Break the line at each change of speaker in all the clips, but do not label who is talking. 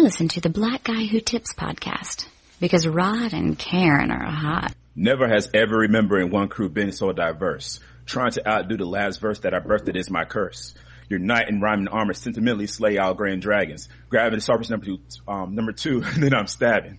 I listen to the Black Guy Who Tips podcast because Rod and Karen are hot.
Never has ever remembering one crew been so diverse. Trying to outdo the last verse that I birthed is my curse. Your knight in rhyming armor sentimentally slay all grand dragons. Grabbing the sharpest number two, um, number two, and then I'm stabbing.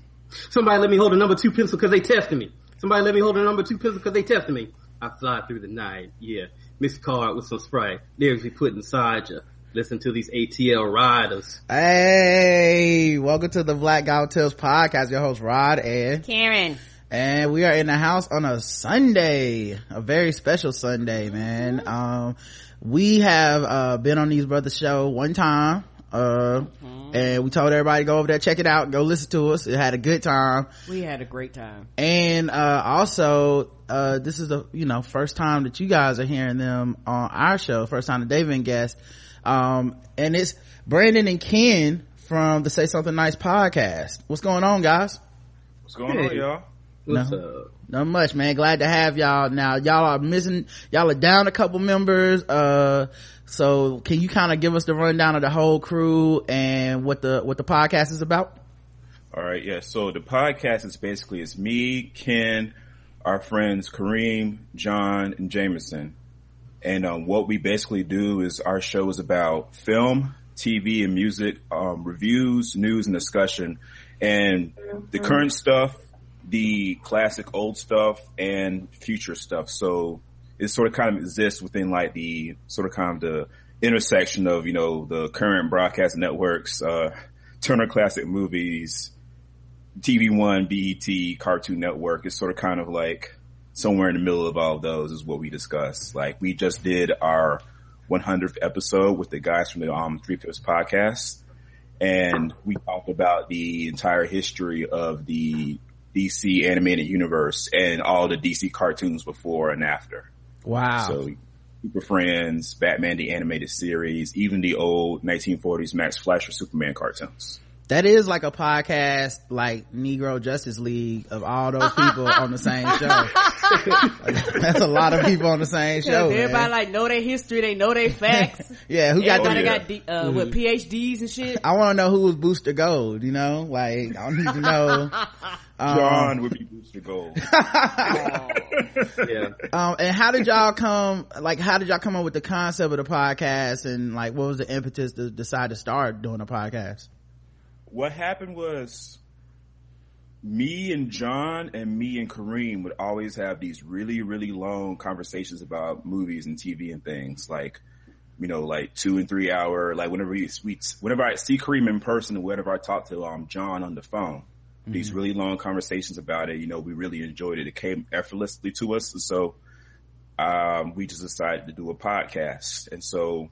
Somebody let me hold a number two pencil because they tested me. Somebody let me hold a number two pencil because they tested me. I fly through the night, yeah. Mix card with some Sprite. Lyrics we put inside you. Listen to these ATL riders.
Hey, welcome to the Black Guy Who Tips podcast. Your host Rod and
Karen.
And we are in the house on a Sunday, a very special Sunday, man. Um, we have, uh, been on these brothers show one time, uh, mm-hmm. and we told everybody to go over there, check it out, go listen to us. It had a good time.
We had a great time.
And, uh, also, uh, this is the, you know, first time that you guys are hearing them on our show, first time that they've been guests. Um, and it's Brandon and Ken from the Say Something Nice podcast. What's going on, guys?
What's going hey. on, y'all?
What's no, up?
Not much, man. Glad to have y'all. Now, y'all are missing, y'all are down a couple members. Uh, so can you kind of give us the rundown of the whole crew and what the, what the podcast is about?
All right. Yeah. So the podcast is basically, it's me, Ken, our friends Kareem, John, and Jameson. And um, what we basically do is our show is about film, TV, and music um, reviews, news, and discussion, and the mm-hmm. current stuff, the classic old stuff, and future stuff. So it sort of kind of exists within like the sort of kind of the intersection of you know the current broadcast networks, uh, Turner Classic Movies, TV One, BET, Cartoon Network. It's sort of kind of like somewhere in the middle of all of those is what we discuss. Like we just did our 100th episode with the guys from the um Three Fifths podcast, and we talked about the entire history of the DC animated universe and all the DC cartoons before and after.
Wow!
So Super Friends, Batman the animated series, even the old 1940s Max Fleischer Superman cartoons
that is like a podcast like negro justice league of all those people on the same show that's a lot of people on the same show
everybody man. like know their history they know their facts
yeah who
got
everybody
got D, uh, mm-hmm. with phds and shit
i want to know who was booster gold you know like i need to know
um, John would be Booster Gold.
yeah. Um, and how did y'all come, like, how did y'all come up with the concept of the podcast and like, what was the impetus to decide to start doing a podcast?
What happened was me and John and me and Kareem would always have these really, really long conversations about movies and TV and things like, you know, like two and three hour, like whenever we, whenever I see Kareem in person or whenever I talk to, um, John on the phone, mm-hmm. these really long conversations about it, you know, we really enjoyed it. It came effortlessly to us. And so, um, we just decided to do a podcast. And so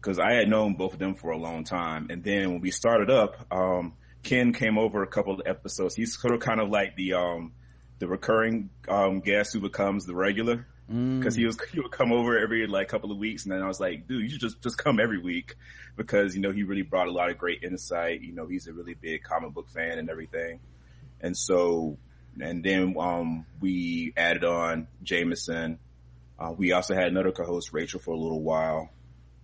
because I had known both of them for a long time. And then when we started up, um, Ken came over a couple of episodes. He's sort of kind of like the um, the recurring um, guest who becomes the regular because mm. he was he would come over every like couple of weeks, and then I was like, dude, you should just just come every week because you know he really brought a lot of great insight. You know, he's a really big comic book fan and everything, and so and then um, we added on Jameson. Uh, we also had another co-host, Rachel, for a little while.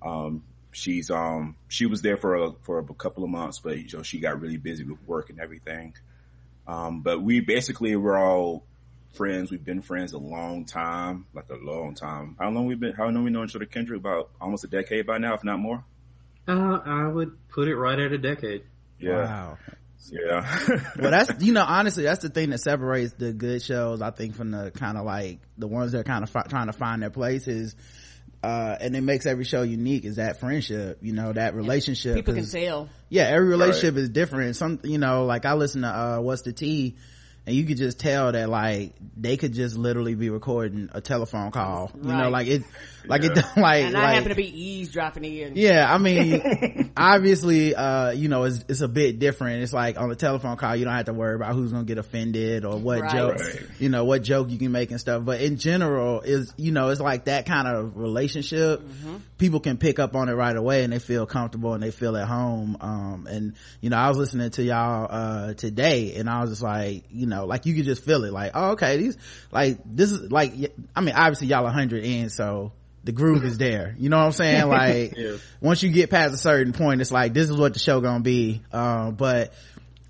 Um, she's um she was there for a for a couple of months, but you know she got really busy with work and everything. Um, but we basically were all friends. We've been friends a long time, like a long time. How long we've been? How long we know each other, Kendrick? About almost a decade by now, if not more.
Uh, I would put it right at a decade.
Yeah.
Wow.
Yeah.
well, that's, you know, honestly, that's the thing that separates the good shows, I think, from the kind of like the ones that are kind of fi- trying to find their place is uh, and it makes every show unique is that friendship, you know, that relationship.
People can tell.
Yeah, every relationship right. is different. Some, you know, like I listen to, uh, What's the Tea and you could just tell that like they could just literally be recording a telephone call you know like it like yeah. it like
and
I
like, happen to be eavesdropping in
yeah I mean obviously uh you know it's, it's a bit different it's like on a telephone call you don't have to worry about who's gonna get offended or what right. joke right. you know what joke you can make and stuff but in general is you know it's like that kind of relationship mm-hmm. people can pick up on it right away and they feel comfortable and they feel at home um and you know I was listening to y'all uh today and I was just like you know know like you could just feel it like oh okay these like this is like i mean obviously y'all 100 in so the groove is there. You know what I'm saying? Like yeah. once you get past a certain point, it's like this is what the show gonna be. Um, but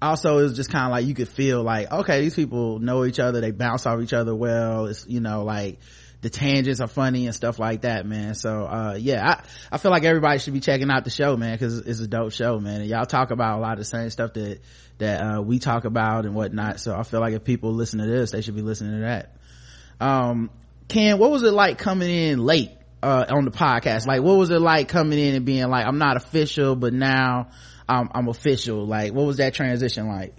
also it was just kind of like you could feel like okay, these people know each other, they bounce off each other well. It's you know like the tangents are funny and stuff like that, man. So, uh, yeah, I, I feel like everybody should be checking out the show, man, cause it's a dope show, man. And y'all talk about a lot of the same stuff that, that, uh, we talk about and whatnot. So I feel like if people listen to this, they should be listening to that. Um, Ken, what was it like coming in late, uh, on the podcast? Like, what was it like coming in and being like, I'm not official, but now I'm, I'm official? Like, what was that transition like?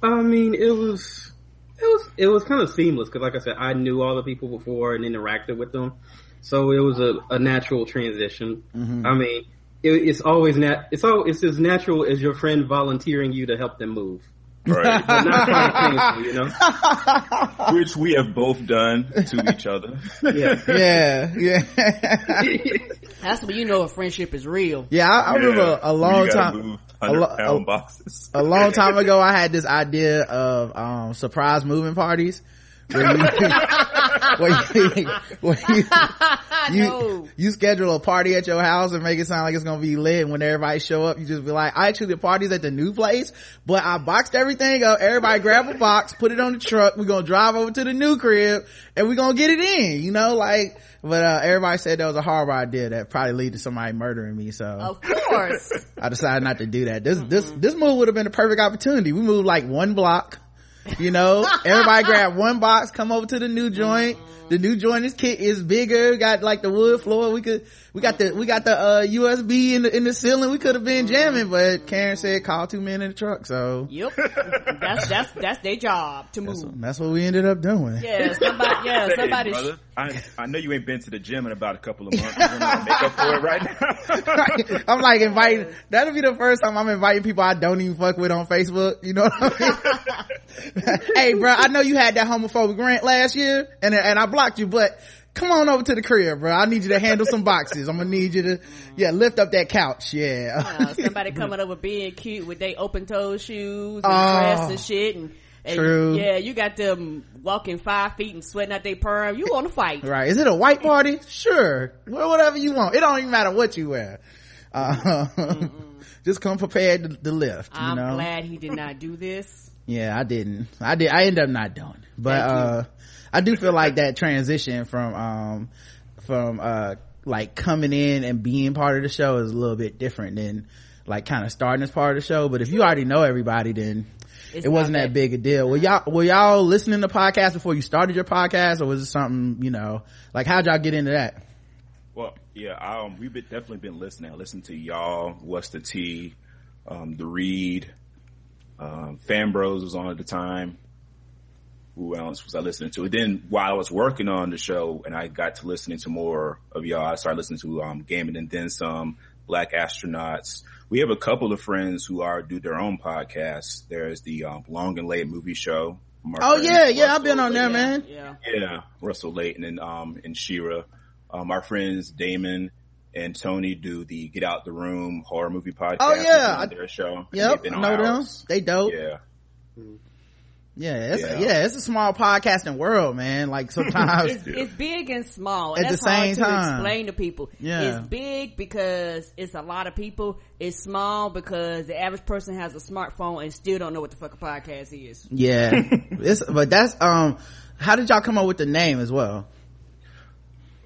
I mean, it was, it was it was kind of seamless because, like I said, I knew all the people before and interacted with them, so it was a, a natural transition. Mm-hmm. I mean, it, it's always nat it's all it's as natural as your friend volunteering you to help them move. Right. not
painful, you know? Which we have both done to each other.
Yeah. Yeah. Yeah.
That's when you know a friendship is real.
Yeah, I, I yeah. remember a long time a, lo- boxes. a long time ago, I had this idea of um, surprise moving parties. You, you, you, you, you, schedule a party at your house and make it sound like it's gonna be lit. And when everybody show up, you just be like, I actually the party's at the new place, but I boxed everything up. Everybody grab a box, put it on the truck. We're gonna drive over to the new crib and we're gonna get it in. You know, like but uh, everybody said that was a horrible idea that probably lead to somebody murdering me. So
of course,
I decided not to do that. This mm-hmm. this this move would have been a perfect opportunity. We moved like one block. You know, everybody grab one box, come over to the new joint. The new joint is kit is bigger, got like the wood floor. We could, we got the, we got the, uh, USB in the, in the ceiling. We could have been jamming, but Karen said call two men in the truck. So.
Yep. That's, that's, that's their job to
move.
That's,
that's what we ended up doing.
Yeah. Somebody, yeah, somebody. Hey,
I, I know you ain't been to the gym in about a couple of months. You're make up for it right now.
I'm like inviting, that'll be the first time I'm inviting people I don't even fuck with on Facebook. You know what I mean? hey, bro, I know you had that homophobic rant last year and, and I blocked you, but come on over to the crib, bro. I need you to handle some boxes. I'm gonna need you to, yeah, lift up that couch. Yeah.
Uh, somebody coming over being cute with they open toe shoes and oh, dress and shit and, and,
True.
Yeah, you got them walking five feet and sweating out their perm. You want to fight.
Right. Is it a white party? Sure. Well, whatever you want. It don't even matter what you wear. Uh, just come prepared to, to lift. I'm know?
glad he did not do this.
Yeah, I didn't. I did. I ended up not doing. But, uh, I do feel like that transition from, um, from, uh, like coming in and being part of the show is a little bit different than like kind of starting as part of the show. But if you already know everybody, then it's it wasn't that, that big a deal. Were y'all, were y'all listening to podcasts before you started your podcast or was it something, you know, like how'd y'all get into that?
Well, yeah, um, we've been, definitely been listening. I listened to y'all, What's the T, um, The Read, um, Fan Bros was on at the time who else was I listening to? And then while I was working on the show and I got to listening to more of y'all, I started listening to, um, Gaming and Then Some, Black Astronauts. We have a couple of friends who are, do their own podcasts. There's the, um, Long and Late movie show.
Oh yeah, yeah, I've been on there, man.
Yeah.
Yeah. Russell Layton and, um, and Shira. Um, our friends Damon and Tony do the Get Out the Room horror movie podcast.
Oh yeah.
Their show.
Yep. Know them. They dope.
Yeah.
Mm-hmm. Yeah, it's yeah. A, yeah, it's a small podcasting world, man. Like sometimes
it's, it's, big and small, and at the same time. explain to people.
Yeah,
it's big because it's a lot of people. It's small because the average person has a smartphone and still don't know what the fuck a podcast is.
Yeah, it's but that's um. How did y'all come up with the name as well?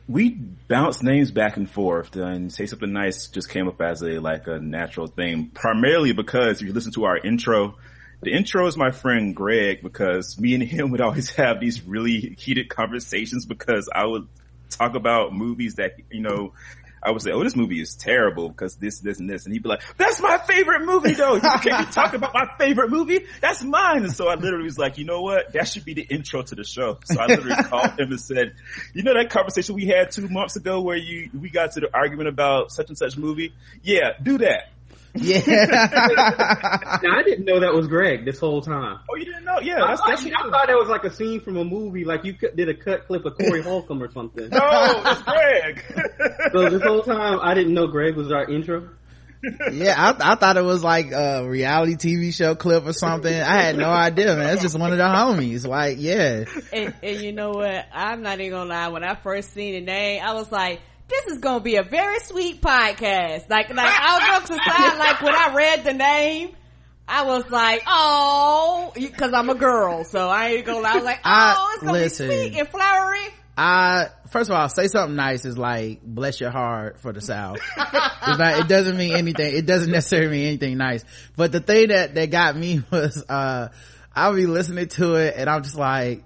We bounced names back and forth, and say something nice just came up as a like a natural thing. Primarily because if you listen to our intro the intro is my friend Greg because me and him would always have these really heated conversations because I would talk about movies that, you know, I would say, oh, this movie is terrible because this, this, and this. And he'd be like, that's my favorite movie though. You can't talk about my favorite movie. That's mine. And so I literally was like, you know what? That should be the intro to the show. So I literally called him and said, you know that conversation we had two months ago where you, we got to the argument about such and such movie? Yeah, do that.
Yeah.
now, I didn't know that was Greg this whole time.
Oh, you didn't know? Yeah, that's,
I, that's I, I thought that was like a scene from a movie, like you did a cut clip of Corey Holcomb or something.
No, it's Greg.
so this whole time, I didn't know Greg was our intro.
yeah, I, I, thought it was like a reality TV show clip or something. I had no idea, man. It's just one of the homies. Like, yeah.
And, and you know what? I'm not even gonna lie. When I first seen the name, I was like, this is gonna be a very sweet podcast. Like, like I was gonna like when I read the name, I was like, oh, cause I'm a girl, so I ain't gonna lie. I was like, oh, it's gonna listen, be sweet and flowery.
I first of all say something nice is like bless your heart for the South. not, it doesn't mean anything. It doesn't necessarily mean anything nice. But the thing that that got me was uh I'll be listening to it and I'm just like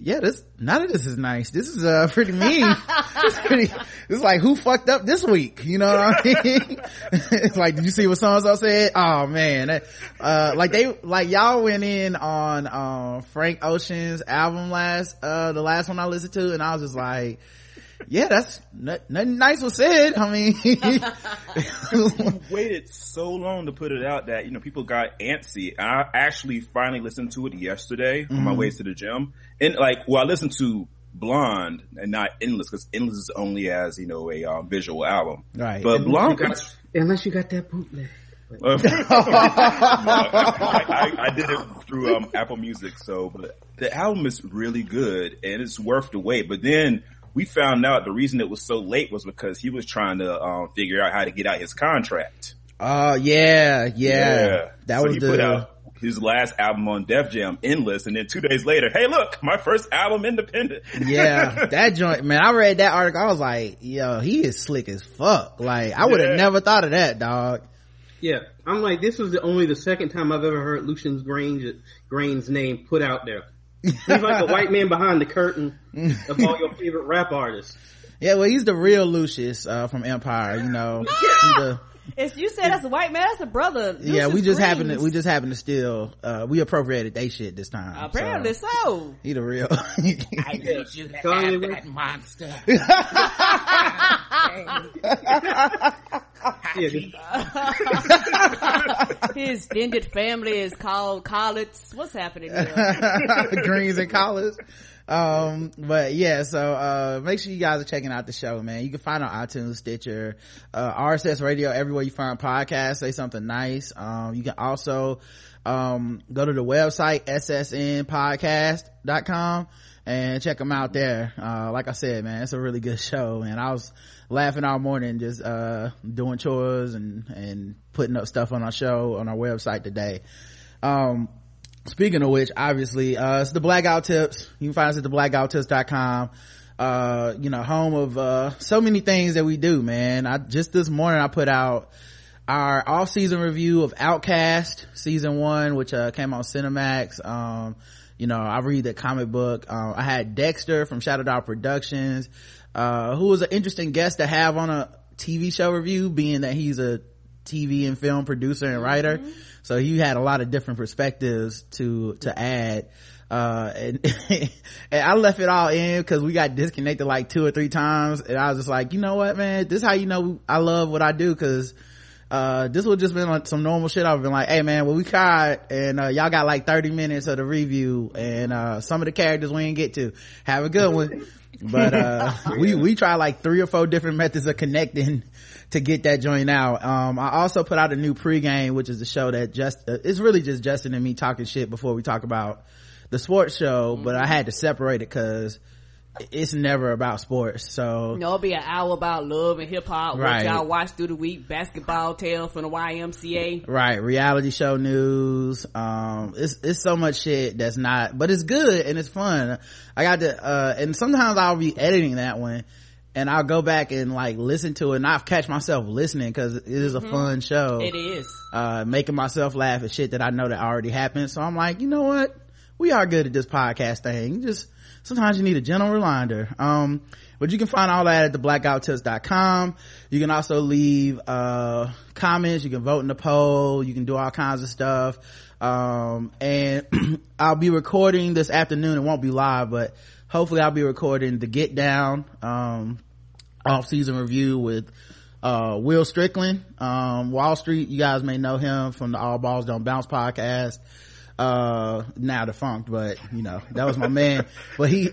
yeah, this none of this is nice. This is uh pretty mean. it's pretty. It's like who fucked up this week? You know what I mean? it's like, did you see what so and so said? Oh man, uh, like they like y'all went in on uh, Frank Ocean's album last uh the last one I listened to, and I was just like yeah, that's nothing nice was said. I mean,
waited so long to put it out that you know people got antsy. I actually finally listened to it yesterday mm-hmm. on my mm-hmm. way to the gym, and like, well, I listened to Blonde and not Endless because Endless is only as you know a um, visual album,
right?
But unless Blonde,
you got, unless you got that bootleg.
I, I, I, did it through um, Apple Music, so but the album is really good and it's worth the wait. But then we found out the reason it was so late was because he was trying to um, figure out how to get out his contract.
Oh uh, yeah, yeah, yeah. That so was
he
the...
put out his last album on Def Jam, Endless, and then two days later, hey, look, my first album, Independent.
yeah, that joint, man. I read that article. I was like, yo, he is slick as fuck. Like, I would have yeah. never thought of that, dog.
Yeah, I'm like, this was the, only the second time I've ever heard Lucian Grainge, Grainge's name put out there. He's like the white man behind the curtain of all your favorite rap artists.
Yeah, well, he's the real Lucius uh, from Empire. You know,
the, if you said that's a white man, that's a brother. Lucius
yeah, we just happen to we just happen to steal. Uh, we appropriated they shit this time.
Apparently so. so.
He the real. I
need you to have that monster.
His extended family is called Collards. What's happening here?
Greens and Collards. Um, but yeah, so, uh, make sure you guys are checking out the show, man. You can find on iTunes, Stitcher, uh, RSS radio, everywhere you find podcasts, say something nice. Um, you can also, um, go to the website, ssnpodcast.com and check them out there. Uh, like I said, man, it's a really good show, and I was, laughing all morning just uh doing chores and and putting up stuff on our show on our website today um speaking of which obviously uh it's the Black Guy Who Tips. You can find us at the blackguywhotips.com uh you know home of uh so many things that we do man. I just this morning i put out our off-season review of outcast season one which uh came on cinemax. Um you know i read the comic book. Um, i had dexter from shadow dog productions uh, who was an interesting guest to have on a TV show review, being that he's a TV and film producer and writer. Mm-hmm. So he had a lot of different perspectives to, to add. Uh, and, and I left it all in because we got disconnected like two or three times. And I was just like, you know what, man, this is how you know I love what I do because uh, this would just been like some normal shit. I've been like, hey man, well we tried and, uh, y'all got like 30 minutes of the review and, uh, some of the characters we didn't get to. Have a good one but uh we we try like three or four different methods of connecting to get that joint out um i also put out a new pregame which is a show that just uh, it's really just justin and me talking shit before we talk about the sports show mm-hmm. but i had to separate it because it's never about sports. So
no, it'll be an hour about love and hip hop. Right. What y'all watch through the week, basketball tale from the YMCA.
Right. Reality show news. Um, it's, it's so much shit that's not, but it's good and it's fun. I got to, uh, and sometimes I'll be editing that one and I'll go back and like listen to it and I'll catch myself listening because it is a mm-hmm. fun show.
It is.
Uh, making myself laugh at shit that I know that already happened. So I'm like, you know what? We are good at this podcast thing. Just, sometimes you need a gentle reminder um but you can find all that at the blackguywhotips.com you can also leave uh comments you can vote in the poll you can do all kinds of stuff um and i'll be recording this afternoon it won't be live but hopefully i'll be recording the get down um off-season review with uh will strickland um wall street. You guys may know him from the all balls don't bounce podcast. Uh now defunct but you know that was my man. But he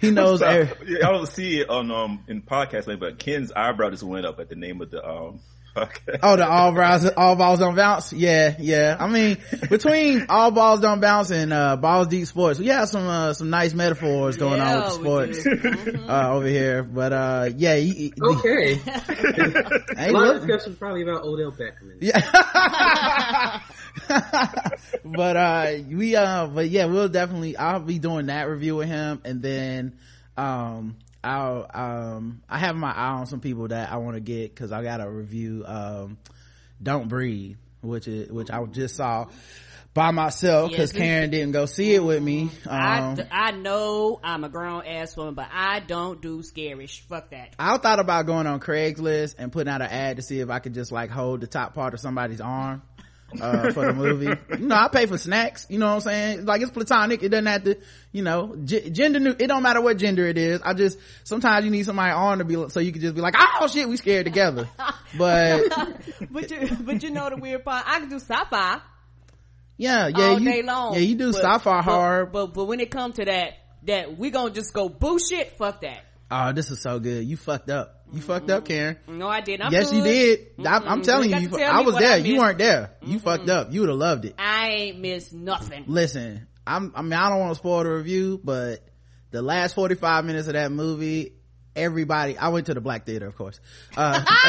he knows every-
i don't see it on um in podcast but ken's eyebrow just went up at the name of the um podcast.
Oh, the all balls, all balls don't bounce. Yeah, yeah. I mean, between all balls don't bounce and uh, balls deep sports, we have some uh, some nice metaphors going
Yeah,
on with the sports
Mm-hmm.
uh, over here. But uh, yeah, he, he-
Okay.
hey,
A lot of discussion probably about Odell Beckham.
yeah. but uh, we uh, but yeah, we'll definitely. I'll be doing that review with him, and then um, I'll um, I have my eye on some people that I want to get because I got a review um, Don't Breathe, which is which I just saw by myself because
Yes,
Karen didn't go see it with me.
I,
Um,
I know I'm a grown ass woman, but I don't do scary. Fuck that.
I thought about going on Craigslist and putting out an ad to see if I could just like hold the top part of somebody's arm uh, for the movie. You know, I pay for snacks. You know what I'm saying? Like it's platonic. It doesn't have to, you know, g- gender. new- It don't matter what gender it is. I just sometimes you need somebody on to be so you can just be like, oh shit, we scared together. But
But you, but you know the weird part. I can do sci-fi
yeah, yeah,
all
you,
day long.
yeah, you do
but,
sci-fi
but-
hard.
But but when it comes to that, that we gonna just go bullshit. Fuck that.
oh, this is so good. You fucked up. You fucked up, Karen.
No, I didn't. I'm
yes, you did. I'm, I'm telling
You
you, you fu-
tell
I was
what I
there. You weren't there. You fucked up. You would have loved it.
I ain't missed nothing.
listen i'm i mean i don't want to spoil the review but the last 45 minutes of that movie everybody i went to the black theater of course uh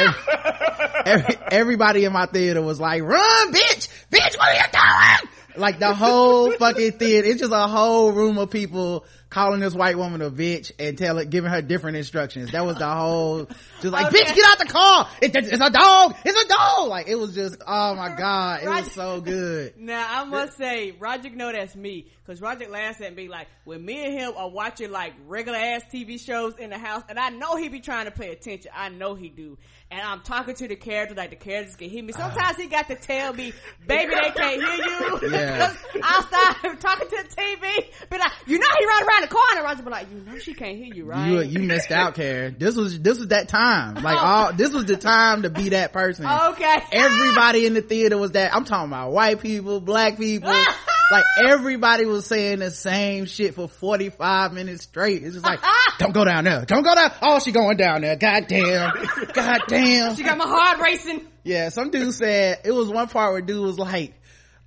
every, every- everybody in my theater was like run bitch bitch what are you doing like the whole fucking theater it's just a whole room of people calling this white woman a bitch and telling giving her different instructions that was the whole just like
Okay.
bitch get out the car it, it's a dog it's a dog like it was just oh my god it was so good
Now I must say, Roger know that's me, cause Roger laughs at me like when me and him are watching like regular ass TV shows in the house, and I know he be trying to pay attention. I know he do, and I'm talking to the character like the characters can hear me. Ah. Sometimes he got to tell me, "Baby, they can't hear you."
Yeah.
I'll start talking to the TV, but like, "You know he right around the corner." Roger be like, "You know she can't hear you, right?"
You you missed out, Karen. This was this was that time. Like all this was the time to be that person.
okay.
Everybody in the theater was that. I'm talking about white people, black people. like everybody was saying the same shit for 45 minutes straight. It's just like, don't go down there. Don't go down. Oh, she going down there. God damn. God damn.
She got my heart racing.
Yeah, some dude said it was one part where dude was like,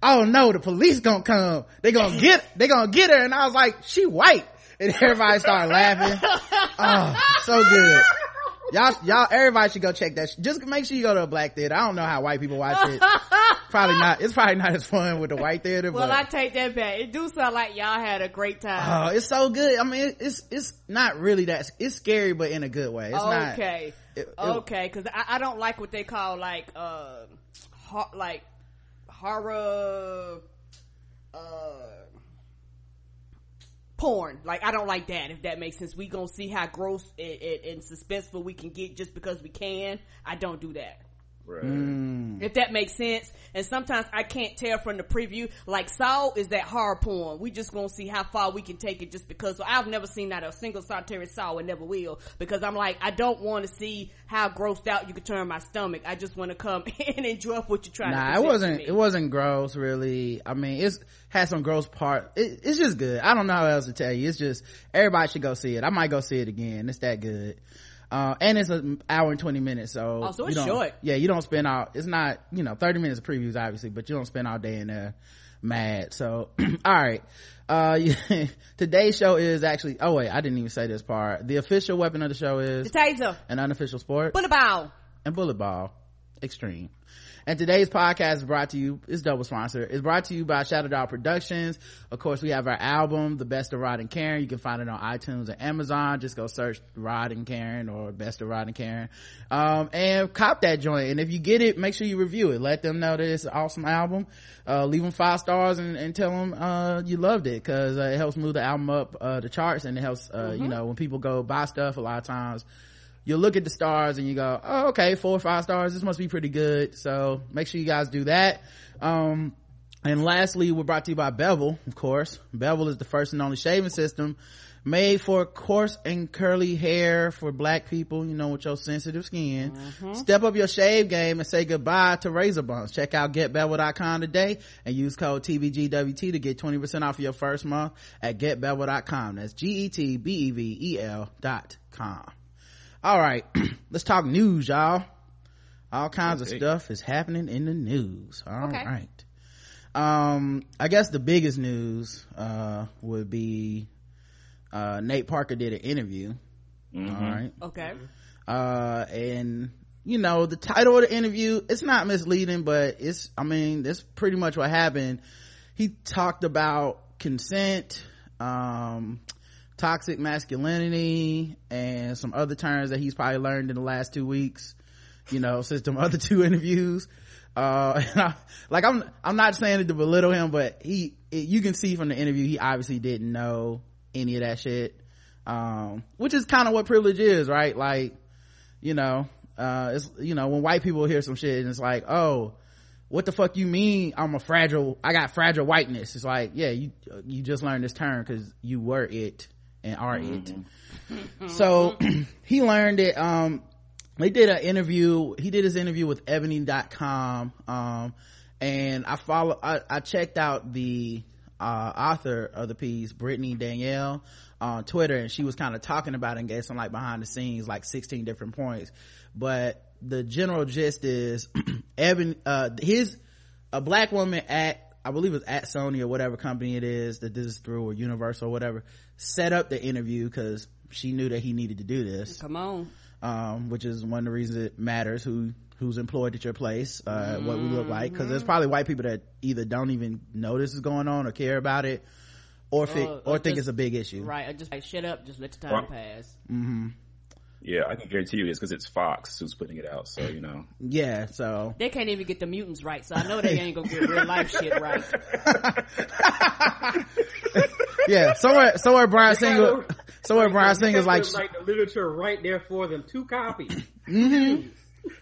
"Oh no, the police gonna come. They gonna get. They gonna get her." And I was like, "She white," and everybody started laughing. Oh, so good. Y'all, y'all, everybody should go check that. sh- Just make sure you go to a black theater. I don't know how white people watch it. probably not. It's probably not as fun with the white theater.
Well,
but
I take that back. It do sound like y'all had a great time.
oh, it's so good. I mean, it's it's not really that. It's scary, but in a good way. It's not.
okay.
it- it-
okay, because I, I don't like what they call like uh, hor- like horror, uh, porn. Like I don't like that. If that makes sense, we gonna see how gross and, and, and suspenseful we can get just because we can. I don't do that.
Right.
Mm.
If that makes sense. And sometimes I can't tell from the preview. Like Saw is that horror porn. We just gonna see how far we can take it just because. So I've never seen not a single solitary Saw and never will because I'm like, I don't want to see how grossed out you can turn my stomach. I just want to come and enjoy what you're trying to
Nah, it wasn't. It wasn't gross, really. I mean, it's had some gross part. It, it's just good. I don't know how else to tell you. It's just everybody should go see it. I might go see it again. It's that good. Uh, and it's an hour and 20 minutes, so.
Oh, so it's short.
Yeah, you don't spend all, it's not, you know, 30 minutes of previews, obviously, but you don't spend all day in there mad. So, alright. Uh, yeah, today's show is actually, oh wait, I didn't even say this part. The official weapon of the show is
the taser,
an unofficial sport
bullet ball.
and bullet ball extreme and today's podcast is brought to you is double sponsor is brought to you by shadow dog productions. Of course we have our album the best of rod and karen. You can find it on itunes and amazon. Just go search rod and karen or best of rod and karen. Um, and cop that joint. And if you get it make sure you review it. Let them know that it's an awesome album. Uh, leave them five stars and, and tell them uh, you loved it because uh, it helps move the album up uh, the charts and it helps uh, you know when people go buy stuff a lot of times you'll look at the stars and you go, oh, okay, four or five stars. This must be pretty good. So make sure you guys do that. Um, and lastly, we're brought to you by Bevel, of course. Bevel is the first and only shaving system made for coarse and curly hair for black people, you know, with your sensitive skin. Step up your shave game and say goodbye to razor bumps. Check out getbevel.com today and use code TBGWT to get 20% off your first month at getbevel.com. That's G-E-T-B-E-V-E-L dot com all right let's talk news y'all all kinds okay. of stuff is happening in the news All okay. right. um i guess the biggest news uh would be uh nate parker did an interview
mm-hmm. all right okay
uh and you know the title of the interview it's not misleading but it's i mean that's pretty much what happened he talked about consent um toxic masculinity and some other terms that he's probably learned in the last two weeks you know since the other two interviews. Uh I, like i'm i'm not saying it to belittle him but he it, you can see from the interview he obviously didn't know any of that shit. Um which is kind of what privilege is right? Like you know uh it's you know when white people hear some shit and it's like oh what the fuck you mean i'm a fragile i got fragile whiteness? It's like yeah you you just learned this term because you were it and are mm-hmm. it so he learned it um they did an interview he did his interview with ebony.com um and i follow i, I checked out the uh, author of the piece britni danielle on twitter and she was kind of talking about it and gave some like behind the scenes like 16 different points but the general gist is evan uh his a black woman at I believe it's at Sony or whatever company it is that this is through or Universal or whatever set up the interview because she knew that he needed to do this.
Come on
um, which is one of the reasons it matters who who's employed at your place, uh, mm-hmm. what we look like. Cause there's probably white people that either don't even know this is going on or care about it or, fi- or, or think just, it's a big issue.
Right. Or just like, shut up, just let the time pass.
Mm-hmm.
Yeah, I can guarantee you it's because it's Fox who's putting it out. So you know.
Yeah. So
they can't even get the mutants right. So I know they ain't gonna get real life shit right.
yeah. Somewhere, somewhere, Bryan Singer. Somewhere, Bryan Singer's like
like the literature right there for them. Two copies.
Mm-hmm.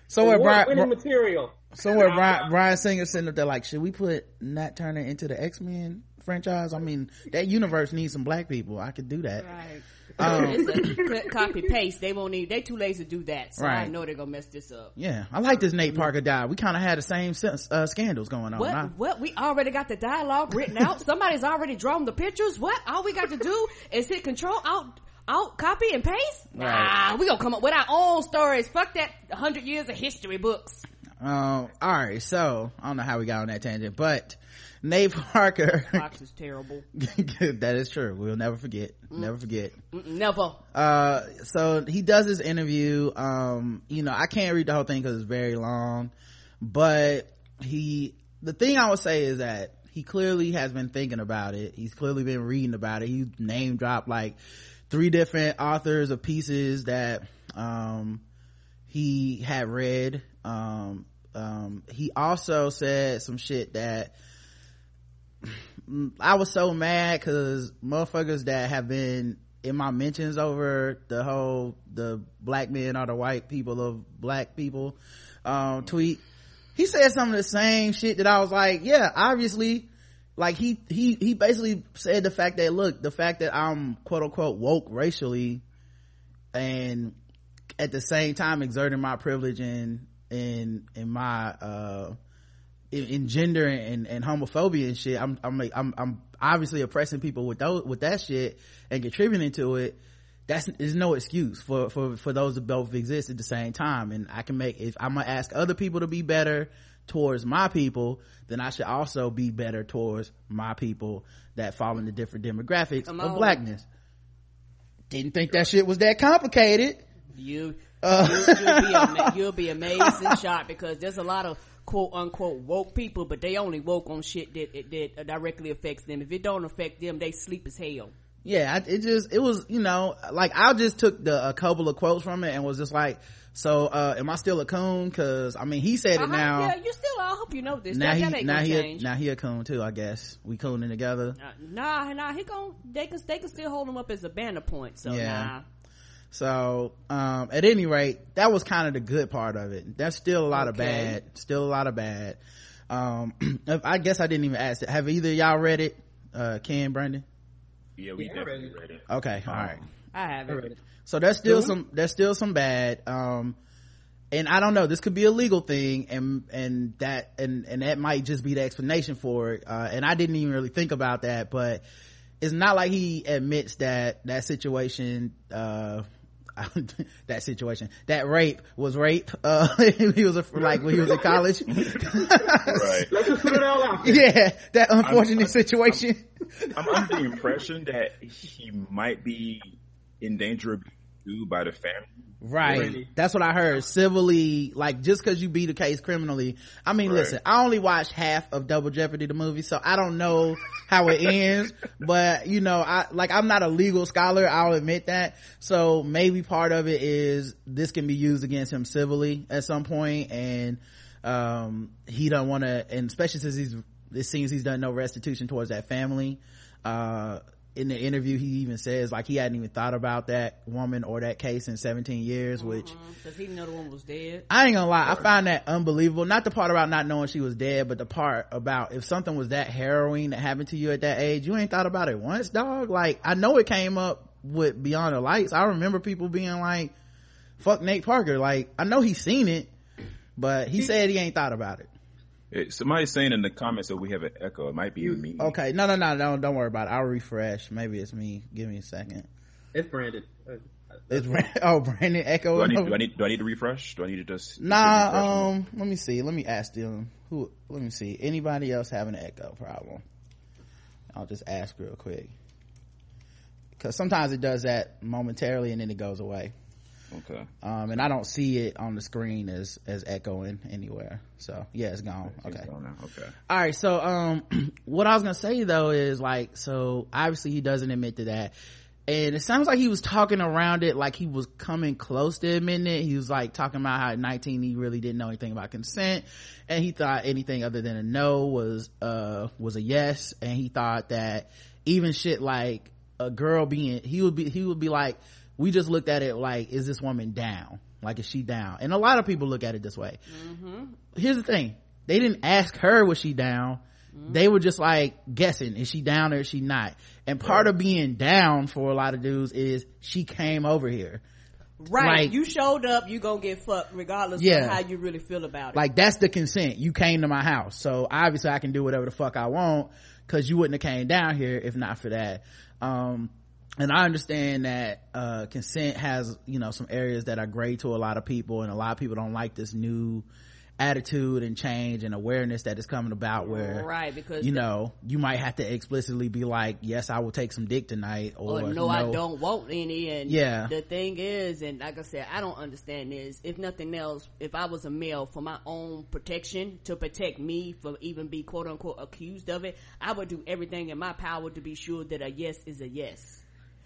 Somewhere, Bryan
material.
Somewhere, Bryan, Bryan Singer sitting up there like, should we put Nat Turner into the X Men franchise? I mean, that universe needs some black people. I could do that.
Right. Um, it's a copy paste. They won't need. They too lazy to do that. So right. I know they're gonna mess this up.
Yeah, I like this Nate Parker guy. We kind of had the same uh, scandals going on.
What?
I,
what? We already got the dialogue written out. Somebody's already drawn the pictures. What? All we got to do is hit control out. Out, copy and paste. Right. Nah, we gonna come up with our own stories. Fuck that hundred years of history books.
Um. All right. So I don't know how we got on that tangent, but Nate Parker.
Fox is terrible.
that is true. We'll never forget. Mm. Never forget.
Mm-mm, never.
Uh, so he does his interview. Um, you know, I can't read the whole thing because it's very long, but he, the thing I would say is that he clearly has been thinking about it. He's clearly been reading about it. He name dropped like three different authors of pieces that, um, he had read. Um, um, he also said some shit that, I was so mad because motherfuckers that have been in my mentions over the whole the black men are the white people of black people um, tweet he said some of the same shit that i was like yeah obviously. Like he he he basically said the fact that look the fact that i'm quote unquote woke racially and at the same time exerting my privilege in in in my uh in, in gender and, and homophobia and shit I'm, I'm i'm i'm obviously oppressing people with those with that shit and contributing to it. That's there's no excuse for for for those to both exist at the same time. And i can make if i'm gonna ask other people to be better towards my people then i should also be better towards my people that fall into different demographics of blackness. Didn't think that shit was that complicated.
You uh. you, will be, ama- you'll be amazed and shocked because there's a lot of quote unquote woke people, but they only woke on shit that that directly affects them. If it don't affect them, they sleep as hell.
Yeah, it just it was you know like I just took the a couple of quotes from it and was just like, so uh am I still a coon? Because I mean he said uh-huh, it now.
Yeah, you still. I hope you know this.
Now
that, he
now
he
a, now he a coon too. I guess we cooning together.
Uh, nah, nah. He gon' they can they can still hold him up as a banner point. So yeah. nah.
So, um, at any rate, that was kind of the good part of it. That's still a lot okay. of bad, still a lot of bad. Um, I guess I didn't even ask it. Have either y'all read it? Uh, Ken, Brandon?
Yeah, we yeah, definitely read it.
Okay, all right.
I haven't.
So there's still some, there's still some bad. Um, and I don't know, this could be a legal thing and, and that, and, and that might just be the explanation for it. Uh, and I didn't even really think about that, but it's not like he admits that that situation, uh, that situation. That rape was rape uh he was a, like when he was in college.
Right.
Let's just put it all out there.
yeah that unfortunate
I'm-
situation.
I'm under the impression that he might be in danger of sued by the family.
Right.
Really?
That's what I heard. Civilly, like just cause you beat a case criminally. I mean,
Right.
listen, I only watched half of Double Jeopardy, the movie, so I don't know how it ends, but you know, I, like I'm not a legal scholar, I'll admit that. So maybe part of it is this can be used against him civilly at some point and, um, he don't want to, and especially since he's, it seems he's done no restitution towards that family. Uh, in the interview, he even says like he hadn't even thought about that woman or that case in 17 years, which mm-hmm.
Cause he know the one was dead.
I ain't gonna lie, I find that unbelievable. Not the part about not knowing she was dead, but the part about if something was that harrowing that happened to you at that age, you ain't thought about it once, dog. Like, I know it came up with Beyond the Lights. I remember people being like, fuck Nate Parker. Like, I know he's seen it, but he said he ain't thought about it.
It, somebody's saying in the comments that we have an echo. It might be me.
Okay, no, no, no, no, don't worry about it. I'll refresh. Maybe it's me. Give me a second.
it's Brandon Uh,
It's Brand- oh Brandon Echo.
Do I, need, do I need do I need to refresh? Do I need to just
Nah, um, let me see. Let me ask them. Who? Let me see. Anybody else have an echo problem? I'll just ask real quick. Cause sometimes it does that momentarily and then it goes away.
Okay.
Um, and I don't see it on the screen as, as echoing anywhere. So yeah, it's gone.
It's
Okay.
gone. Okay.
All right. So, um, what I was going to say though is like, so obviously he doesn't admit to that. And it sounds like he was talking around it like he was coming close to admitting it. He was like talking about how at 19 he really didn't know anything about consent and he thought anything other than a no was, uh, was a yes. And he thought that even shit like a girl being, he would be, he would be like, we just looked at it like, is this woman down? Like, is she down? And a lot of people look at it this way. Here's the thing. They didn't ask her was she down. They were just like guessing, is she down or is she not? And part of being down for a lot of dudes is she came over here.
Right.
Like-
you showed up, you gonna get fucked regardless
Yeah.
of how you really feel about it.
Like that's the consent. You came to my house. So obviously I can do whatever the fuck I want cause you wouldn't have came down here if not for that. Um, and I understand that, uh, consent has, you know, some areas that are gray to a lot of people and a lot of people don't like this new attitude and change and awareness that is coming about where,
right, because
you know, you might have to explicitly be like, yes, I will take some dick tonight or,
or no, I don't want any. And
Yeah.
the thing is, and like I said, I don't understand this. If nothing else, if I was a male for my own protection, to protect me from even be quote unquote accused of it, I would do everything in my power to be sure that a yes is a yes.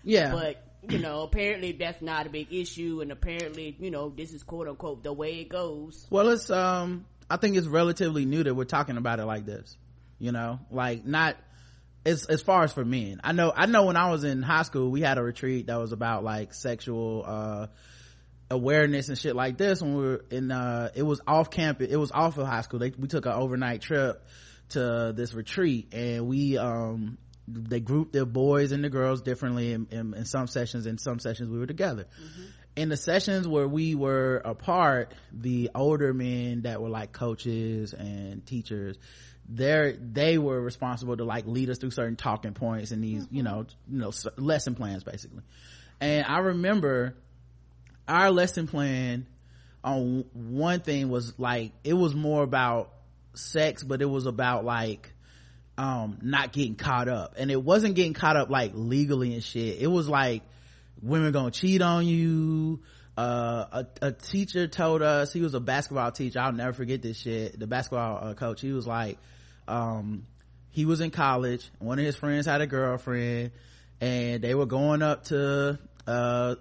Yeah.
But, you know, apparently that's not a big issue and apparently, you know, this is quote unquote the way it goes.
Well, it's um, I think it's relatively new that we're talking about it like this. You know, like not as as far as for men. I know I know when I was in high school, we had a retreat that was about like sexual uh awareness and shit like this when we were in uh it was off campus it was off of high school they, we took an overnight trip to this retreat and we um they grouped the boys and the girls differently in, in, in some sessions in some sessions we were together. Mm-hmm. In the sessions where we were apart the older men that were like coaches and teachers they're they were responsible to like lead us through certain talking points and these you mm-hmm. know you know lesson plans basically. And i remember our lesson plan on one thing was like it was more about sex but it was about like um not getting caught up. And it wasn't getting caught up like legally and shit. It was like women gonna cheat on you. Uh, a, a teacher told us he was a basketball teacher. I'll never forget this shit. The basketball uh, coach he was like um he was in college. One of his friends had a girlfriend and they were going up to uh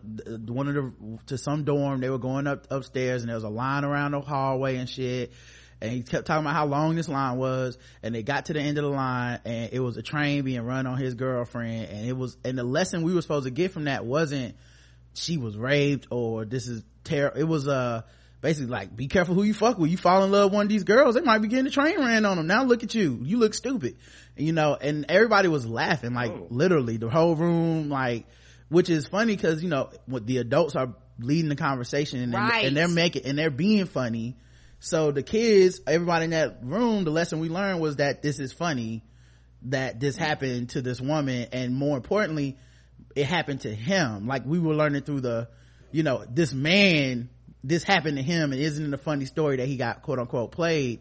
one of the to some dorm. They were going up upstairs and there was a line around the hallway and shit and he kept talking about how long this line was and they got to the end of the line and it was a train being run on his girlfriend and it was and the lesson we were supposed to get from that wasn't she was raped or this is terrible it was uh basically like be careful who you fuck with. You fall in love with one of these girls they might be getting a train ran on them. Now look at you. You look stupid. You know and everybody was laughing like
Oh.
literally the whole room like which is funny because you know what the adults are leading the conversation and,
Right.
and they're making and they're being funny so the kids everybody in that room the lesson we learned was that this is funny that this happened to this woman. And more importantly it happened to him. Like we were learning through the you know this man this happened to him. And isn't it a funny story that he got quote unquote played?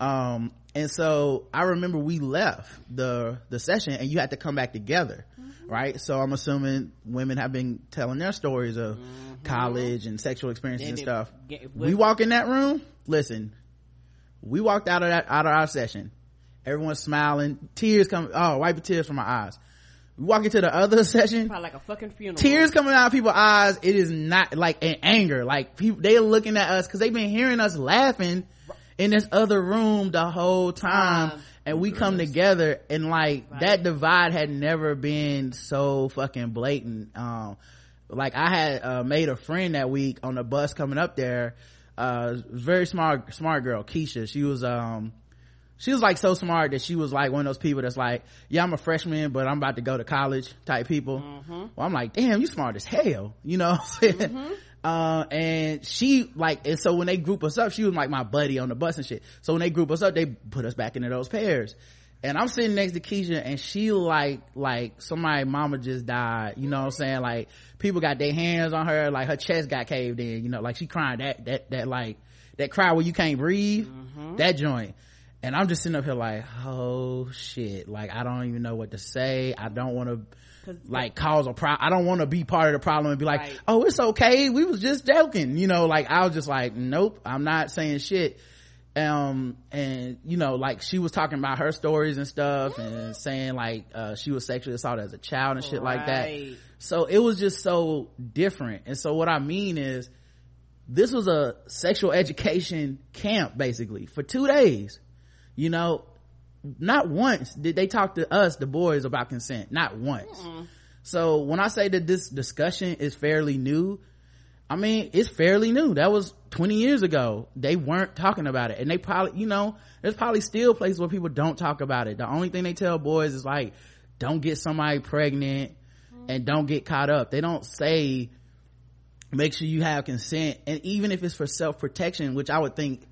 Um and so i remember we left the the session and you had to come back together mm-hmm. right? So i'm assuming women have been telling their stories of mm-hmm. college and sexual experiences and stuff. get, we walk in that room listen we walked out of that out of our session. Everyone's smiling. Tears come oh wiping tears from my eyes. We walk into the other session.
Probably like a fucking funeral.
Tears coming out of people's eyes. It is not like in anger. Like people they're looking at us because they've been hearing us laughing in this other room the whole time. Um, and we come together and like right. that divide had never been so fucking blatant. Um like i had uh, made a friend that week on the bus coming up there uh very smart smart girl keisha she was um she was like so smart that she was like one of those people that's like yeah i'm a freshman but i'm about to go to college type people mm-hmm. well i'm like damn you smart as hell you know mm-hmm. uh, and she like and so when they group us up she was like my buddy on the bus and shit so when they group us up they put us back into those pairs and I'm sitting next to Keisha and she like, like somebody mama just died, you know what I'm saying? Like people got their hands on her, like her chest got caved in, you know, like she crying that, that, that like, that cry where you can't breathe, mm-hmm. that joint. And I'm just sitting up here like, oh shit, like I don't even know what to say. I don't want to like cause a problem. I don't want to be part of the problem and be like, right. oh, it's okay. We was just joking, you know, like I was just like, nope, I'm not saying shit um and you know like she was talking about her stories and stuff and saying like uh she was sexually assaulted as a child and shit right. like that so it was just so different and so what i mean is this was a sexual education camp basically for two days you know not once did they talk to us the boys about consent not once mm so when i say that this discussion is fairly new I mean, it's fairly new. That was 20 years ago. They weren't talking about it. And they probably, you know, there's probably still places where people don't talk about it. The only thing they tell boys is like, don't get somebody pregnant and don't get caught up. They don't say, make sure you have consent. And even if it's for self-protection, which I would think,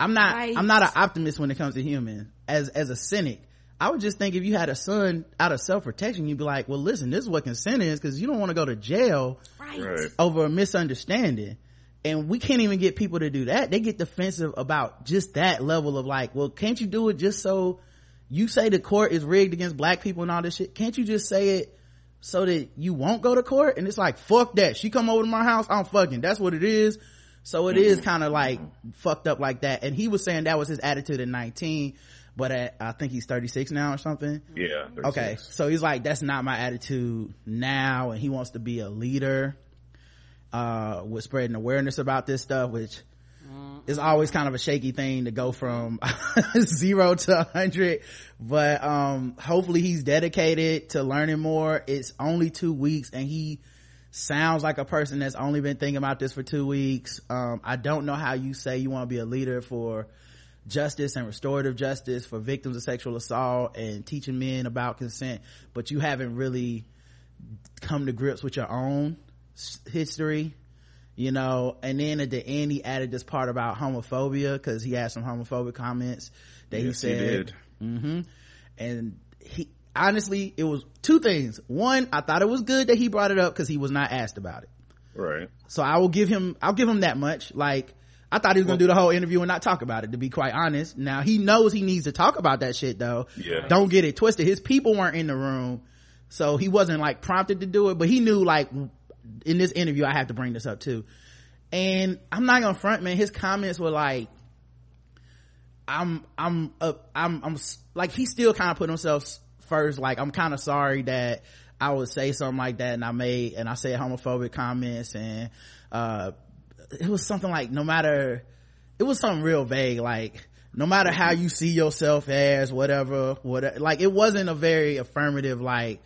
I'm not, right. I'm not an optimist when it comes to humans. As, as a cynic, I would just think if you had a son out of self-protection, you'd be like, well, listen, this is what consent is because you don't want to go to jail right. over a misunderstanding. And we can't even get people to do that. They get defensive about just that level of like, well, can't you do it just so you say the court is rigged against black people and all this shit? Can't you just say it so that you won't go to court? And it's like, fuck that. She come over to my house, I'm fucking. That's what it is. So it is kind of like fucked up like that. And he was saying that was his attitude at 19 but at, I think he's 36 now or something.
Yeah.
36. Okay. So he's like, that's not my attitude now. And he wants to be a leader, uh, with spreading awareness about this stuff, which mm-hmm. is always kind of a shaky thing to go from zero to a hundred. But, um, hopefully he's dedicated to learning more. It's only two weeks and he, sounds like a person that's only been thinking about this for two weeks. Um, I don't know how you say you want to be a leader for justice and restorative justice for victims of sexual assault and teaching men about consent, but you haven't really come to grips with your own history, you know, and then at the end he added this part about homophobia because he had some homophobic comments that yes, he said.
He mm-hmm.
And he, honestly, it was two things. One, I thought it was good that he brought it up because he was not asked about it.
Right.
So I will give him, I'll give him that much. Like, I thought he was gonna do the whole interview and not talk about it, to be quite honest. Now he knows he needs to talk about that shit though.
Yeah.
Don't get it twisted. His people weren't in the room, so he wasn't like prompted to do it, but he knew like in this interview I have to bring this up too. And I'm not gonna front man, his comments were like, I'm, I'm, uh, I'm, I'm, like he still kind of put himself first, like I'm kind of sorry that I would say something like that and I made, and I said homophobic comments and, uh, it was something like no matter it was something real vague like no matter how you see yourself as whatever whatever like it wasn't a very affirmative like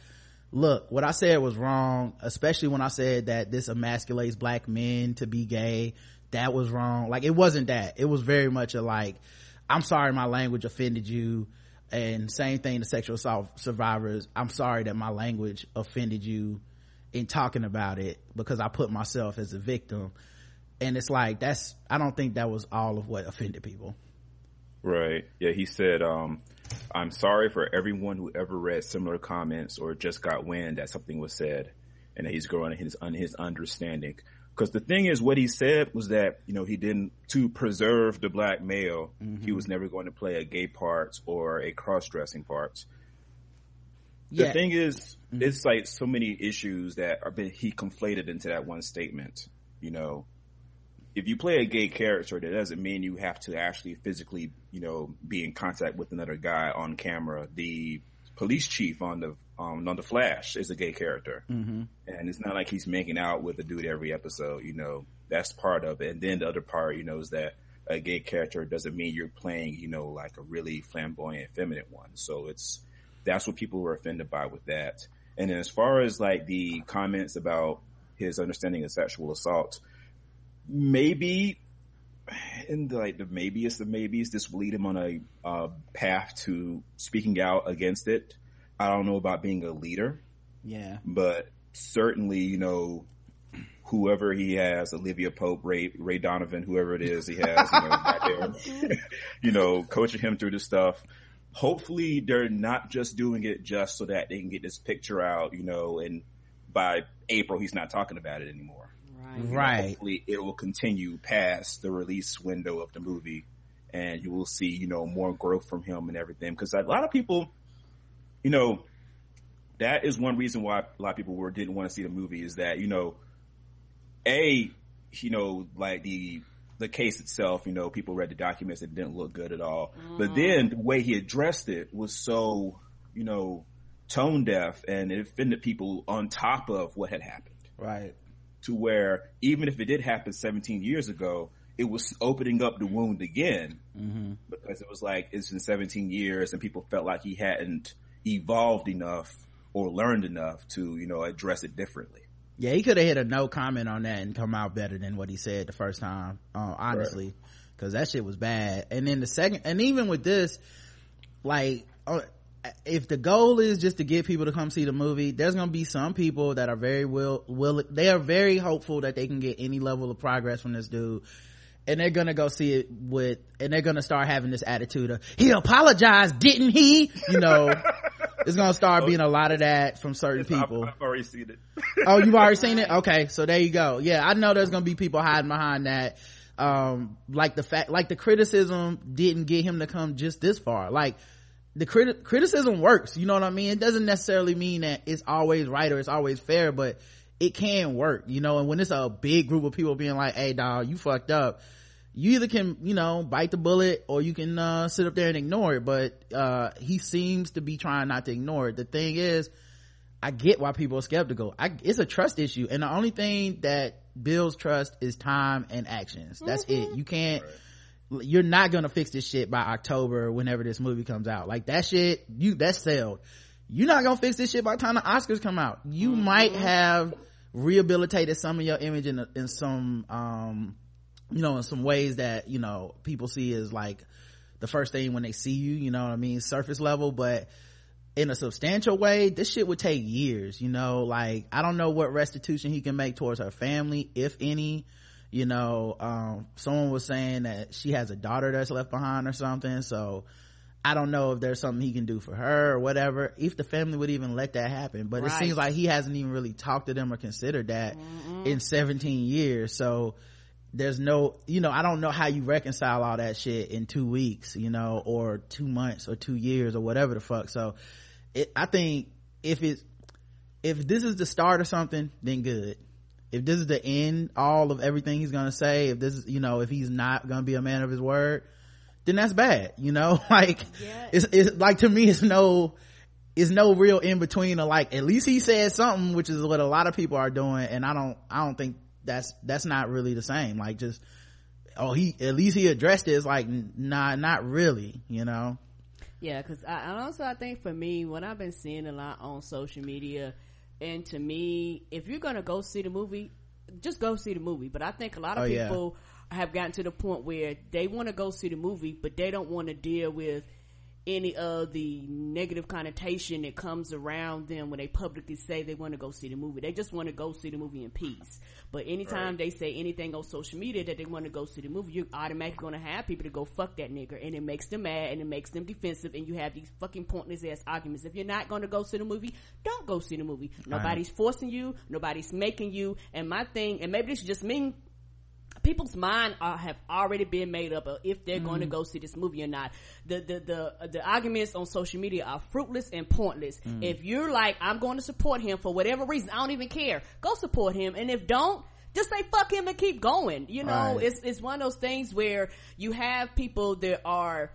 look what i said was wrong especially when i said that this emasculates black men to be gay. That was wrong. Like it wasn't that. It was very much a like i'm sorry my language offended you. And same thing to sexual assault survivors. I'm sorry that my language offended you in talking about it because i put myself as a victim. And it's like that's i don't think that was all of what offended people.
Right. Yeah he said um i'm sorry for everyone who ever read similar comments or just got wind that something was said and that he's growing in his, his understanding Because the thing is, what he said was that you know he didn't to preserve the black male. Mm-hmm. He was never going to play a gay part or a cross dressing part. The yeah. thing is, mm-hmm. it's like so many issues that are been he conflated into that one statement. You know, if you play a gay character, that doesn't mean you have to actually physically, you know, be in contact with another guy on camera. The police chief on the um, on the Flash is a gay character, mm-hmm. and it's not like he's making out with a dude every episode. You know, that's part of it. And then the other part, you know, is that a gay character doesn't mean you're playing, you know, like a really flamboyant, feminine one. So it's that's what people were offended by with that. And then as far as like the comments about his understanding of sexual assault, maybe and like the maybe the maybes, this will lead him on a uh, path to speaking out against it. I don't know about being a leader.
Yeah.
But certainly, you know, whoever he has, Olivia Pope, Ray, Ray Donovan, whoever it is he has, you know, there, you know, coaching him through this stuff. Hopefully they're not just doing it just so that they can get this picture out, you know, and by April he's not talking about it anymore.
Right.
hopefully it will continue past the release window of the movie and you will see, you know, more growth from him and everything. Cause a lot of people, you know, that is one reason why a lot of people were, didn't want to see the movie is that, you know, A, you know, like the, the case itself, you know, people read the documents, it didn't look good at all. Mm. But then the way he addressed it was so, you know, tone deaf and it offended people on top of what had happened.
Right
to where even if it did happen 17 years ago, it was opening up the wound again mm-hmm. because it was like it's been 17 years and people felt like he hadn't evolved enough or learned enough to you know address it differently.
Yeah, he could have hit a no comment on that and come out better than what he said the first time. Uh, honestly, because right. that shit was bad. And then the second, and even with this, like. If the goal is just to get people to come see the movie, there's going to be some people that are very will, will, they are very hopeful that they can get any level of progress from this dude. And they're gonna go see it with, and they're gonna start having this attitude of, he apologized, didn't he? You know, it's gonna start being a lot of that from certain people.
I've, I've, already seen it.
oh, you've already seen it? Okay, so there you go. Yeah, I know there's gonna be people hiding behind that. Um, like the fact, like the criticism didn't get him to come just this far. Like, the criti- criticism works. You know what I mean? It doesn't necessarily mean that it's always right or it's always fair, but it can work, you know, and when it's a big group of people being like, Hey dog, you fucked up. You either can, you know, bite the bullet or you can, uh, sit up there and ignore it. But, uh, he seems to be trying not to ignore it. The thing is, I get why people are skeptical. I, it's a trust issue. And the only thing that builds trust is time and actions. That's mm-hmm. it. You can't, right you're not gonna fix this shit by October whenever this movie comes out. Like that shit, you that's sailed. You're not gonna fix this shit by the time the Oscars come out. You mm-hmm. might have rehabilitated some of your image in, in some, um, you know, in some ways that, you know, people see as like the first thing when they see you, you know what I mean? Surface level, but in a substantial way, this shit would take years, you know, like I don't know what restitution he can make towards her family, if any you know um, someone was saying that she has a daughter that's left behind or something. So i don't know if there's something he can do for her or whatever if the family would even let that happen. But right. it seems like he hasn't even really talked to them or considered that mm-hmm. in 17 years. So there's no you know i don't know how you reconcile all that shit in two weeks you know or two months or two years or whatever the fuck. So it, i think if it's if this is the start of something then good if this is the end all of everything he's gonna say if this is you know if he's not gonna be a man of his word then that's bad you know? Like yeah. it's, it's like to me it's no it's no real in between of like at least he said something which is what a lot of people are doing and i don't i don't think that's that's not really the same. Like just oh he at least he addressed it. It's like nah not really you know?
Yeah because I, and also i think for me what i've been seeing a lot on social media and to me, if you're gonna go see the movie, just go see the movie. But I think a lot of oh, people yeah. have gotten to the point where they want to go see the movie, but they don't want to deal with any of the negative connotation that comes around them when they publicly say they want to go see the movie. They just want to go see the movie in peace. But anytime right. they say anything on social media that they want to go see the movie, you're automatically going to have people to go fuck that nigga, and it makes them mad and it makes them defensive, and you have these fucking pointless ass arguments. If you're not going to go see the movie, don't go see the movie. Nobody's right. forcing you. Nobody's making you. And my thing, and maybe this is just me people's mind are, have already been made up of if they're mm. going to go see this movie or not. The, the, the, the arguments on social media are fruitless and pointless. Mm. If you're like, I'm going to support him for whatever reason, I don't even care. Go support him. And if don't, just say fuck him and keep going. You know, right. it's, it's one of those things where you have people that are,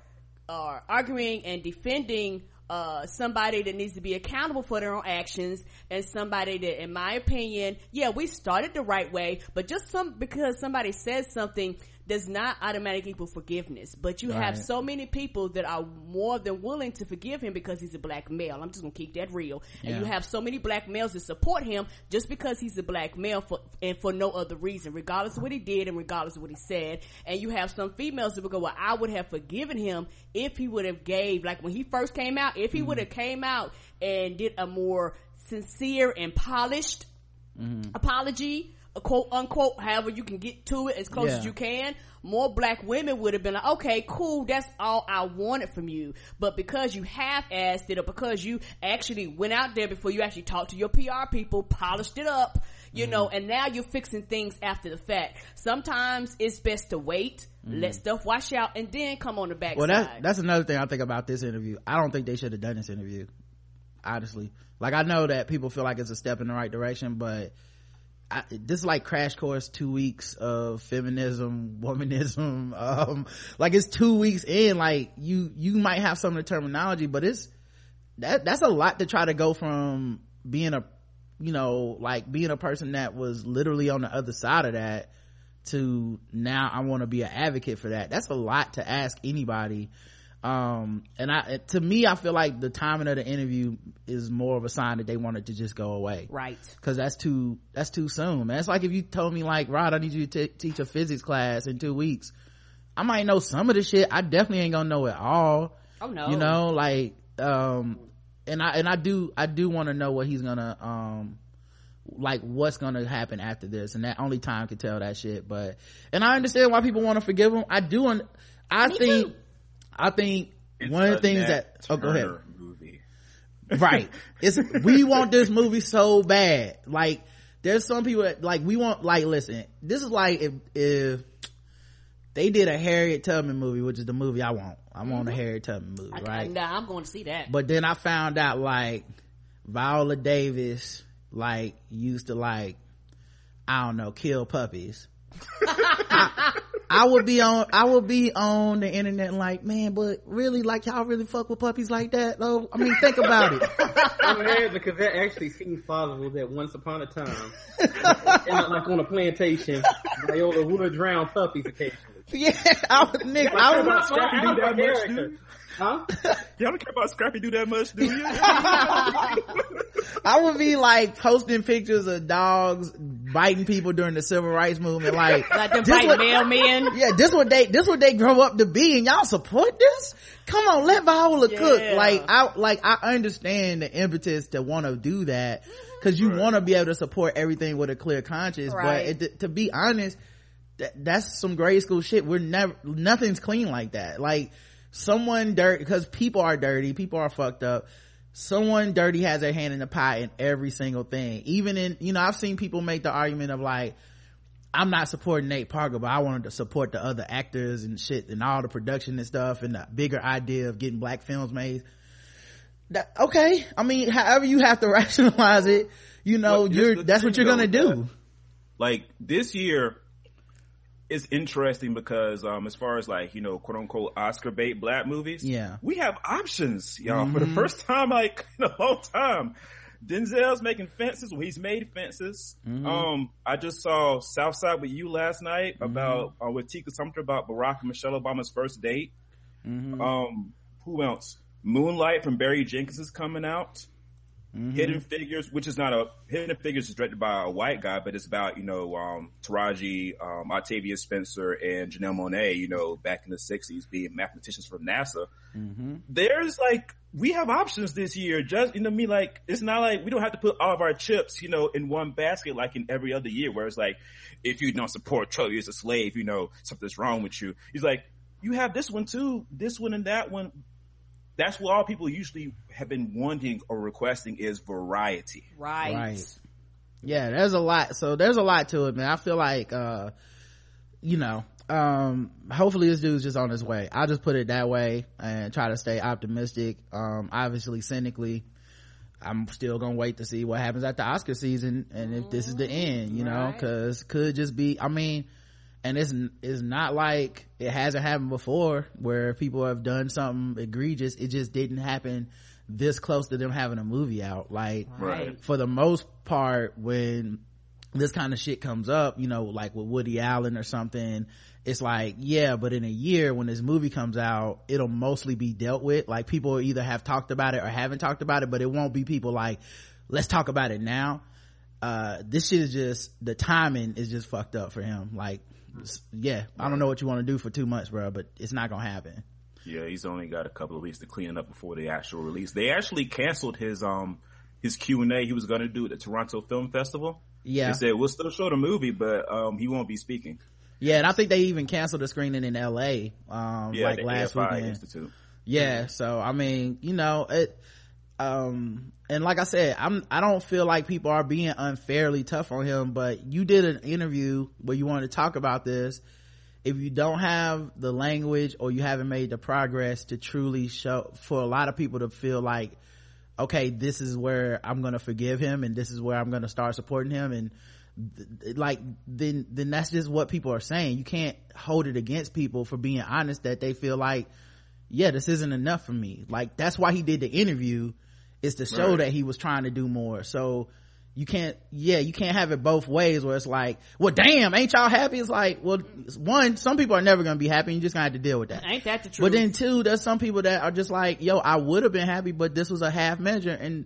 are arguing and defending uh, somebody that needs to be accountable for their own actions and somebody that, in my opinion, yeah, we started the right way, but just some, because somebody says something does not automatically equal forgiveness. But you have so many people that are more than willing to forgive him because he's a black male. I'm just gonna keep that real. Yeah. And you have so many black males that support him just because he's a black male for and for no other reason, regardless of what he did and regardless of what he said. And you have some females that will go, Well, I would have forgiven him if he would have gave like when he first came out, if he mm-hmm. would have came out and did a more sincere and polished mm-hmm. apology quote unquote, however you can get to it as close yeah. as you can, more black women would have been like, okay, cool, that's all I wanted from you. But because you half-assed it or because you actually went out there before you actually talked to your PR people, polished it up, you mm-hmm. know, and now you're fixing things after the fact. Sometimes it's best to wait, mm-hmm. let stuff wash out, and then come on the back
Well, that's, that's another thing I think about this interview. I don't think they should have done this interview. Honestly. Like, I know that people feel like it's a step in the right direction, but I, this is like crash course two weeks of feminism womanism um like it's two weeks in like you you might have some of the terminology but it's that that's a lot to try to go from being a you know like being a person that was literally on the other side of that to now i want to be an advocate for that. That's a lot to ask anybody um and i to me i feel like the timing of the interview is more of a sign that they wanted to just go away.
Right.
Because that's too that's too soon man. It's like if you told me like rod i need you to t- teach a physics class in two weeks i might know some of the shit. I definitely ain't gonna know it all.
Oh no.
You know like um and i and i do i do want to know what he's gonna um like what's gonna happen after this. And that only time can tell that shit but and i understand why people want to forgive him. I do un- i Me think too I think it's one of the things that oh go ahead movie. right it's we want this movie so bad like there's some people that like we want like listen this is like if if they did a Harriet Tubman movie, which is the movie I want. I want mm-hmm. a Harriet Tubman movie, right?
Nah, I'm going to see that.
But then I found out like Viola Davis like used to like I don't know kill puppies. I, I would be on, I would be on the internet like, man, but really, like y'all really fuck with puppies like that though? I mean, think about it.
I'm mad because that actually seems possible that once upon a time, like on a plantation, Viola would drown puppies occasionally.
Yeah, I was, Nick, I
Scrappy Doo that much, dude. Huh? Y'all don't care about Scrappy Doo that much, do you?
I would be like posting pictures of dogs biting people during the civil rights movement, like
like them biting mailmen.
Yeah, this what they this what they grow up to be, and y'all support this? Come on, let Viola yeah. cook. Like I like I understand the impetus to want to do that because you right. want to be able to support everything with a clear conscience, right. but it, to be honest that, that's some grade school shit. We're never, nothing's clean like that. Like, someone dirty, because people are dirty, people are fucked up. Someone dirty has their hand in the pie in every single thing. Even in, you know, I've seen people make the argument of like, I'm not supporting Nate Parker, but I wanted to support the other actors and shit and all the production and stuff and the bigger idea of getting black films made. That, okay. I mean, however you have to rationalize it, you know, well, you're, that's what you're gonna do.
Like this year, it's interesting because um as far as like you know quote unquote oscar bait black movies
yeah
we have options y'all mm-hmm. for the mm-hmm. first time like in a long time denzel's making fences well he's made fences mm-hmm. um i just saw southside with you last night mm-hmm. about uh, with tika sumpter about barack and michelle obama's first date mm-hmm. um who else moonlight from barry jenkins is coming out Mm-hmm. Hidden Figures, which is not a Hidden Figures is directed by a white guy, but it's about you know um, Taraji, um, Octavia Spencer, and Janelle Monáe. You know, back in the '60s, being mathematicians from NASA. Mm-hmm. There's like we have options this year. Just you know, me like it's not like we don't have to put all of our chips, you know, in one basket like in every other year. Where it's like, if you don't support Trump, you're a slave. You know, something's wrong with you. He's like, you have this one too, this one and that one that's what all people usually have been wanting or requesting is variety.
Right. Right.
Yeah, there's a lot. So there's a lot to it, man. I feel like, uh, you know, um, hopefully this dude's just on his way. I'll just put it that way and try to stay optimistic. Um, obviously cynically, I'm still gonna wait to see what happens at the Oscar season and if this is the end, you know, right. cause could just be, I mean, and it's it's not like it hasn't happened before where people have done something egregious. It just didn't happen this close to them having a movie out. Like right. for the most part when this kind of shit comes up you know like with woody allen or something it's like yeah but in a year when this movie comes out it'll mostly be dealt with. Like people either have talked about it or haven't talked about it but it won't be people like let's talk about it now. Uh this shit is just the timing is just fucked up for him. Like yeah i don't know what you want to do for two months bro but it's not gonna happen.
Yeah he's only got a couple of weeks to clean it up before the actual release. They actually canceled his um his q&a he was gonna do at the toronto film festival. Yeah. They said we'll still show the movie but um he won't be speaking.
Yeah and i think they even canceled the screening in la um yeah, like last AFI weekend. Institute. yeah so i mean you know it um and like i said i'm i don't feel like people are being unfairly tough on him but you did an interview where you wanted to talk about this. If you don't have the language or you haven't made the progress to truly show for a lot of people to feel like okay this is where i'm gonna forgive him and this is where i'm gonna start supporting him and th- like then then that's just what people are saying. You can't hold it against people for being honest that they feel like yeah this isn't enough for me. Like that's why he did the interview is to show right. that he was trying to do more. So you can't yeah you can't have it both ways where it's like well damn ain't y'all happy? It's like well one some people are never gonna be happy you just gonna have to deal with that.
Ain't that the truth
but then two there's some people that are just like yo i would have been happy but this was a half measure and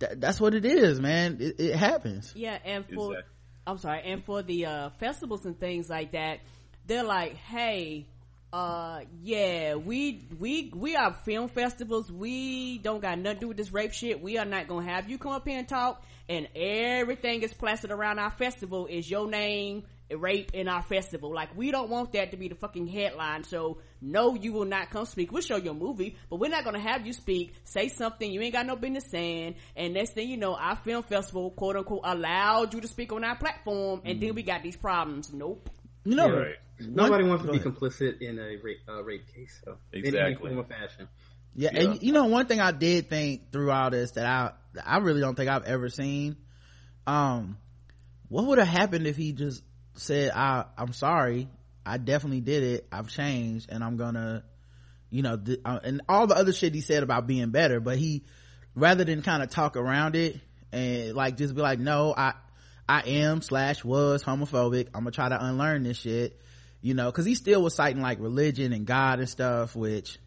th- that's what it is man. It, it happens.
Yeah and for exactly. i'm sorry and for the uh festivals and things like that they're like hey uh yeah we we we are film festivals. We don't got nothing to do with this rape shit. We are not gonna have you come up here and talk and everything is plastered around our festival is your name rape in our festival. Like we don't want that to be the fucking headline so no you will not come speak. We'll show your movie but we're not gonna have you speak say something you ain't got no business saying and next thing you know our film festival quote unquote allowed you to speak on our platform and mm. then we got these problems. Nope
you know, right. nobody wants to be complicit in a rape, uh, rape case. So
exactly.
In fashion.
Yeah, yeah, and you know one thing I did think through all this that I I really don't think I've ever seen. Um, what would have happened if he just said, "I I'm sorry, I definitely did it. I've changed, and I'm gonna, you know, th- uh, and all the other shit he said about being better." But he, rather than kind of talk around it and like just be like, "No, I I am slash was homophobic. I'm gonna try to unlearn this shit, you know, cause he still was citing like religion and God and stuff, which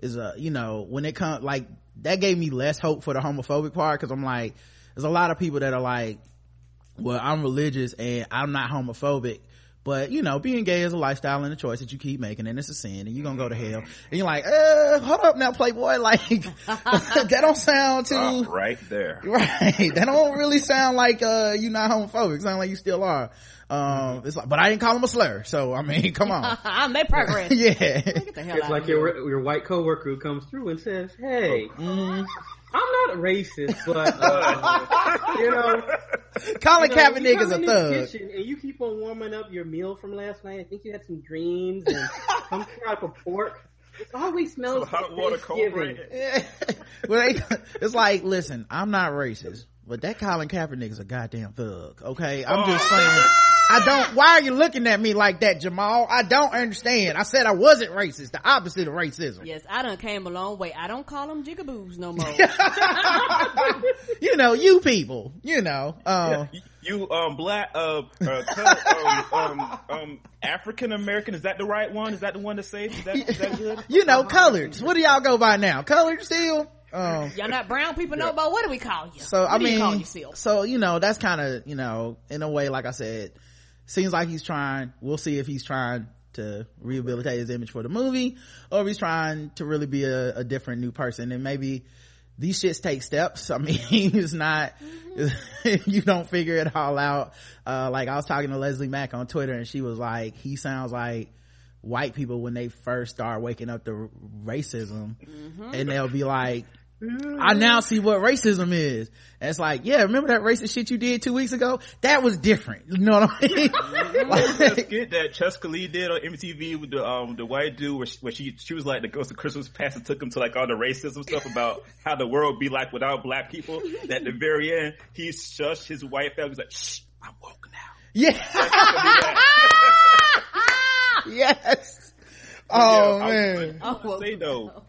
is a, you know, when it comes, like, that gave me less hope for the homophobic part, cause I'm like, there's a lot of people that are like, well, I'm religious and I'm not homophobic, but you know being gay is a lifestyle and a choice that you keep making and it's a sin and you're gonna go to hell. And you're like uh hold up now playboy. Like that don't sound too uh,
right there.
Right. That don't really sound like uh you're not homophobic. Sound like you still are. Um it's like but i didn't call him a slur so i mean come on.
I made progress.
Yeah.
It's like your your white coworker who comes through and says hey. Mm, I'm not racist, but uh, you know,
Colin you know, Kaepernick is a thug.
and you keep on warming up your meal from last night. I think you had some dreams and some type of pork. It always smells hot water Thanksgiving.
well, it's like, listen, I'm not racist, but that Colin Kaepernick is a goddamn thug. Okay, I'm oh. just saying. I don't, why are you looking at me like that, Jamal? I don't understand. I said I wasn't racist, the opposite of racism.
Yes, I done came a long way. I don't call them jigaboos no more.
you know, you people, you know, um,
yeah, you, um, black, uh, uh, um, um, um, African American, is that the right one? Is that the one to say? Is that, is that good?
You know, colored. What do y'all go by now? Colored still?
Um, Y'all not brown people know about what do we call you?
So
what
I mean, so you know that's kind of you know in a way, like I said, seems like he's trying. We'll see if he's trying to rehabilitate his image for the movie, or if he's trying to really be a, a different new person. And maybe these shits take steps. I mean, it's not, mm-hmm. you don't figure it all out. Uh, like I was talking to Leslie Mac on Twitter and she was like, he sounds like white people when they first start waking up to racism mm-hmm. and they'll be like, I now see what racism is. And it's like, yeah, remember that racist shit you did two weeks ago? That was different. You know what I mean?
like, skit that Chescaleigh did on MTV with the um the white dude where she, where she she was like the ghost of Christmas past and took him to like all the racism stuff about how the world be like without black people. That at the very end he shushed his white family. He's like, shh, I'm woke now.
Yeah. yes. Oh yeah, man.
I, I say though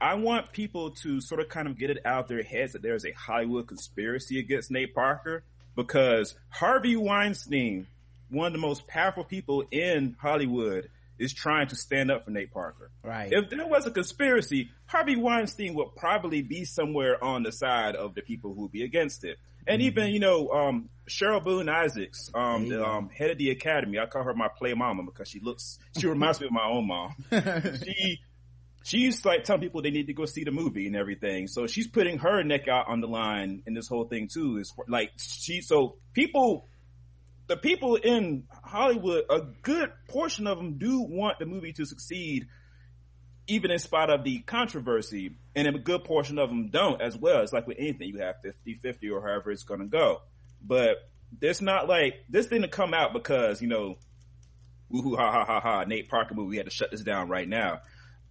I want people to sort of kind of get it out of their heads that there's a Hollywood conspiracy against Nate Parker because Harvey Weinstein, one of the most powerful people in Hollywood, is trying to stand up for Nate Parker.
Right.
If there was a conspiracy, Harvey Weinstein would probably be somewhere on the side of the people who would be against it. And mm-hmm. even, you know, um, Cheryl Boone Isaacs, um, the um, head of the academy, I call her my play mama because she looks, she reminds me of my own mom. she she's like telling people they need to go see the movie and everything. So she's putting her neck out on the line in this whole thing too. Is like she so people, the people in Hollywood, a good portion of them do want the movie to succeed, even in spite of the controversy, and a good portion of them don't as well. It's like with anything, you have 50-50 or however it's to go. But it's not like this didn't come out because you know, woohoo ha ha ha ha Nate Parker movie. We had to shut this down right now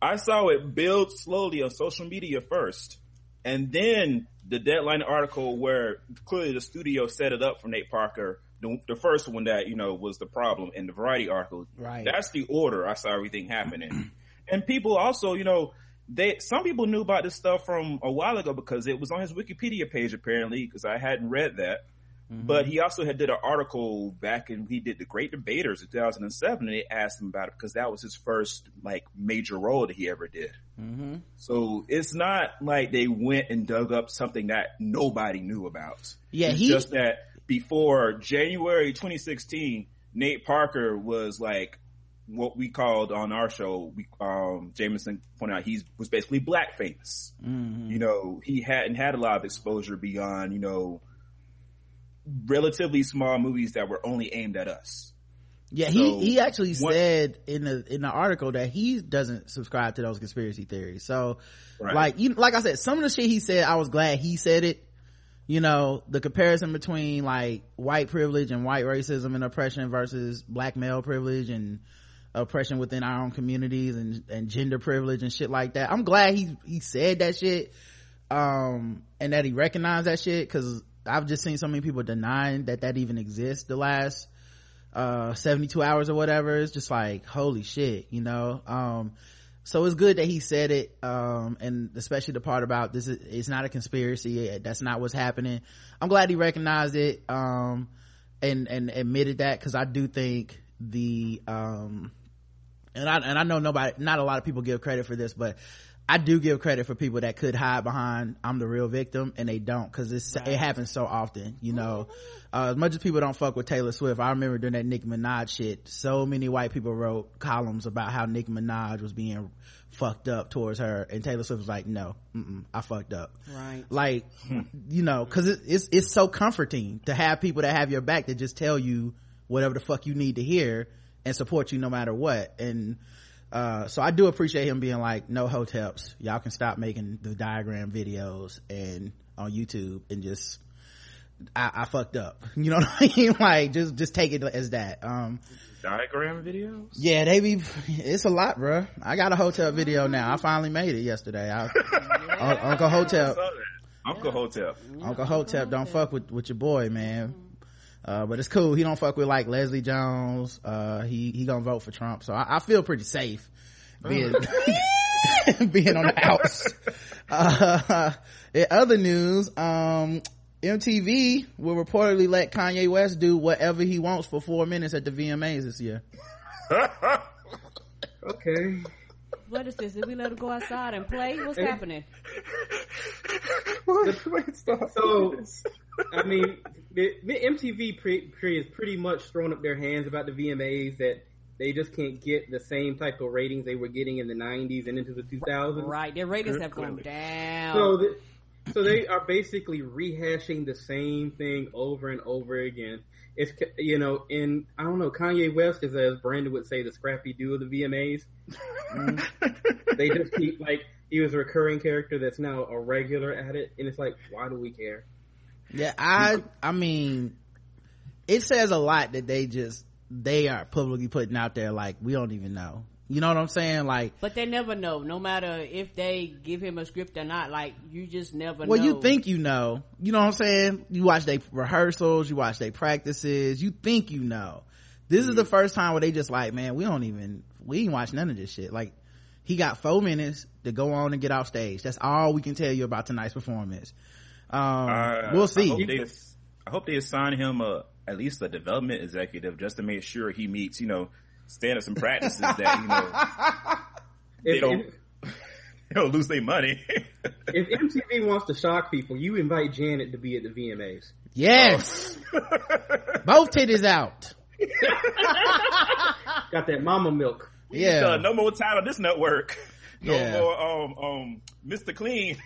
I saw it build slowly on social media first. And then the deadline article where clearly the studio set it up for Nate Parker, the, the first one that, you know, was the problem in the variety article.
Right.
That's the order I saw everything happening. and people also, you know, they, some people knew about this stuff from a while ago because it was on his Wikipedia page apparently, because I hadn't read that. Mm-hmm. But he also had did an article back and he did the Great Debaters in 2007, and they asked him about it because that was his first like major role that he ever did. Mm-hmm. So it's not like they went and dug up something that nobody knew about.
Yeah,
it's
he
just that before January 2016, Nate Parker was like what we called on our show. We, um, Jameson pointed out he was basically black famous. Mm-hmm. You know, he hadn't had a lot of exposure beyond you know relatively small movies that were only aimed at us.
Yeah, so, he he actually said in the in the article that he doesn't subscribe to those conspiracy theories. So, right. like you like I said, some of the shit he said, I was glad he said it. You know, the comparison between like white privilege and white racism and oppression versus black male privilege and oppression within our own communities and and gender privilege and shit like that. I'm glad he he said that shit um and that he recognized that shit cuz I've just seen so many people denying that that even exists the last, uh, 72 hours or whatever. It's just like, holy shit, you know? Um, so it's good that he said it, um, and especially the part about this is, it's not a conspiracy. That's not what's happening. I'm glad he recognized it, um, and, and admitted that because I do think the, um, and I, and I know nobody, not a lot of people give credit for this, but I do give credit for people that could hide behind I'm the real victim and they don't because it's right. it happens so often. You know, uh, as much as people don't fuck with Taylor Swift, I remember during that Nicki Minaj shit, so many white people wrote columns about how Nicki Minaj was being fucked up towards her, and Taylor Swift was like, "No, I fucked up."
Right?
Like, you know, because it, it's it's so comforting to have people that have your back that just tell you whatever the fuck you need to hear and support you no matter what, and uh, so I do appreciate him being like, no hoteps. Y'all can stop making the diagram videos and on YouTube and just, I, I fucked up. You know what I mean? like, just, just take it as that. Um,
diagram videos?
Yeah, they be, it's a lot, bro. I got a hotel video now. I finally made it yesterday. I, Uncle Hotep.
Uncle hotel,
Uncle Hotel, don't fuck with, with your boy, man. Uh, but it's cool. He don't fuck with like Leslie Jones. Uh, he, he gonna vote for Trump. So I, I feel pretty safe being, being on the outs. Uh, in other news, um, MTV will reportedly let Kanye West do whatever he wants for four minutes at the VMAs this year.
okay.
What is this? Did we let her go outside and play? What's happening?
so, I mean, the, the MTV pre, pre is pretty much throwing up their hands about the VMAs that they just can't get the same type of ratings they were getting in the 90s and into the 2000s.
Right, their ratings have gone down.
So, the, so they are basically rehashing the same thing over and over again. It's you know, in I don't know, Kanye West is as Brandon would say the Scrappy Doo of the VMAs. Mm. they just keep like he was a recurring character that's now a regular at it, and it's like, why do we care?
Yeah, I I mean, it says a lot that they just they are publicly putting out there like we don't even know you know what i'm saying? Like
but they never know. No matter if they give him a script or not like you just never know.
well
know.
you think you know. You know what i'm saying? You watch their rehearsals you watch their practices you think you know. This mm-hmm. is the first time where they just like man we don't even we ain't watch none of this shit. Like he got four minutes to go on and get off stage. That's all we can tell you about tonight's performance. Um, uh, we'll see.
I hope, they, I hope they assign him a at least a development executive just to make sure he meets you know standards and practices that you know they don't they don't lose their money.
if MTV wants to shock people, you invite Janet to be at the VMAs.
Yes, oh. both titties out.
Got that mama milk.
Yeah,
uh, no more time on this network. No yeah. more um um Mr. Clean.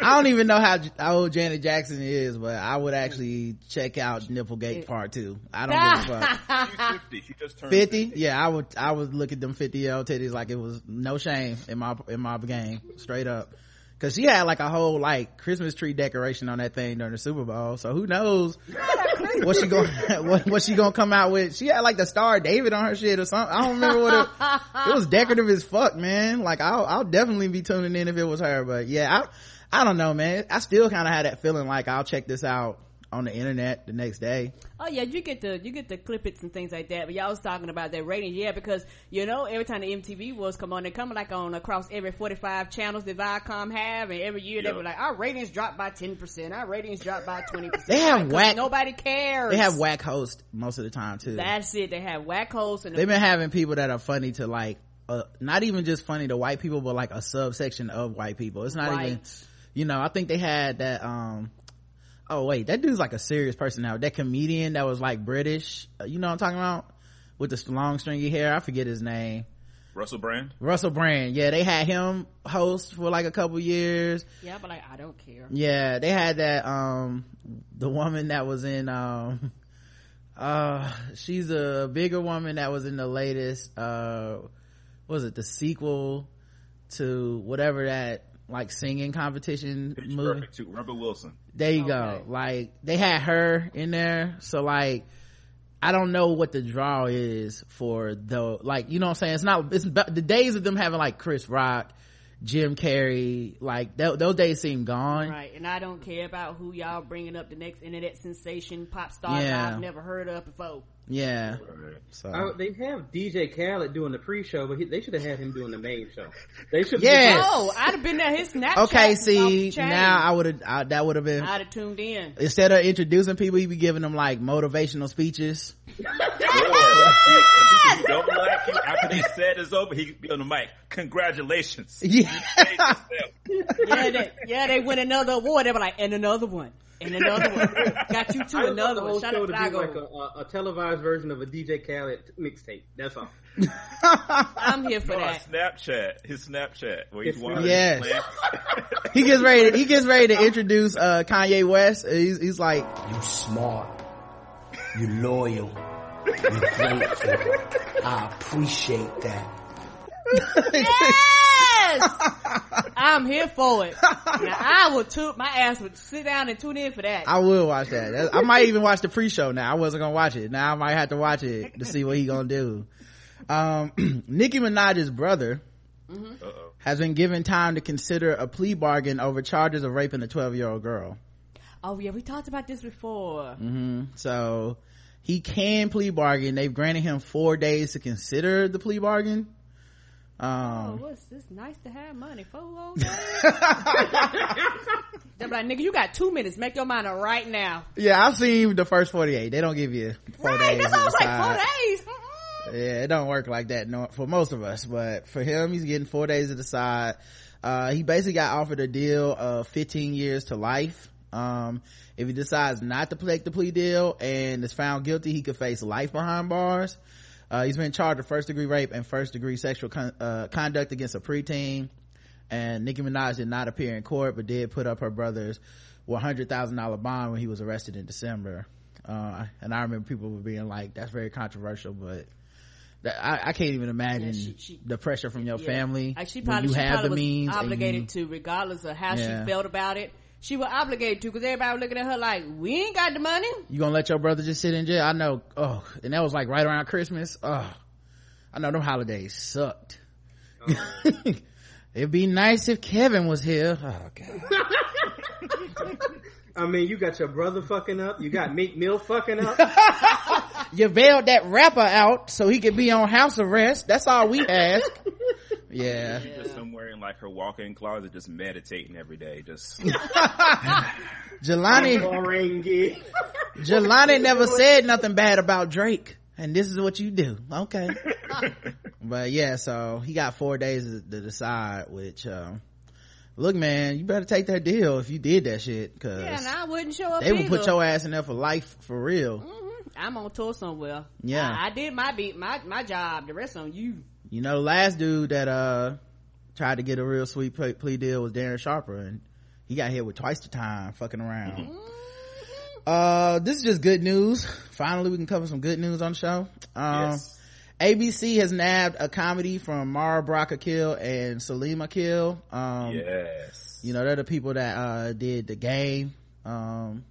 I don't even know how, how old Janet Jackson is, but I would actually check out Nipplegate Part Two. I don't give a
fuck. She's fifty. She just turned
50? 50? Yeah, I would. I would look at them fifty year old titties like it was no shame in my in my game, straight up. Cause she had like a whole like Christmas tree decoration on that thing during the Super Bowl. So who knows what she going what, what she gonna come out with? She had like the Star David on her shit or something. I don't remember what it, it was decorative as fuck, man. Like I'll I'll definitely be tuning in if it was her. But yeah, I I don't know, man. I still kind of had that feeling like I'll check this out on the internet the next day.
Oh yeah, you get the you get the clippets and things like that. But y'all was talking about that rating, yeah, because you know every time the MTV was come on, they come like on across every forty five channels that Viacom have, and every year yep. they were like, our ratings dropped by ten percent, our ratings dropped by twenty percent.
They have whack.
Nobody cares.
They have whack hosts most of the time too.
That's it. They have whack hosts, and
they've been having people that are funny to like. Uh, not even just funny to white people, but like a subsection of white people. It's not right. even you know i think they had that um oh wait that dude's like a serious person now. That comedian that was like british uh, you know what i'm talking about? With the long stringy hair i forget his name.
Russell brand?
Russell brand yeah they had him host for like a couple years.
Yeah but like i don't care.
Yeah they had that um the woman that was in um uh she's a bigger woman that was in the latest uh was it the sequel to whatever that like singing competition
Pitch
movie.
Perfect too. Rebel Wilson.
There you okay. go. Like they had her in there, so like I don't know what the draw is for the like you know what I'm saying. It's not. It's the days of them having like Chris Rock Jim Carrey, like th- those days seem gone.
Right, and I don't care about who y'all bringing up the next internet sensation pop star yeah. I've never heard of before.
Yeah.
So uh, they have DJ Khaled doing the pre-show, but he, they should have had him doing the main show. They should.
Yes.
Oh, I'd have been at His Snapchat.
Okay, see now I would have that would have been.
I'd have tuned in
instead of introducing people. He'd be giving them like motivational speeches.
yes! don't like you after they said it's over. He be on the mic. Congratulations.
Yeah.
yeah, they, yeah, they win another award. They were like, and another one and another one. Got you to another one. Shout out to be
like a, a, televised version of a DJ Khaled mixtape. That's all.
I'm here for no, that.
Snapchat, his Snapchat, where he's watching.
Yes. he gets ready. To, he gets ready to introduce uh, Kanye West. He's, he's like,
"You smart, you loyal, you grateful. I appreciate that."
Yes! I'm here for it. Now I would tune, my ass would sit down and tune in for that.
I will watch that. I might even watch the pre-show now. I wasn't gonna watch it. Now I might have to watch it to see what he gonna do. Um, Nicki Minaj's brother mm-hmm. has been given time to consider a plea bargain over charges of raping a 12 year old girl.
Oh yeah, we talked about this before.
Mm-hmm. So he can plea bargain. They've granted him four days to consider the plea bargain.
Um, oh, what's this? Nice to have money, four days. They're like, nigga, you got two minutes. Make your mind up right now.
Yeah, I've seen the first forty-eight. They don't give you four
right,
days.
That's I was like, four days.
Yeah, it don't work like that for most of us, but for him, he's getting four days to decide. Uh, he basically got offered a deal of 15 years to life. Um, if he decides not to take the plea deal and is found guilty, he could face life behind bars. Uh, he's been charged with first degree rape and first degree sexual con- uh, conduct against a preteen. And Nicki Minaj did not appear in court, but did put up her brother's $100,000 bond when he was arrested in December. Uh, and I remember people were being like, that's very controversial, but that, I, I, can't even imagine yeah, she, she, the pressure from your yeah. family.
Like she probably,
you
she
have
probably
the means
obligated
you,
to, regardless of how yeah. she felt about it. She was obligated to because everybody was looking at her like, we ain't got the money.
You gonna let your brother just sit in jail? I know. Oh, and that was like right around Christmas. Oh, I know them holidays sucked. Oh. It'd be nice if Kevin was here. Oh
god. I mean, you got your brother fucking up. You got Meek Mill fucking up.
you bailed that rapper out so he could be on house arrest. That's all we ask. Yeah.
Just somewhere in like her walk-in closet, just meditating every day. Just.
Jelani. Jelani never said nothing bad about Drake. And this is what you do. Okay. but yeah, so he got four days to, to decide, which, um, look man you better take that deal if you did that shit because
yeah and i wouldn't show up
they
would
put your ass in there for life for real
mm-hmm. i'm on tour somewhere
yeah
I, I, did my beat my my job the rest on you
you know the last dude that uh tried to get a real sweet plea, plea deal was darren sharper and he got hit with twice the time fucking around mm-hmm. uh this is just good news finally we can cover some good news on the show um yes ABC has nabbed a comedy from Mara Brock Akil and Salim Akil. Um,
yes.
You know, they're the people that, uh, did the game. Um,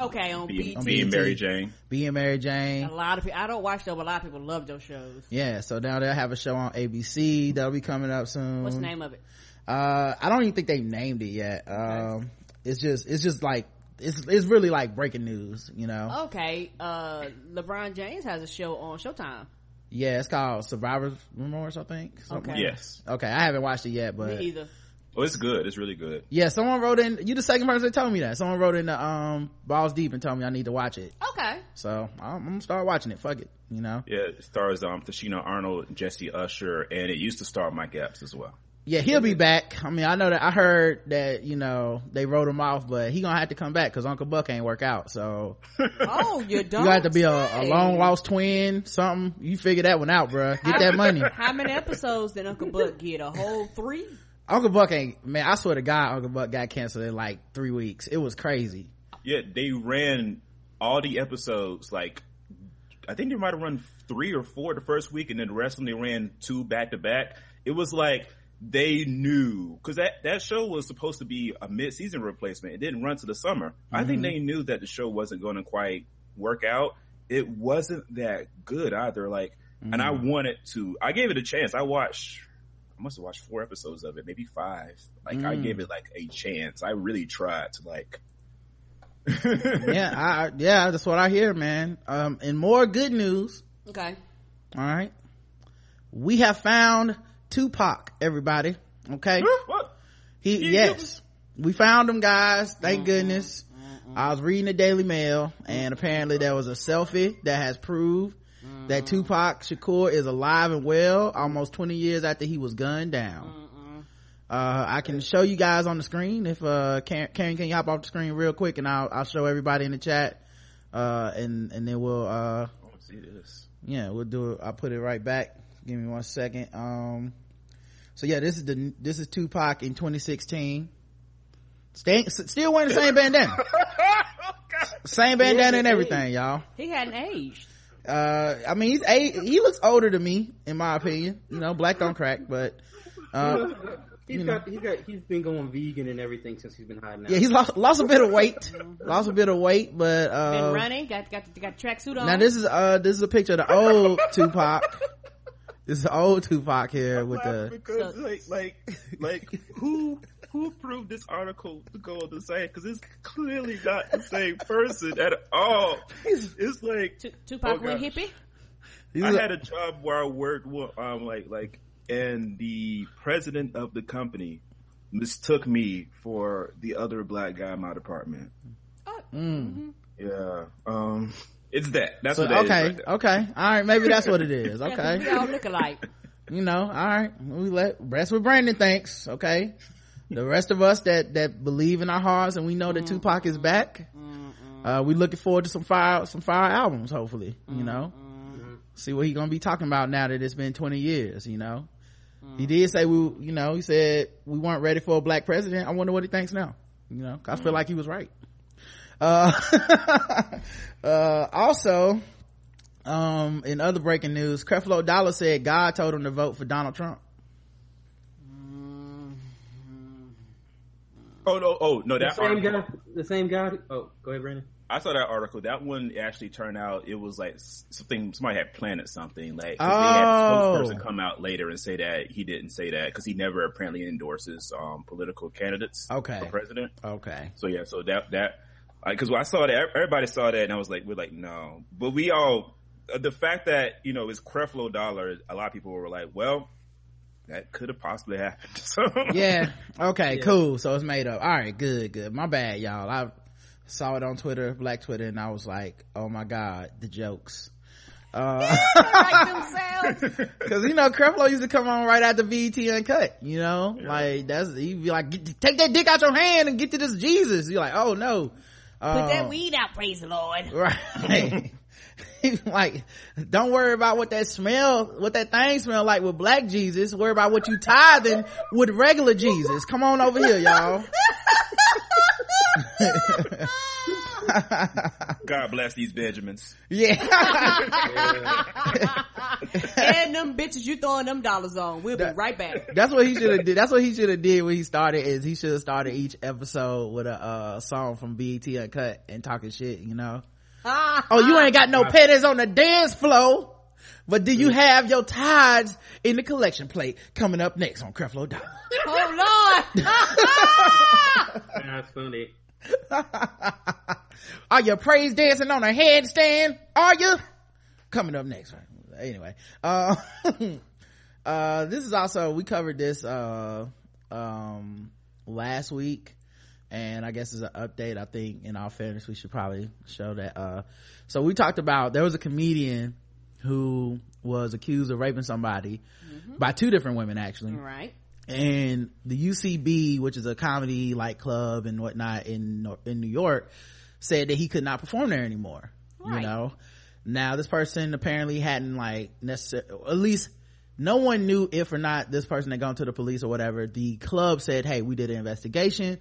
okay, on
Being, being Mary Jane.
Being Mary Jane.
A lot of people, I don't watch those, but a lot of people love those shows.
Yeah, so now they'll have a show on ABC that'll be coming up soon.
What's the name of it?
Uh, I don't even think they named it yet. Okay. Um, it's just, it's just like, it's, it's really like breaking news, you know?
Okay, uh, LeBron James has a show on Showtime.
Yeah, it's called Survivor's Remorse, I think.
Something
okay. Yes.
Okay, I haven't watched it yet, but
me either.
Oh, it's good. It's really good.
Yeah, someone wrote in. You the second person that told me that. Someone wrote in the um balls deep and told me I need to watch it.
Okay.
So I'm, I'm gonna start watching it. Fuck it, you know.
Yeah, it stars um Tichina Arnold, Jesse Usher, and it used to star Mike Epps as well
yeah he'll be back i mean i know that i heard that you know they wrote him off but he gonna have to come back because uncle buck ain't work out so
oh you don't
you got to be a, a, long lost twin something you figure that one out bruh get that money
how many episodes did uncle buck get a whole three
uncle buck ain't man i swear to god uncle buck got canceled in like three weeks it was crazy
yeah they ran all the episodes like i think they might have run three or four the first week and then the rest of them they ran two back to back it was like they knew because that that show was supposed to be a mid-season replacement. It didn't run to the summer. Mm-hmm. I think mm-hmm. they knew that the show wasn't going to quite work out. It wasn't that good either. Like, mm-hmm. and I mm-hmm. wanted to. I gave it a chance. I watched. I must have watched four episodes of it, maybe five. Like, mm. I gave it like a chance. I really tried to like.
yeah, I yeah, that's what I hear, man. Um, and more good news.
Okay.
All right. We have found Tupac, everybody. Okay.
What?
He, he yes. We found him guys. Thank mm-hmm. goodness. Mm-hmm. I was reading the Daily Mail and apparently there was a selfie that has proved mm-hmm. that Tupac Shakur is alive and well almost 20 years after he was gunned down. Uh, I can show you guys on the screen if, uh, Karen, Karen, can you hop off the screen real quick and I'll, I'll show everybody in the chat. Uh, and, and then we'll, uh,
see this.
Yeah, we'll do it. I'll put it right back give me one second um so yeah this is the this is tupac in 2016 Stay, still wearing the same bandana same bandana and everything y'all
he hadn't aged
uh i mean he's a he looks older to me in my opinion you know black don't crack but uh
He's got, he's got, he's been going vegan and everything since he's been hiding out.
Yeah, he's lost, lost a bit of weight, lost a bit of weight, but, uh.
Been running, got, got, got tracksuit on.
Now this is, uh, this is a picture of the old Tupac. This is old Tupac here with the
because like like like who who approved this article to go on the site because it's clearly not the same person at all. It's like
T- Tupac oh went hippie.
I had a job where I worked um like like and the president of the company mistook me for the other black guy in my department.
Oh. Mm.
Yeah. Um It's that. That's
So,
what that is
okay,
right
okay, all right. Maybe that's what it is. Okay,
we all look alike.
you know, all right. We let rest with Brandon Thanks. Okay, the rest of us that that believe in our hearts and we know that Tupac is back. Uh, we looking forward to some fire some fire albums. Hopefully, you know, see what he gonna be talking about now that it's been twenty years. You know, he did say we, you know, he said we weren't ready for a black president. I wonder what he thinks now. You know, 'cause I feel like he was right. Uh, uh, also, um, in other breaking news, Creflo Dollar said God told him to vote for Donald Trump.
Oh no! Oh no!
The
That
same
article,
guy. The same guy. Oh, go ahead, Brandon.
I saw that article. That one actually turned out it was like something somebody had planted something. Like 'cause they had
Oh.
spokesperson come out later and say that he didn't say that because he never apparently endorses um, political candidates
Okay.
for president.
Okay.
So yeah, so that that because when I saw that, everybody saw that, and I was like, we're like, no. But we all uh, the fact that you know it's Creflo Dollar. A lot of people were like, well, that could have possibly happened. So
Yeah. Okay. Cool. So it's made up. All right. Good. Good. My bad, y'all. I saw it on Twitter, Black Twitter, and I was like, oh my god, the jokes. Uh,
like themselves.
cause you know, Creflo used to come on right after BET Uncut, you know? Like, that's, he'd be like, take that dick out your hand and get to this Jesus. You're like, oh no.
Put
Uh,
that weed out, praise the Lord.
Right. like, don't worry about what that smell, what that thing smell like with black Jesus. Worry about what you tithing with regular Jesus. Come on over here, y'all.
God bless these Benjamins.
yeah.
and them bitches you throwing them dollars on. We'll be right back.
That's what he should have did. That's what he should have did when he started is he should have started each episode with a uh, song from BET Uncut and talking shit, you know? Oh, you ain't got no pennies on the dance floor. But do you have your tithes in the collection plate coming up next on Creflo Dollar?
Oh Lord.
That's funny.
Are you praise dancing on a headstand? Are you? Coming up next. Right? Anyway, uh, uh, this is also, we covered this, uh, um, last week. And I guess as an update, I think in all fairness, we should probably show that, uh, so we talked about, there was a comedian who was accused of raping somebody by two different women actually
right.
and the UCB, which is a comedy like club and whatnot in in New York, said that he could not perform there anymore.
Right.
You know, now this person apparently hadn't like necessarily, at least no one knew if or not this person had gone to the police or whatever. The club said, "Hey, we did an investigation.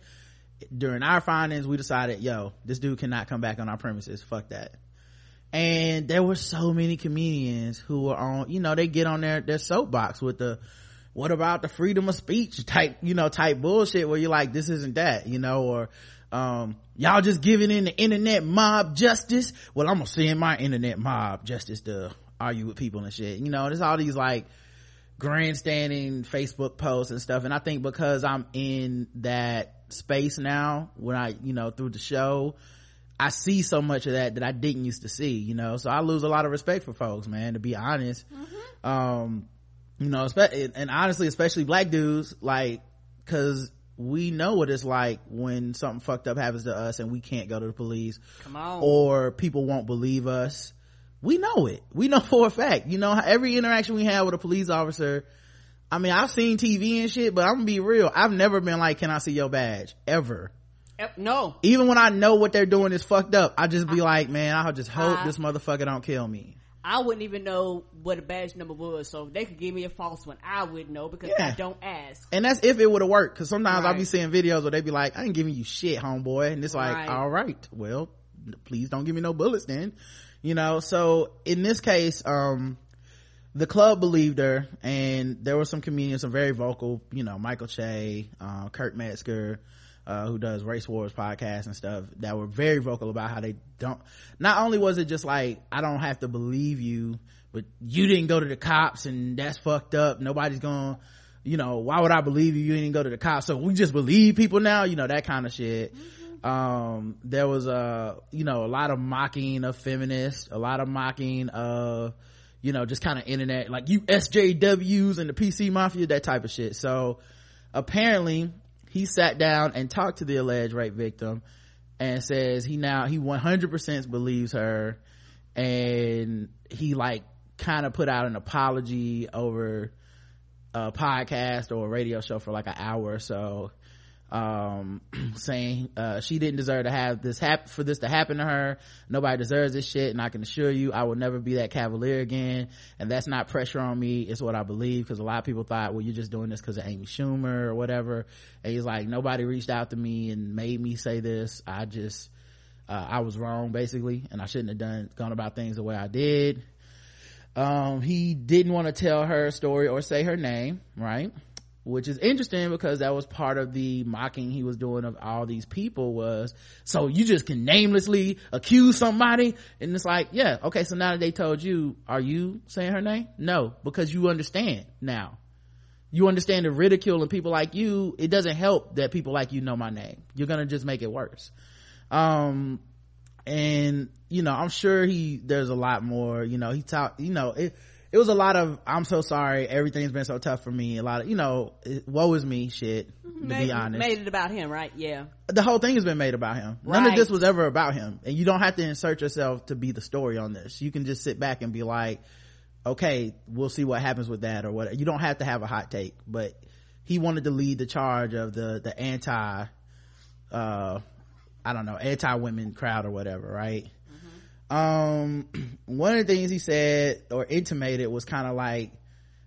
During our findings, we decided, yo, this dude cannot come back on our premises. Fuck that." And there were so many comedians who were on, you know, they get on their their soapbox with the what about the freedom of speech type you know type bullshit where you're like this isn't that you know or um y'all just giving in the internet mob justice well i'm gonna send my internet mob justice to argue with people and shit you know there's all these like grandstanding facebook posts and stuff and i think because i'm in that space now when i you know through the show i see so much of that that i didn't used to see you know? So i lose a lot of respect for folks man to be honest. Um you know and honestly especially black dudes like because we know what it's like when something fucked up happens to us and we can't go to the police
Come on.
or people won't believe us. We know it. We know for a fact. You know every interaction we have with a police officer i mean i've seen tv and shit but i'm gonna be real i've never been like can i see your badge ever
no.
even when i know what they're doing is fucked up i just be like man i'll just hope
I-
this motherfucker don't kill me
I wouldn't even know what a badge number was, so if they could give me a false one, I wouldn't know because
Yeah.
I don't ask.
and that's if it would have worked because sometimes i'll be seeing videos where they be like i ain't giving you shit homeboy and it's like
Right.
all right well please don't give me no bullets then you know so in this case um the club believed her and there were some comedians some very vocal you know michael che uh, kurt metzger uh, who does race wars podcast and stuff that were very vocal about how they don't not only was it just like i don't have to believe you but you didn't go to the cops and that's fucked up. Nobody's gonna you know why would i believe you? You didn't go to the cops. So we just believe people now you know that kind of shit. Um there was a you know a lot of mocking of feminists a lot of mocking of you know just kind of internet like you sjws and the pc mafia that type of shit. So apparently he sat down and talked to the alleged rape victim and says he now he 100% believes her and he like kind of put out an apology over a podcast or a radio show for like an hour or so um saying uh she didn't deserve to have this happen for this to happen to her. Nobody deserves this shit and i can assure you i will never be that cavalier again. And that's not pressure on me it's what i believe because a lot of people thought well you're just doing this because of amy schumer or whatever. And he's like nobody reached out to me and made me say this. I just uh, i was wrong basically and i shouldn't have done gone about things the way i did. Um he didn't want to tell her story or say her name right which is interesting because that was part of the mocking he was doing of all these people was so you just can namelessly accuse somebody? And it's like yeah okay so now that they told you are you saying her name? No because you understand now. You understand the ridicule and people like you. It doesn't help that people like you know my name. You're gonna just make it worse. Um and you know i'm sure he there's a lot more you know he talked you know it it was a lot of i'm so sorry everything's been so tough for me a lot of you know woe is me shit to
made,
be honest.
made it about him right? Yeah.
The whole thing has been made about him. None of this was ever about him. And you don't have to insert yourself to be the story on this. You can just sit back and be like okay we'll see what happens with that or what you don't have to have a hot take but he wanted to lead the charge of the the anti uh i don't know anti-women crowd or whatever right um one of the things he said or intimated was kind of like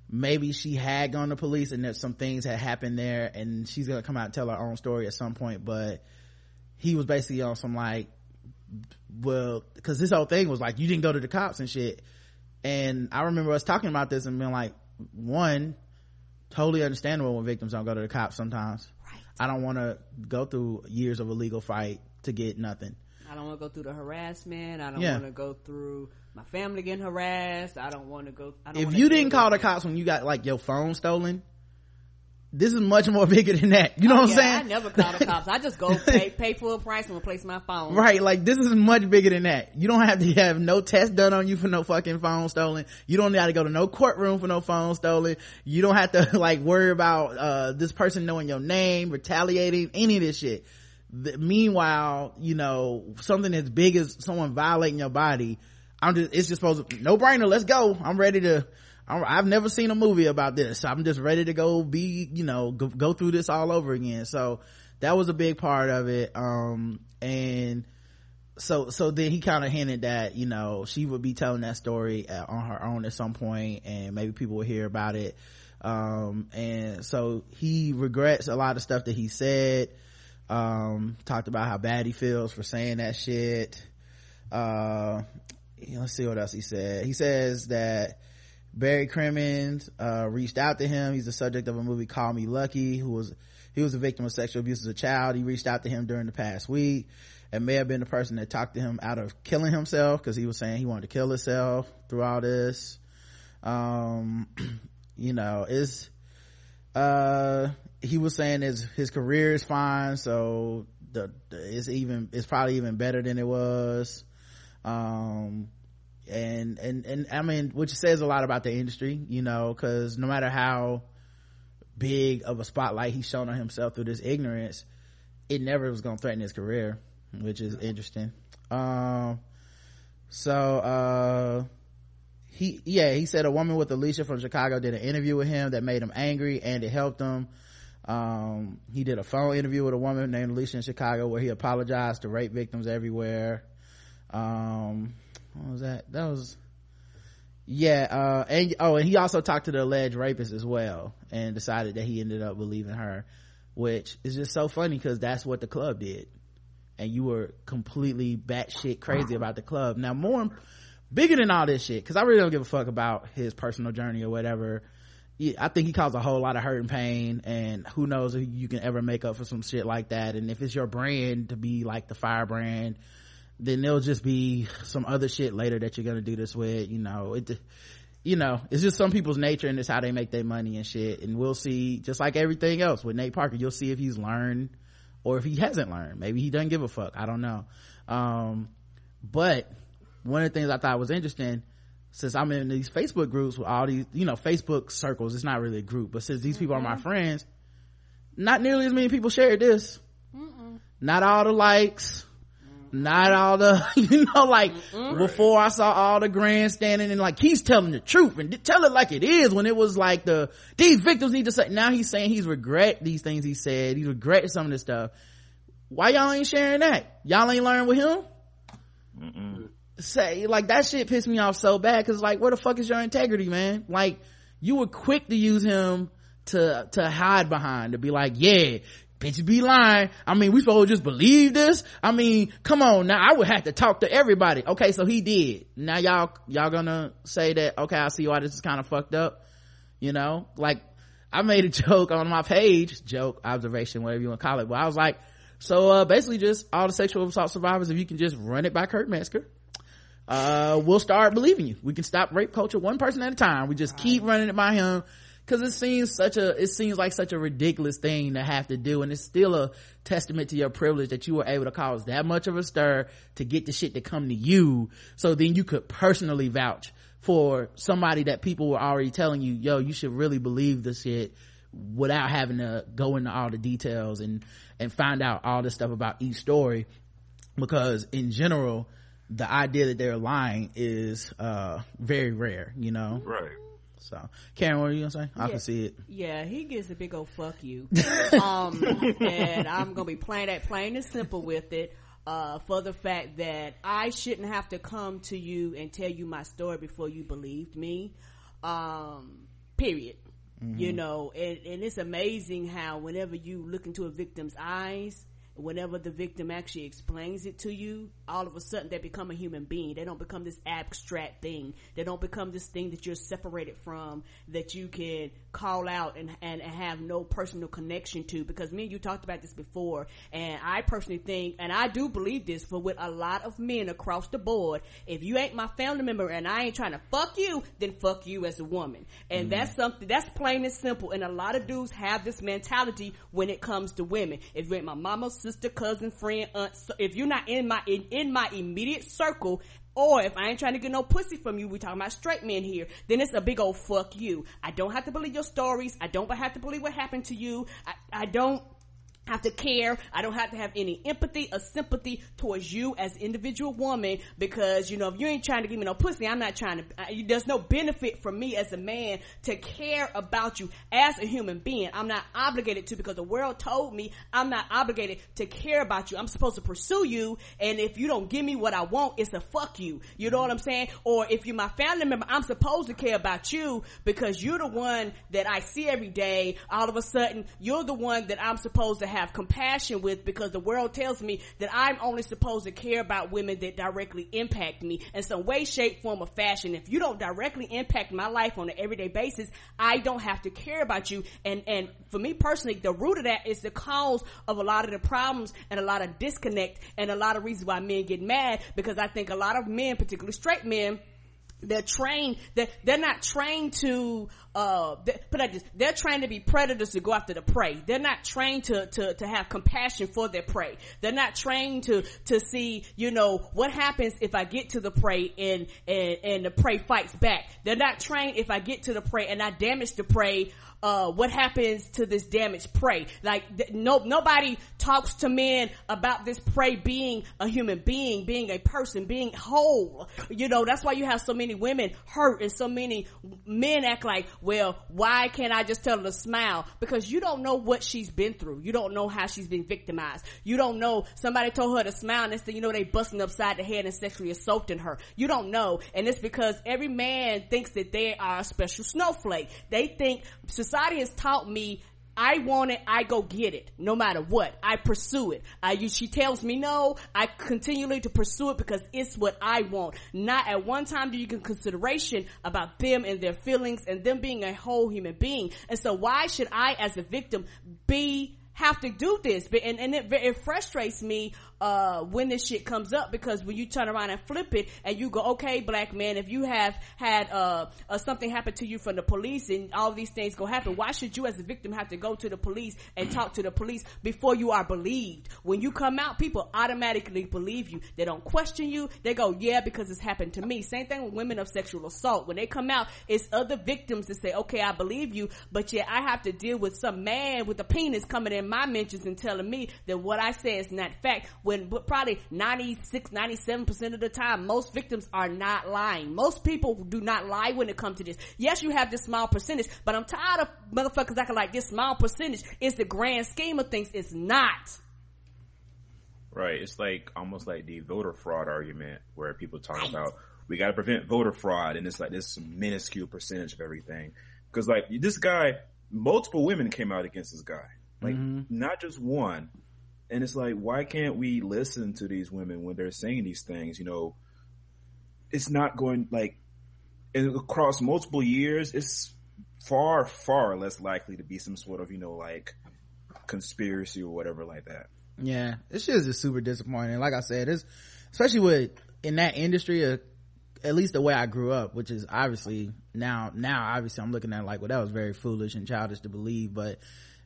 maybe she had gone to police and that some things had happened there and she's gonna come out and tell her own story at some point but he was basically on some like well because this whole thing was like you didn't go to the cops and shit. And i remember us talking about this and being like one totally understandable when victims don't go to the cops sometimes.
Right.
i don't want to go through years of a legal fight to get nothing
I don't want to go through the harassment. I don't
Yeah.
want to go through my family getting harassed. I don't want to go. I don't
if you didn't call the cops when you got like your phone stolen this is much more bigger than that you know
Oh,
what i'm saying
I never call the cops. I just go pay pay full price and replace my phone.
Right, like this is much bigger than that. You don't have to have no test done on you for no fucking phone stolen. You don't got to go to no courtroom for no phone stolen. You don't have to like worry about uh this person knowing your name, retaliating, any of this shit. The, meanwhile, you know, something as big as someone violating your body, I'm just it's just supposed to no brainer. Let's go. I'm ready to. I'm, I've never seen a movie about this. I'm just ready to go be, you know, go, go through this all over again. So that was a big part of it. Um, and so, so then he kind of hinted that, you know, she would be telling that story uh, on her own at some point and maybe people will hear about it. Um, and so he regrets a lot of stuff that he said. Um, talked about how bad he feels for saying that shit. Uh, let's see what else he said. He says that Barry Crimmins, uh, reached out to him. He's the subject of a movie Call Me Lucky, who was, he was a victim of sexual abuse as a child. He reached out to him during the past week and may have been the person that talked to him out of killing himself because he was saying he wanted to kill himself through all this. Um, you know, it's, uh, he was saying his, his career is fine. So the, the it's even, it's probably even better than it was. Um, and and and i mean which says a lot about the industry you know because no matter how big of a spotlight he's shown on himself through this ignorance it never was going to threaten his career which is interesting um so uh he yeah he said a woman with alicia from chicago did an interview with him that made him angry and it helped him um he did a phone interview with a woman named alicia in chicago where he apologized to rape victims everywhere. Um what was that? That was yeah uh and oh and he also talked to the alleged rapist as well and decided that he ended up believing her which is just so funny because that's what the club did. And you were completely batshit crazy about the club. Now more bigger than all this shit because i really don't give a fuck about his personal journey or whatever I think he caused a whole lot of hurt and pain, and who knows if you can ever make up for some shit like that. And if it's your brand to be like the firebrand, then there'll just be some other shit later that you're gonna do this with you know. It you know it's just some people's nature and it's how they make their money and shit. And we'll see just like everything else with nate parker you'll see if he's learned or if he hasn't learned. Maybe he doesn't give a fuck. I don't know. Um but one of the things i thought was interesting since i'm in these facebook groups with all these you know facebook circles it's not really a group but since these people are my friends not nearly as many people shared this. Not all the likes not all the you know like mm-hmm. before i saw all the grandstanding and like he's telling the truth and tell it like it is when it was like the these victims need to say now he's saying he's regret these things he said he regret some of this stuff. Why y'all ain't sharing that? Y'all ain't learned with him? Mm-mm. Say like that shit pissed me off so bad because like where the fuck is your integrity man like you were quick to use him to to hide behind to be like yeah bitch be lying. I mean, we supposed to just believe this? I mean, come on now. I would have to talk to everybody. Okay, so he did. Now y'all, y'all gonna say that, okay, I see why this is kind of fucked up. You know, like I made a joke on my page, joke, observation, whatever you want to call it, but I was like, so, uh, basically just all the sexual assault survivors, if you can just run it by Kurt Metzger, uh, we'll start believing you. We can stop rape culture one person at a time. We just keep running it by him because it seems such a it seems like such a ridiculous thing to have to do and it's still a testament to your privilege that you were able to cause that much of a stir to get the shit to come to you so then you could personally vouch for somebody that people were already telling you yo you should really believe this shit without having to go into all the details and and find out all this stuff about each story because in general the idea that they're lying is uh very rare you know
right
so, Karen, what are you gonna say? I can see it.
Yeah, he gives a big old fuck you. um, and I'm gonna be plain that plain and simple with it. Uh, for the fact that I shouldn't have to come to you and tell you my story before you believed me. Um, period. Mm-hmm. You know, and, and it's amazing how whenever you look into a victim's eyes, whenever the victim actually explains it to you, all of a sudden they become a human being. They don't become this abstract thing. They don't become this thing that you're separated from that you can call out and, and, and have no personal connection to because me and you talked about this before and I personally think and I do believe this for with a lot of men across the board if you ain't my family member and I ain't trying to fuck you then fuck you as a woman. And mm that's something that's plain and simple and a lot of dudes have this mentality when it comes to women. If you ain't my mama sister cousin friend aunt if you're not in my in, in my immediate circle or if I ain't trying to get no pussy from you, we talking about straight men here, then it's a big old fuck you. I don't have to believe your stories. I don't have to believe what happened to you. I, I don't have to care. I don't have to have any empathy or sympathy towards you as individual woman because, you know, if you ain't trying to give me no pussy, I'm not trying to, I, there's no benefit for me as a man to care about you as a human being. I'm not obligated to because the world told me I'm not obligated to care about you. I'm supposed to pursue you. And if you don't give me what I want, it's a fuck you. You know what I'm saying? Or if you're my family member, I'm supposed to care about you because you're the one that I see every day. All of a sudden, you're the one that I'm supposed to have have compassion with because the world tells me that I'm only supposed to care about women that directly impact me in some way, shape, form, or fashion. If you don't directly impact my life on an everyday basis, I don't have to care about you. And, and for me personally, the root of that is the cause of a lot of the problems and a lot of disconnect and a lot of reasons why men get mad because I think a lot of men, particularly straight men, they're trained they're, they're not trained to uh put like this they're trained to be predators to go after the prey. They're not trained to to to have compassion for their prey. They're not trained to to see you know what happens if i get to the prey and and and the prey fights back. They're not trained if i get to the prey and i damage the prey uh, what happens to this damaged prey. Like, th- no, nobody talks to men about this prey being a human being, being a person, being whole. You know, that's why you have so many women hurt and so many men act like, well, why can't I just tell her to smile? Because you don't know what she's been through. You don't know how she's been victimized. You don't know somebody told her to smile and then you know they busting upside the head and sexually assaulting her. You don't know. And it's because every man thinks that they are a special snowflake. They think has taught me I want it, I go get it, no matter what. I pursue it. I, she tells me no, I continually to pursue it because it's what I want. Not at one time do you give consideration about them and their feelings and them being a whole human being. And so why should I as a victim be have to do this and, and it, it frustrates me uh, when this shit comes up because when you turn around and flip it and you go, okay, black man, if you have had, uh, uh, something happen to you from the police and all these things go happen, why should you as a victim have to go to the police and talk to the police before you are believed? When you come out, people automatically believe you. They don't question you. They go, yeah, because it's happened to me. Same thing with women of sexual assault. When they come out, it's other victims that say, okay, I believe you, but yet I have to deal with some man with a penis coming in my mentions and telling me that what I say is not fact when probably 96, 97% of the time, most victims are not lying. Most people do not lie when it comes to this. Yes, you have this small percentage, but I'm tired of motherfuckers acting like this small percentage is the grand scheme of things. It's not.
Right. It's like almost like the voter fraud argument where people talk right. about we got to prevent voter fraud, and it's like this minuscule percentage of everything. Because like this guy, multiple women came out against this guy, like mm-hmm. not just one. And it's like, why can't we listen to these women when they're saying these things? You know, it's not going like across multiple years. It's far, far less likely to be some sort of you know like conspiracy or whatever like that.
Yeah, this is just super disappointing. Like I said, it's especially with in that industry, uh, at least the way I grew up, which is obviously now, now obviously I'm looking at like, well, that was very foolish and childish to believe, but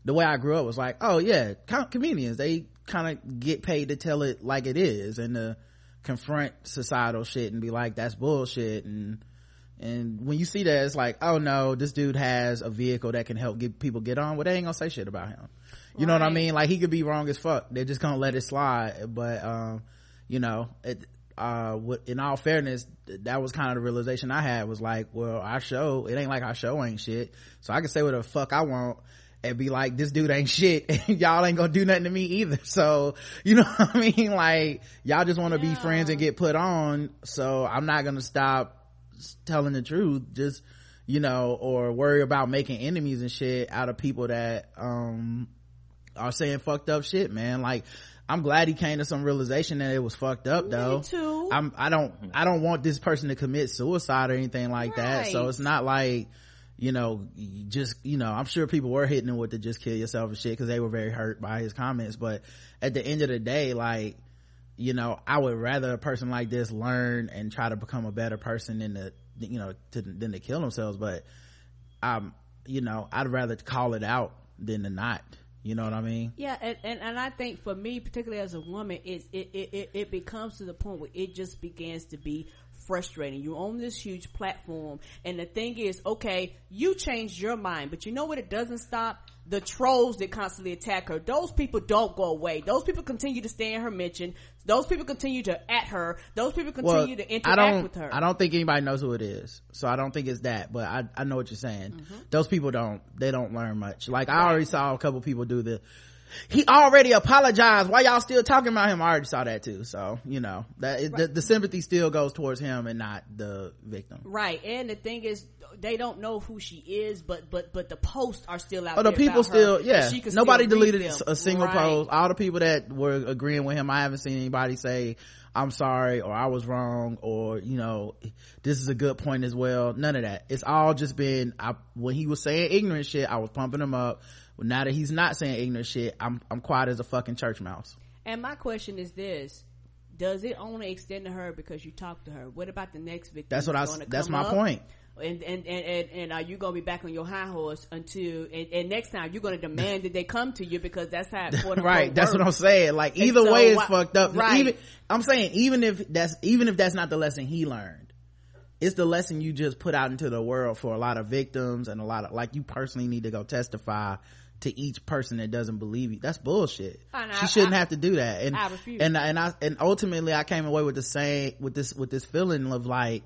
the way I grew up was like, oh yeah, comedians, they kind of get paid to tell it like it is and to confront societal shit and be like, that's bullshit. And, and when you see that, it's like, oh no, this dude has a vehicle that can help get people get on. Well, they ain't gonna say shit about him. You right. know what I mean? Like he could be wrong as fuck. They're just gonna let it slide. But, um, you know, it, uh, in all fairness, that was kind of the realization I had was like, well, our show, it ain't like our show ain't shit. So I can say whatever the fuck I want and be like, this dude ain't shit and y'all ain't gonna do nothing to me either. So, you know what I mean? Like, y'all just want to yeah. be friends and get put on. So I'm not gonna stop telling the truth. Just, you know, or worry about making enemies and shit out of people that, um, are saying fucked up shit, man. Like, I'm glad he came to some realization that it was fucked up though.
Me too.
I'm, I don't, I don't want this person to commit suicide or anything like right. that. So it's not like, you know, just, you know, I'm sure people were hitting him with the just kill yourself and shit because they were very hurt by his comments. But at the end of the day, like, you know, I would rather a person like this learn and try to become a better person than to, you know, to, than to kill themselves. But, um, you know, I'd rather call it out than to not you know what I mean?
Yeah, and, and, and I think for me, particularly as a woman, it, it, it, it becomes to the point where it just begins to be frustrating. You own this huge platform, and the thing is, okay, you changed your mind, but you know what? It doesn't stop the trolls that constantly attack her. Those people don't go away. Those people continue to stay in her mention. Those people continue to at her. Those people continue well, to interact with her.
I don't think anybody knows who it is. So I don't think it's that, but I, I know what you're saying. Mm-hmm. Those people don't, they don't learn much. Like I already saw a couple people do the, he already apologized. Why y'all still talking about him? I already saw that too. So, you know, that right. the, the, sympathy still goes towards him and not the victim.
Right. And the thing is, they don't know who she is, but, but, but the posts are still out
oh,
the
people still, yeah. Nobody deleted a single
right.
post. All the people that were agreeing with him, I haven't seen anybody say, I'm sorry or I was wrong or, you know, this is a good point as well. None of that. It's all just been, I, when he was saying ignorant shit, I was pumping him up well, now that he's not saying ignorant shit, I'm I'm quiet as a fucking church mouse.
And my question is this: Does it only extend to her because you talked to her? What about the next victim?
That's what I. That's my up? point.
And, and and, and and are you gonna be back on your high horse until and, and next time you're gonna demand that they come to you because that's how
right that's what i'm saying like either so, way is fucked up right even, i'm saying even if that's even if that's not the lesson he learned it's the lesson you just put out into the world for a lot of victims and a lot of like you personally need to go testify to each person that doesn't believe you. That's bullshit. she shouldn't I, have to do that. And
I
and and I and ultimately I came away with the same with this with this feeling of like,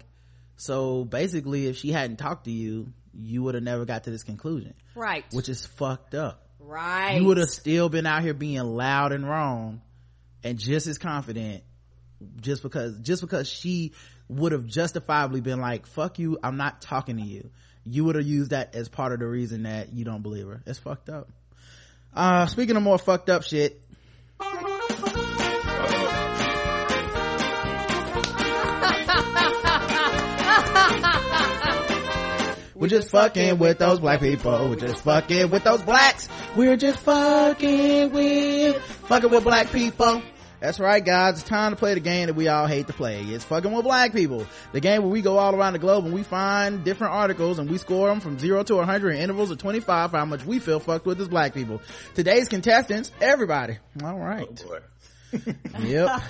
so basically, if she hadn't talked to you, you would have never got to this conclusion.
Right.
Which is fucked up.
Right.
You would have still been out here being loud and wrong, and just as confident, just because just because she would have justifiably been like, "Fuck you, I'm not talking to you." You would have used that as part of the reason that you don't believe her. It's fucked up. Uh, speaking of more fucked up shit. We're just fucking with those black people. We're just fucking with those blacks. We're just fucking with, fucking with black people. That's right, guys. It's time to play the game that we all hate to play. It's fucking with black people. The game where we go all around the globe and we find different articles and we score them from zero to 100 in intervals of 25 for how much we feel fucked with as black people. Today's contestants, everybody. All right. Oh yep.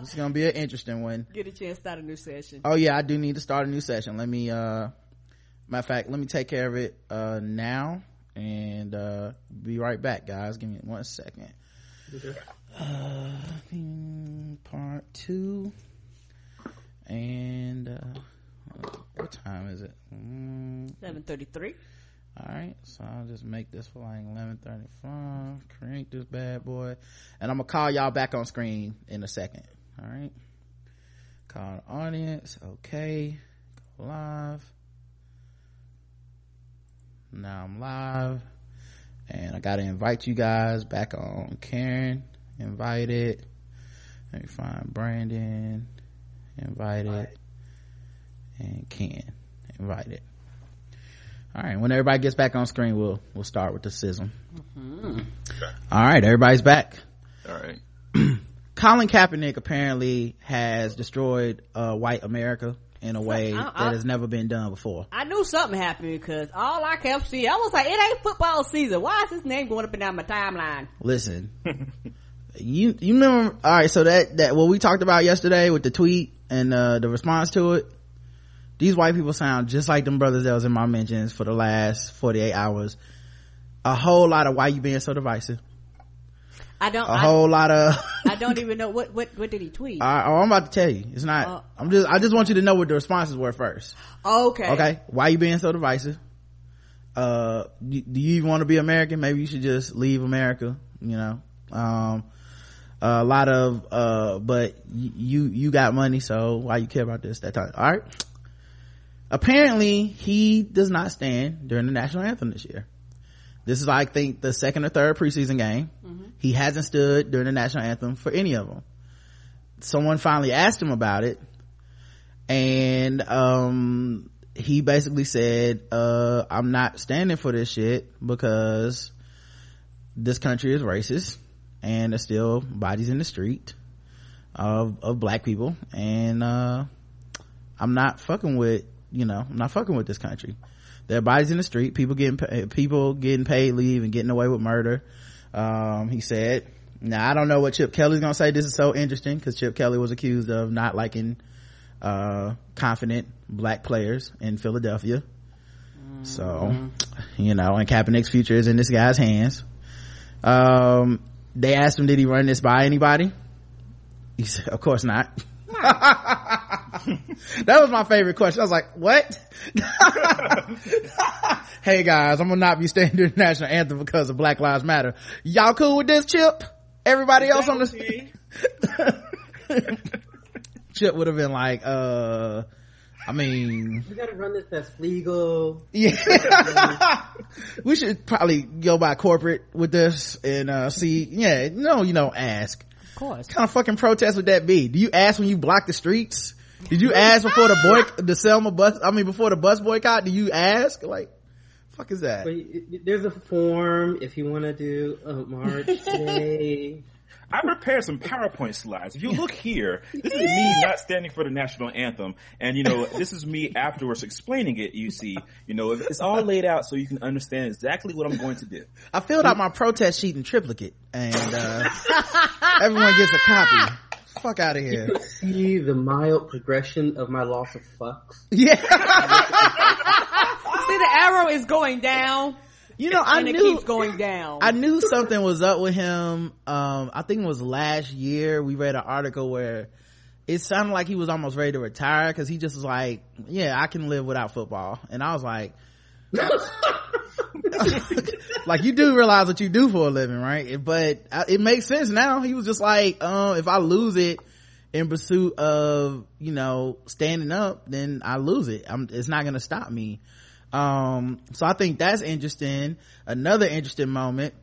It's gonna be an interesting one.
Get a chance to start a new session.
Oh yeah, I do need to start a new session. Let me, uh, matter of fact, let me take care of it, uh, now and, uh, be right back, guys. Give me one second. Uh, part two. And, uh, what time is it?
Mm. 7.33.
All right, so I'll just make this for like 11:35. Crank this bad boy, and I'm gonna call y'all back on screen in a second. All right, call the audience. Okay, go live. Now I'm live, and I gotta invite you guys back on. Karen, invited. Let me find Brandon, invited, and Ken, invited all right when everybody gets back on screen we'll we'll start with the sizzle mm-hmm. okay. all right everybody's back
all right
colin kaepernick apparently has destroyed uh, white america in a way I, I, that has never been done before.
I knew something happened because all I kept seeing, I was like, it ain't football season. Why is his name going up and down my timeline?
Listen, you, you remember, all right, so that, that, what we talked about yesterday with the tweet and, uh, the response to it, these white people sound just like them brothers that was in my mentions for the last 48 hours. A whole lot of why you being so divisive.
I don't.
A I, whole lot of.
I don't even know what what what did he tweet.
I, oh, I'm about to tell you. It's not. Uh, I'm just. I just want you to know what the responses were first.
Okay.
Okay. Why you being so divisive? Uh, do, do you even want to be American? Maybe you should just leave America. You know. Um, a lot of uh, but you you got money, so why you care about this that time? All right apparently he does not stand during the national anthem this year this is i think the second or third preseason game mm-hmm. he hasn't stood during the national anthem for any of them someone finally asked him about it and um, he basically said uh, i'm not standing for this shit because this country is racist and there's still bodies in the street of of black people. And uh, i'm not fucking with you know i'm not fucking with this country. There are bodies in the street. People getting pay, people getting paid leave and getting away with murder. Um, he said now i don't know what chip kelly's gonna say. This is so interesting because chip kelly was accused of not liking uh, confident black players in philadelphia. Mm-hmm. so you know and kaepernick's future is in this guy's hands. Um, they asked him did he run this by anybody he said of course not that was my favorite question. I was like, what? hey guys, I'm gonna not be standing during the national anthem because of Black Lives Matter. Y'all cool with this, Chip? Everybody else on the Chip would have been like, uh, I mean,
we gotta run this that's legal.
Yeah, we should probably go by corporate with this and uh, see. Yeah, no, you don't ask Of
course.
What kind of fucking protest would that be? Do you ask when you block the streets? Did you ask before the boy, the Selma bus, I mean, before the bus boycott? Do you ask? Like, fuck is that?
There's a form if you want to do a march today.
I prepared some PowerPoint slides. If you look here, this is me not standing for the national anthem. And you know, this is me afterwards explaining it, you see. You know, it's all laid out so you can understand exactly what I'm going to do.
I filled out my protest sheet in triplicate and, uh, everyone gets a copy. Fuck out of here.
see the mild progression of my loss of fucks.
Yeah.
see the arrow is going down
you know, I knew
keeps going down.
I knew something was up with him. Um, I think it was last year. We read an article where it sounded like he was almost ready to retire because he just was like, "Yeah, I can live without football," and I was like. like you do realize what you do for a living, right? But uh, it makes sense now. He was just like, um, if I lose it in pursuit of, you know, standing up, then I lose it. I'm, it's not going to stop me um so i think that's interesting another interesting moment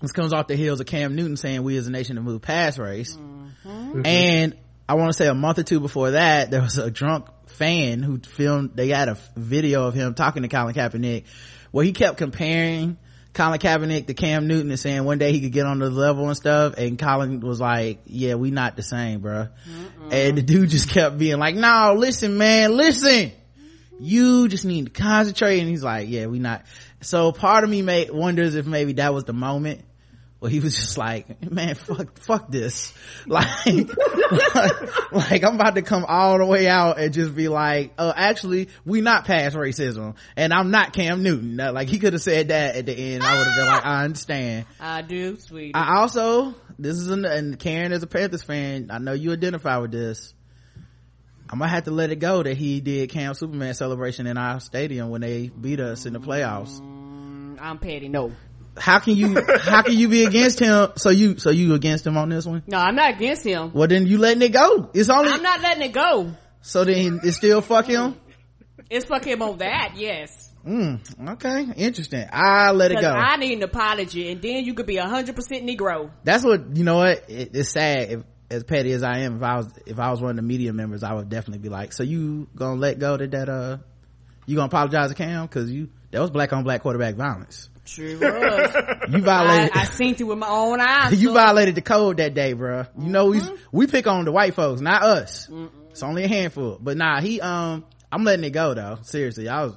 this comes off the heels of cam newton saying we as a nation to move past race mm-hmm. and i want to say a month or two before that there was a drunk fan who filmed they got a video of him talking to colin kaepernick where he kept comparing Colin Kaepernick to Cam Newton and saying one day he could get on the level and stuff. And Colin was like, yeah, we not the same, bro. Mm-mm. And the dude just kept being like, no, listen, man, listen you just need to concentrate. And he's like yeah we not. So part of me may wonders if maybe that was the moment where he was just like man fuck fuck this. Like, like, like i'm about to come all the way out and just be like uh actually we not past racism. And i'm not cam newton. Like he could have said that at the end. I would have been like i understand.
I do sweet
i also this is an, and Karen is a Panthers fan. I know you identify with this. I'm gonna have to let it go that he did Cam Superman celebration in our stadium when they beat us in the playoffs.
Mm, I'm petty. No.
How can you, how can you be against him? So you, so you against him on this one?
No, I'm not against him.
Well, then you letting it go. It's only,
I'm not letting it go.
so then it's still fuck him?
It's fuck him on that, yes.
Mm, okay. Interesting. I let it go.
I need an apology, and then you could be a hundred percent Negro.
That's what, you know what? It, it's sad if, as petty as I am, if I was, if I was one of the media members, I would definitely be like, so you gonna let go to that, uh, you gonna apologize to Cam? Cause you, that was black on black quarterback violence.
True was.
You violated,
I, I seen through with my own eyes.
you violated the code that day, bruh. You know, we,
Mm-hmm.
we pick on the white folks, not us. It's only a handful. But nah, he, um, I'm letting it go though. Seriously, I was,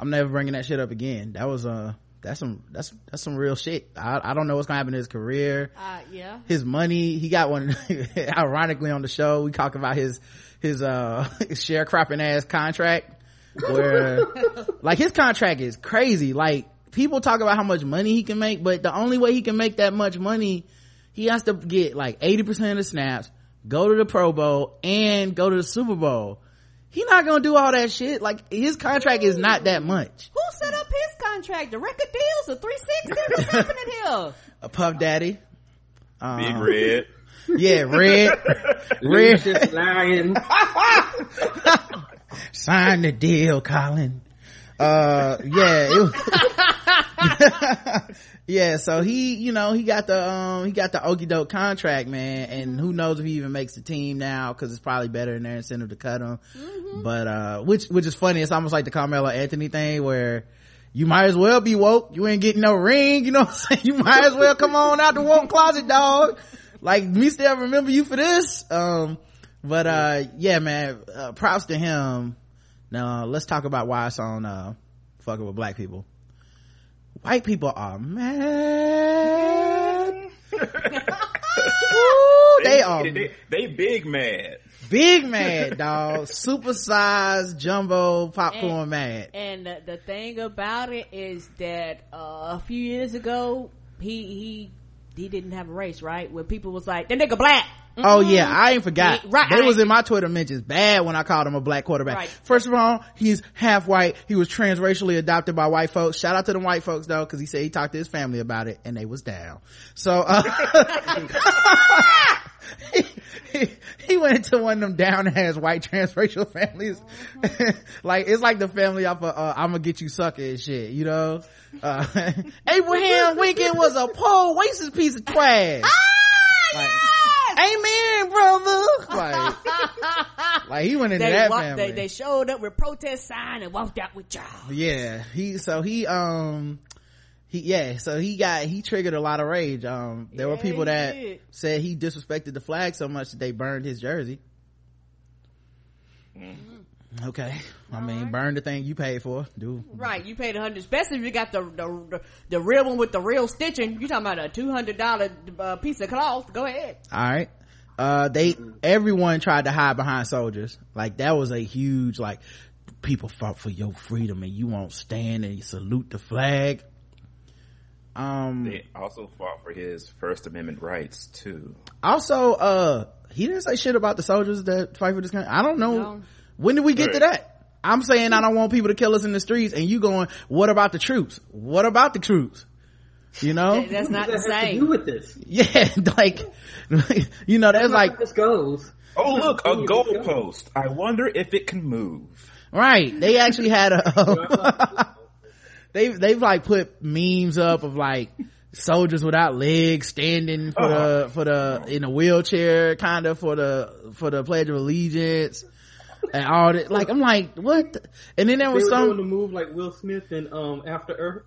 I'm never bringing that shit up again. That was, uh, that's some, that's, that's some real shit. I, I don't know what's gonna happen to his career.
Uh, yeah.
his money he got one ironically on the show we talk about his his uh sharecropping ass contract where like his contract is crazy like people talk about how much money he can make but the only way he can make that much money he has to get like 80% of the snaps go to the pro bowl and go to the super bowl he not gonna do all that shit like his contract is not that much
Who set up his contract? The record deals, the 360? What's happening here?
a puff daddy um,
Big Red.
yeah red red
Lucious Lyon.
sign the deal colin uh yeah it was yeah so he you know he got the um he got the okey doke contract man and who knows if he even makes the team now because it's probably better than their incentive to cut him. But uh which which is funny it's almost like the carmelo anthony thing where you might as well be woke. You ain't getting no ring you know what i'm saying? You might as well come on out the woke closet dog. Like me still remember you for this. Um but uh yeah man uh, props to him. Now let's talk about why it's on uh fucking with black people white people are mad Ooh, they are
They, they big mad.
big mad dog super sized jumbo popcorn
And-
mad
And the, the thing about it is that uh, a few years ago, he he he didn't have a race, right? Where people was like, "That nigga black."
Oh yeah, I ain't forgot.
Yeah, right.
They was in my Twitter mentions bad when I called him a black quarterback.
Right.
First of all, he's half white. He was transracially adopted by white folks. Shout out to the white folks though, cause he said he talked to his family about it and they was down. So, uh, he, he, he went into one of them down ass white transracial families. like, it's like the family off of, uh, I'm gonna get you sucker and shit, you know? Uh, Abraham Lincoln was a poor racist piece of trash. Like, Amen, brother. Like, like he went into
They,
that
walked,
family.
they they showed up with protest sign and walked out with y'all.
yeah, he so he um he yeah so he got he triggered a lot of rage. Um, there were people that
did.
said he disrespected the flag so much that they burned his jersey.
Mm-hmm.
Okay, I mean, burn the thing you paid for. Do
Right, you paid a hundred, especially if you got the, the the the real one with the real stitching. You talking about a two hundred dollar uh, piece of cloth? Go ahead.
all right. Uh, they everyone tried to hide behind soldiers. Like that was a huge like people fought for your freedom and you won't stand and you salute the flag. Um,
They also fought for his First Amendment rights too.
also uh he didn't say shit about the soldiers that fight for this country i don't know
No.
When did we get to that i'm saying i don't want people to kill us in the streets and you going what about the troops what about the troops you know
That's not the
same. that to do with this?
yeah like you know that's like
this goes.
Oh look, a goalpost. I wonder if it can move.
right they actually had a they've they've like put memes up of like soldiers without legs standing for the oh. for the in a wheelchair kind of for the for the pledge of allegiance and all that like i'm like what the? and then there
They
was
were
some
doing the move like Will Smith and um After Earth.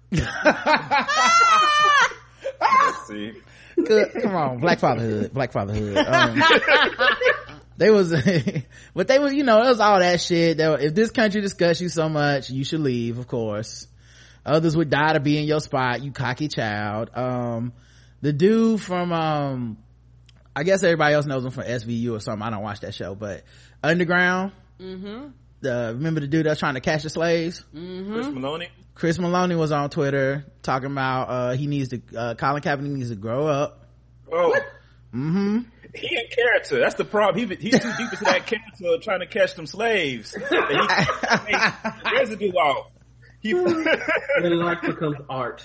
See,
Good. Come on, Black Fatherhood, Black Fatherhood. Um, they was, but they was, you know, it was all that shit. That if this country disgusts you so much, you should leave. Of course, others would die to be in your spot. You cocky child. Um, the dude from, um, I guess everybody else knows him from SVU or something. I don't watch that show, but Underground. Mm-hmm. The remember the dude that's trying to catch the slaves.
Chris Meloni.
Chris Meloni was on Twitter talking about uh he needs to uh Colin Kaepernick needs to grow up.
Oh,
Mm-hmm.
He in character. That's the problem. He, he's too deep into that character of trying to catch them slaves. That he residue off. He,
Then life becomes art.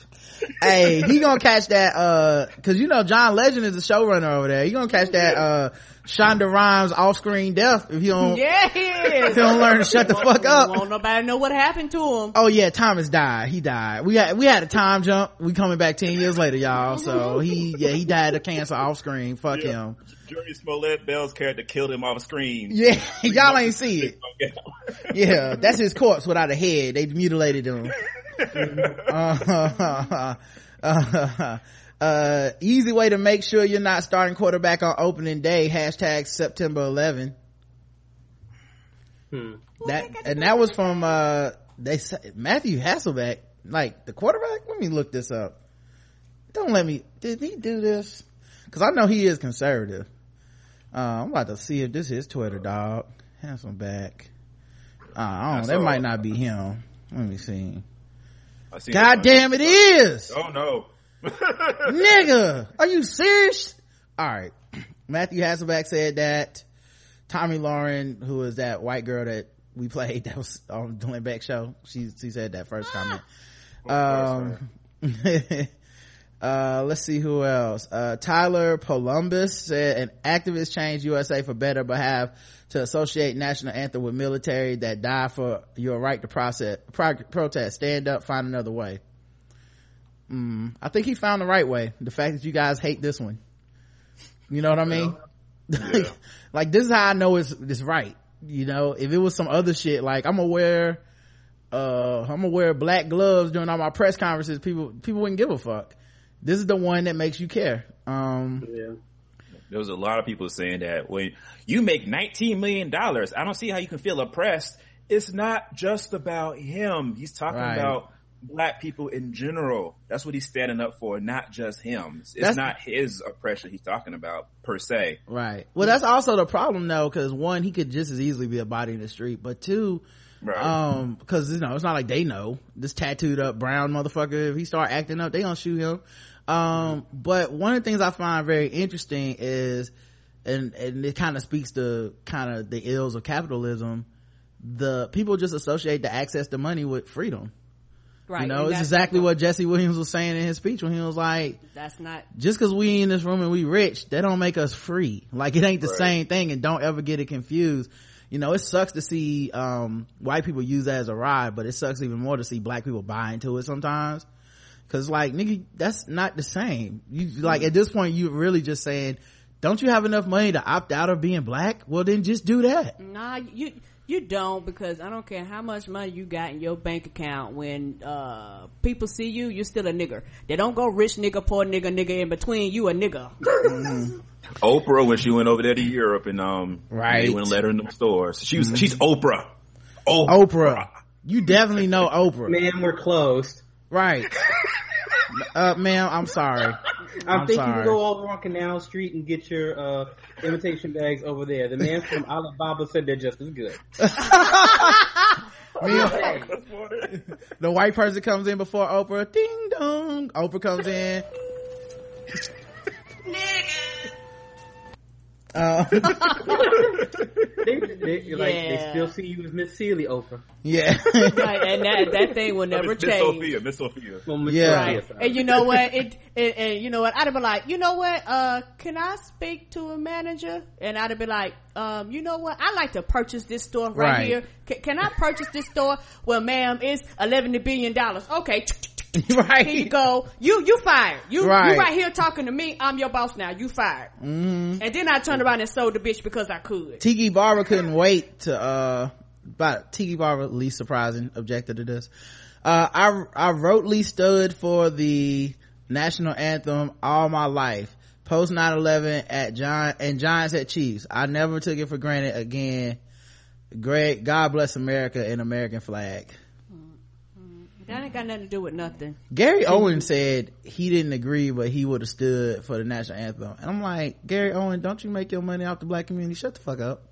hey, he gonna catch that, uh, cause you know John Legend is the showrunner over there. He gonna catch that, uh, Shonda Rhimes off-screen death if you don't,
Yeah,
if you don't learn to shut the fuck up.
Won't nobody know what happened to him.
Oh yeah, Thomas died. He died. We had we had a time jump. We coming back ten years later, y'all. So he yeah he died of cancer off screen. Fuck
Yeah.
him.
Jurnee Smollett Bell's character killed him off screen.
Yeah, y'all ain't see it. Yeah, that's his corpse without a head. They mutilated him. uh, uh, uh, easy way to make sure you're not starting quarterback on opening day. Hashtag September 11.
Hmm.
That and that was from uh they said Matthew Hasselbeck, like the quarterback. Let me look this up. Don't let me. Did he do this? Because I know he is conservative. Uh, I'm about to see if this is Twitter, dog. Hasselbeck. Uh, I don't. That might not be him. Let me see.
I
God damn, it is,
Oh no.
Nigga. Are you serious? All right. Matthew Hasselbeck said that. Tomi Lahren, who was that white girl that we played that was on the Glenn Beck show, she she said that first comment. Um, uh, let's see who else. Uh, Tyler Columbus said an activist changed USA for better, but have to associate national anthem with military that die for your right to process, pro- protest. Stand up, find another way. Mm, I think he found the right way. The fact that you guys hate this one. You know what I mean?
Yeah.
like this is how I know it's, it's right. You know, if it was some other shit, like I'm gonna wear, uh, I'm gonna wear black gloves during all my press conferences, people, people wouldn't give a fuck. This is the one that makes you care. Um,
Yeah.
There was a lot of people saying that when you make $19 million, I don't see how you can feel oppressed. It's not just about him. He's talking
Right.
about black people in general. That's what he's standing up for, not just him. It's
That's-
not his oppression he's talking about per se.
right. Well, that's also the problem though, cause one, he could just as easily be a body in the street, but two,
Right.
um, cause you know, it's not like they know this tattooed up brown motherfucker. If he start acting up, they gonna shoot him. Um, but one of the things I find very interesting is, and, and it kind of speaks to kind of the ills of capitalism. The people just associate the access to money with freedom.
Right.
you know, it's exactly what Jesse Williams was saying in his speech when he was like,
That's not.
just cause we in this room and we rich, that don't make us free. Like it ain't the
Right.
same thing and don't ever get it confused. You know, it sucks to see, um, white people use that as a ride, but it sucks even more to see black people buy into it sometimes. Cause like, nigga, that's not the same. You, like, at this point, you're really just saying, don't you have enough money to opt out of being black? Well, then just do that.
Nah, you you don't because I don't care how much money you got in your bank account. When uh people see you, you're still a nigger. They don't go rich nigga, poor nigga, nigga in between. You a nigga.
Oprah, when she went over there to Europe and, um,
Right.
they went and let her in the stores. She was, she's Oprah. Oh,
Oprah. You definitely know Oprah.
Man, we're closed.
Right. uh, ma'am, I'm sorry.
I'm,
I'm
thinking
sorry.
you go over on Canal Street and get your uh, imitation bags over there. The man from Alibaba said they're just as good.
The white person comes in before Oprah. Ding dong. Oprah comes in. Uh,
They, they, like, they still see you as Miss Celie, Oprah.
yeah.
Right, and that that thing will never
Miss
change.
Sophia, Miss Sophia.
Well, Miss
Yeah.
Sophia,
Right. And you know what? It, it and you know what? I'd be like, you know what? Uh, can I speak to a manager? And I'd be like, um, you know what? I'd like to purchase this store right,
Right.
here. Can, can I purchase this store? Well, ma'am, it's eleven billion dollars. Okay.
right.
Here you go. You you fired. You
Right.
you right here talking to me. I'm your boss now. You fired.
Mm-hmm.
And then I turned around and sold the bitch because I could.
Tiki Barber couldn't wait to, uh, but Tiki Barber, least surprising, objected to this. Uh, I, I wrotely stood for the national anthem all my life. Post 9-11 at John, and Giants at Chiefs. I never took it for granted again. Great, God bless America and American flag.
That ain't got nothing to do with nothing.
Gary Owen said he didn't agree, but he would have stood for the national anthem. And I'm like, Gary Owen, don't you make your money off the black community? Shut the fuck up.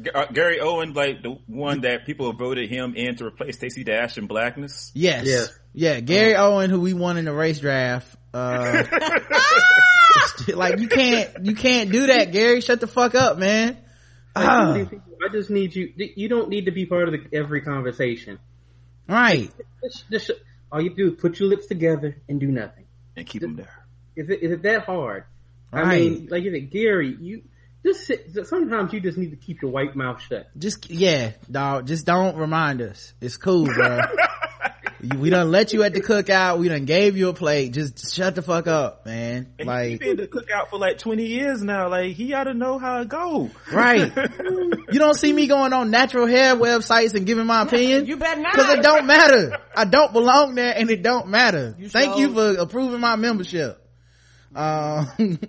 G- uh, Gary Owen, like the one that people voted him in to replace Stacey Dash in blackness.
Yes.
Yes.
Yeah. Gary Owen, who we won in the race draft. Uh, like you can't, you can't do that, Gary. Shut the fuck up, man.
Ah. I just need you. You don't need to be part of the, every conversation.
Right.
Just, just, all you do is put your lips together and do nothing.
And keep them there.
Is it, is it that hard? Right. I mean, like you said, Gary, you just sit, sometimes you just need to keep your white mouth shut.
Just yeah, dog. Just don't remind us. It's cool, bro. we done let you at the cookout. We done gave you a plate. Just shut the fuck up, man.
And
like
he been at the cookout for like twenty years now. Like he ought to know how it go.
Right. you don't see me going on natural hair websites and giving my opinion.
You better not.
Because it don't matter. I don't belong there, and it don't matter. You Thank you for approving my membership. Um.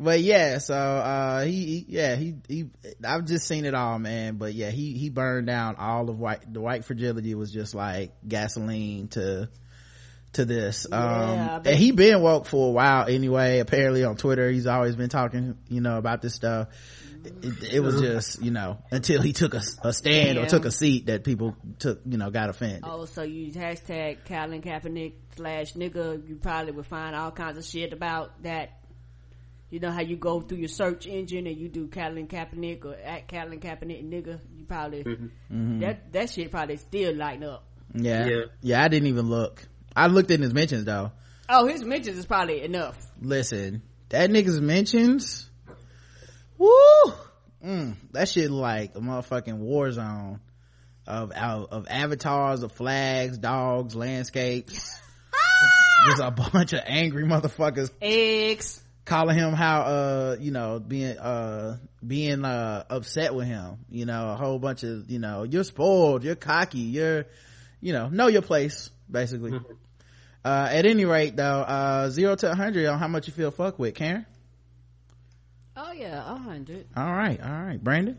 but yeah, so uh, he, he, yeah he he I've just seen it all, man. But yeah, he he burned down all of white the white fragility was just like gasoline to to this. Um yeah, and he been woke for a while anyway. Apparently on Twitter, he's always been talking, you know, about this stuff. It, it, was just you know until he took a, a stand Damn. or took a seat that people took you know got offended.
Oh, so you hashtag Colin Kaepernick slash nigga, you probably would find all kinds of shit about that you know how you go through your search engine and you do Colin Kaepernick or at Colin Kaepernick nigga. You probably mm-hmm. mm-hmm. that that shit probably still lighting up.
Yeah. yeah, yeah. I didn't even look. I looked in his mentions though.
Oh, his mentions is probably enough.
Listen, that nigga's mentions. Woo! Mm, that shit like a motherfucking war zone of of avatars, of flags, dogs, landscapes. There's a bunch of angry motherfuckers.
Eggs
calling him how uh you know being uh being uh upset with him you know a whole bunch of you know you're spoiled you're cocky you're you know know your place basically. Mm-hmm. uh at any rate though uh zero to a hundred on how much you feel fuck with karen?
Oh yeah a hundred.
All right all right. Brandon?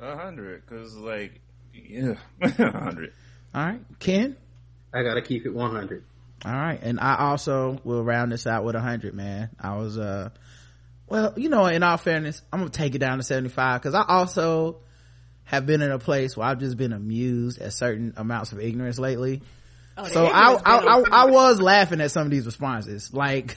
A hundred because like yeah a hundred.
All right. Ken?
I gotta keep it 100
all right. And i also will round this out with a hundred man. I was uh well you know in all fairness i'm gonna take it down to 75 because i also have been in a place where i've just been amused at certain amounts of ignorance lately. Oh, so I, I, I, I was laughing at some of these responses. Like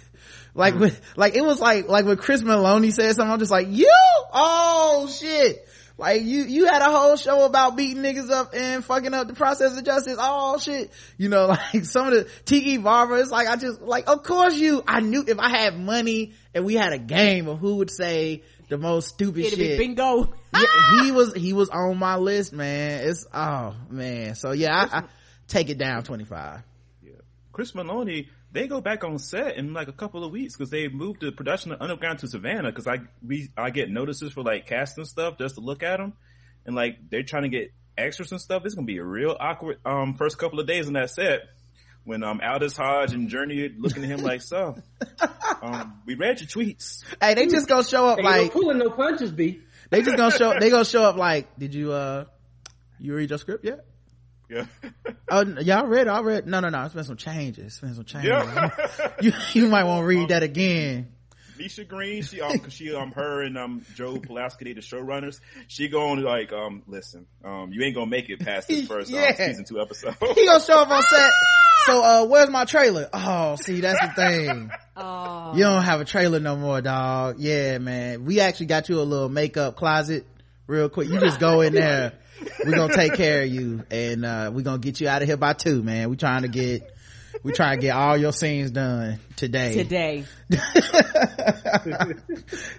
like mm. with like it was like like when chris meloni said something i'm just like you? Oh shit like you, you had a whole show about beating niggas up and fucking up the process of justice. Oh shit. You know, like some of the Tiki Barber, it's like, I just, like, of course you, I knew if I had money and we had a game of who would say the most stupid It'd shit.
bingo.
yeah, he was, he was on my list, man. It's, oh man. So yeah, I, I take it down 25.
Yeah. Chris Meloni, they go back on set in like a couple of weeks because they moved the production of Underground to Savannah. Because I we I get notices for like casting stuff just to look at them, and like they're trying to get extras and stuff. It's gonna be a real awkward um first couple of days on that set when um Aldis Hodge and Jurnee looking at him like so. Um, we read your tweets.
Hey, they just gonna show up hey, like
pulling no punches, B.
They just gonna show. They gonna show up like, did you uh, you read your script yet?
Yeah. oh,
y'all read? I read. No, no, no. It's been some changes. It's been some changes. Yeah. you you might want to read that again.
Misha Green, she um, cause she um, her and um Joe Pokaski, the showrunners, she going like um, listen, um, you ain't gonna make it past this first yeah. um, season two episode.
he gonna show up on set. So, uh, where's my trailer? Oh, see, that's the thing. Oh. You don't have a trailer no more, dog. Yeah, man. We actually got you a little makeup closet real quick. You just go in there we're gonna take care of you and uh, we're gonna get you out of here by two man we're trying to get we trying to get all your scenes done today
today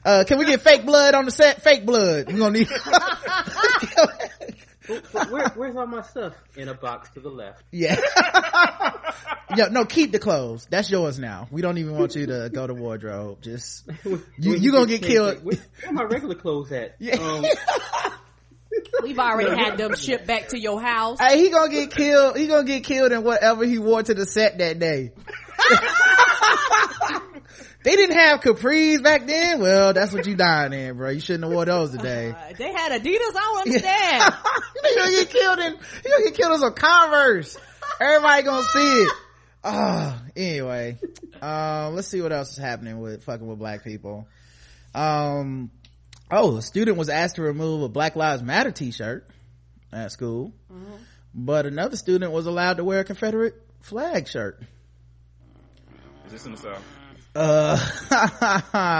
uh, can we get fake blood on the set fake blood we're gonna need
Where, where's all my stuff? In a box to the left.
Yeah. yeah, no, keep the clothes. That's yours now. We don't even want you to go to wardrobe. Just you, you gonna get killed.
Where, where my regular clothes at? Yeah. Um,
We've already had them shipped back to your house.
Hey, he gonna get killed. He gonna get killed in whatever he wore to the set that day. they didn't have capris back then. Well, that's what you dying in, bro. You shouldn't have wore those today. Uh,
they had Adidas. I don't understand.
you gonna get killed in. You gonna get killed in some Converse. Everybody gonna see it. Oh, anyway, um, let's see what else is happening with fucking with black people. Um, oh a student was asked to remove a black lives matter t-shirt at school mm-hmm. but another student was allowed to wear a confederate flag shirt
is this in the south
Uh,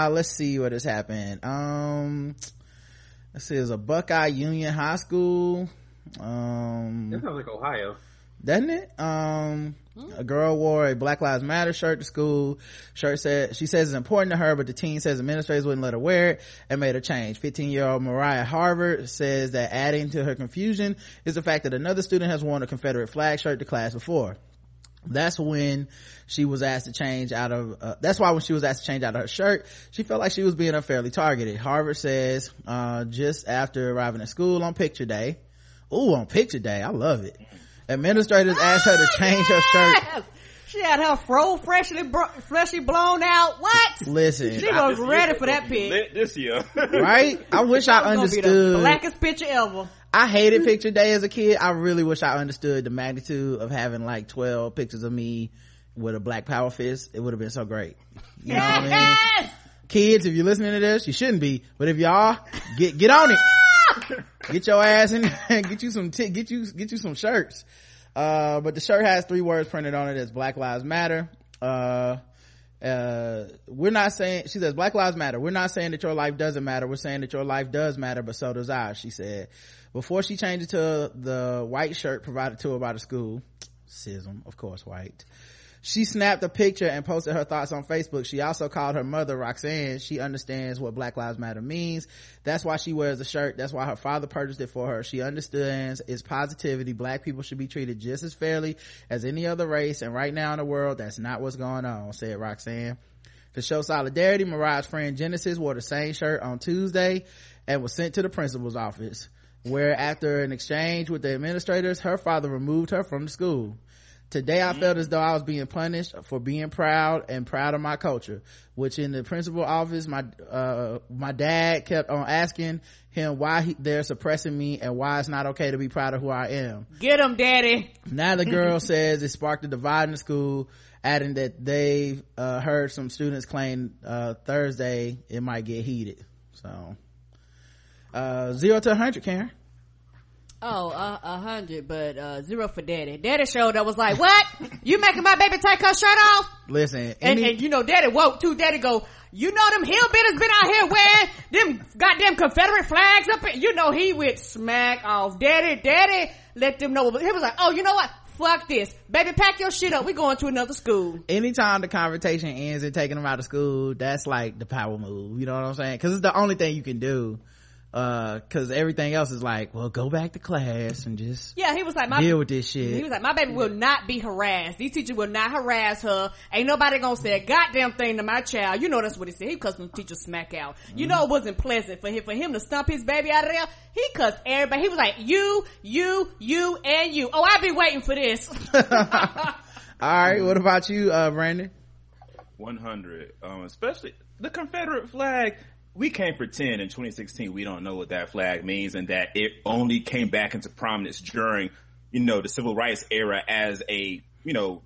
let's see what has happened. Um, let's see. There's a Buckeye Union High School. Um,
that sounds like Ohio,
doesn't it? Um, a girl wore a Black Lives Matter shirt to school. Shirt said she says it's important to her, but the teen says administrators wouldn't let her wear it and made her change. 15 year old Mariah Harvard says that adding to her confusion is the fact that another student has worn a Confederate flag shirt to class before that's when she was asked to change out of uh, that's why when she was asked to change out of her shirt she felt like she was being unfairly targeted harvard says uh, just after arriving at school on picture day Ooh, on picture day i love it administrators asked her to oh, change her shirt
she had her fro freshly bro- freshly blown out. What?
Listen,
she was ready for that pic
this year,
right? I wish I understood.
blackest picture ever.
I hated picture day as a kid. I really wish I understood the magnitude of having like 12 pictures of me with a black power fist. It would have been so great. You know yes! what I mean? Kids, if you're listening to this, you shouldn't be, but if y'all, get, get on it. get your ass in and get you some, t- get you, get you some shirts. Uh, but the shirt has three words printed on it as Black Lives Matter. Uh, uh, we're not saying, she says, Black Lives Matter. We're not saying that your life doesn't matter. We're saying that your life does matter, but so does ours, she said. Before she changed it to the white shirt provided to her by the school, sism, of course, white. She snapped a picture and posted her thoughts on Facebook. She also called her mother Roxanne. She understands what Black Lives Matter means. That's why she wears the shirt. That's why her father purchased it for her. She understands its positivity. Black people should be treated just as fairly as any other race. And right now in the world, that's not what's going on, said Roxanne. To show solidarity, Mariah's friend Genesis wore the same shirt on Tuesday and was sent to the principal's office, where after an exchange with the administrators, her father removed her from the school. Today I felt as though I was being punished for being proud and proud of my culture, which in the principal office, my, uh, my dad kept on asking him why he, they're suppressing me and why it's not okay to be proud of who I am.
Get him, daddy.
Now the girl says it sparked a divide in the school, adding that they, uh, heard some students claim, uh, Thursday it might get heated. So, uh, zero to a hundred, Karen.
Oh, uh, a uh, hundred, but uh, zero for daddy. Daddy showed up was like, "What? you making my baby take her shirt off?"
Listen,
and, and you know, daddy woke too. Daddy go, you know, them hillbillies been out here wearing them goddamn Confederate flags up. Here. You know, he went smack off. Daddy, daddy, let them know. He was like, "Oh, you know what? Fuck this, baby. Pack your shit up. We going to another school."
Anytime the conversation ends and taking them out of school, that's like the power move. You know what I'm saying? Because it's the only thing you can do uh because everything else is like well go back to class and just
yeah he was like my
deal with this shit.
he was like my baby will not be harassed. These teachers will not harass her. Ain't nobody gonna say a goddamn thing to my child. You know that's what he said. He cussed the teacher smack out. You mm-hmm. know it wasn't pleasant for him for him to stump his baby out of there. He cussed everybody. He was like you you you and you. Oh i've been waiting for this.
All right what about you uh brandon?
100 um especially the confederate flag we can't pretend in 2016 we don't know what that flag means and that it only came back into prominence during, you know, the civil rights era as a, you know,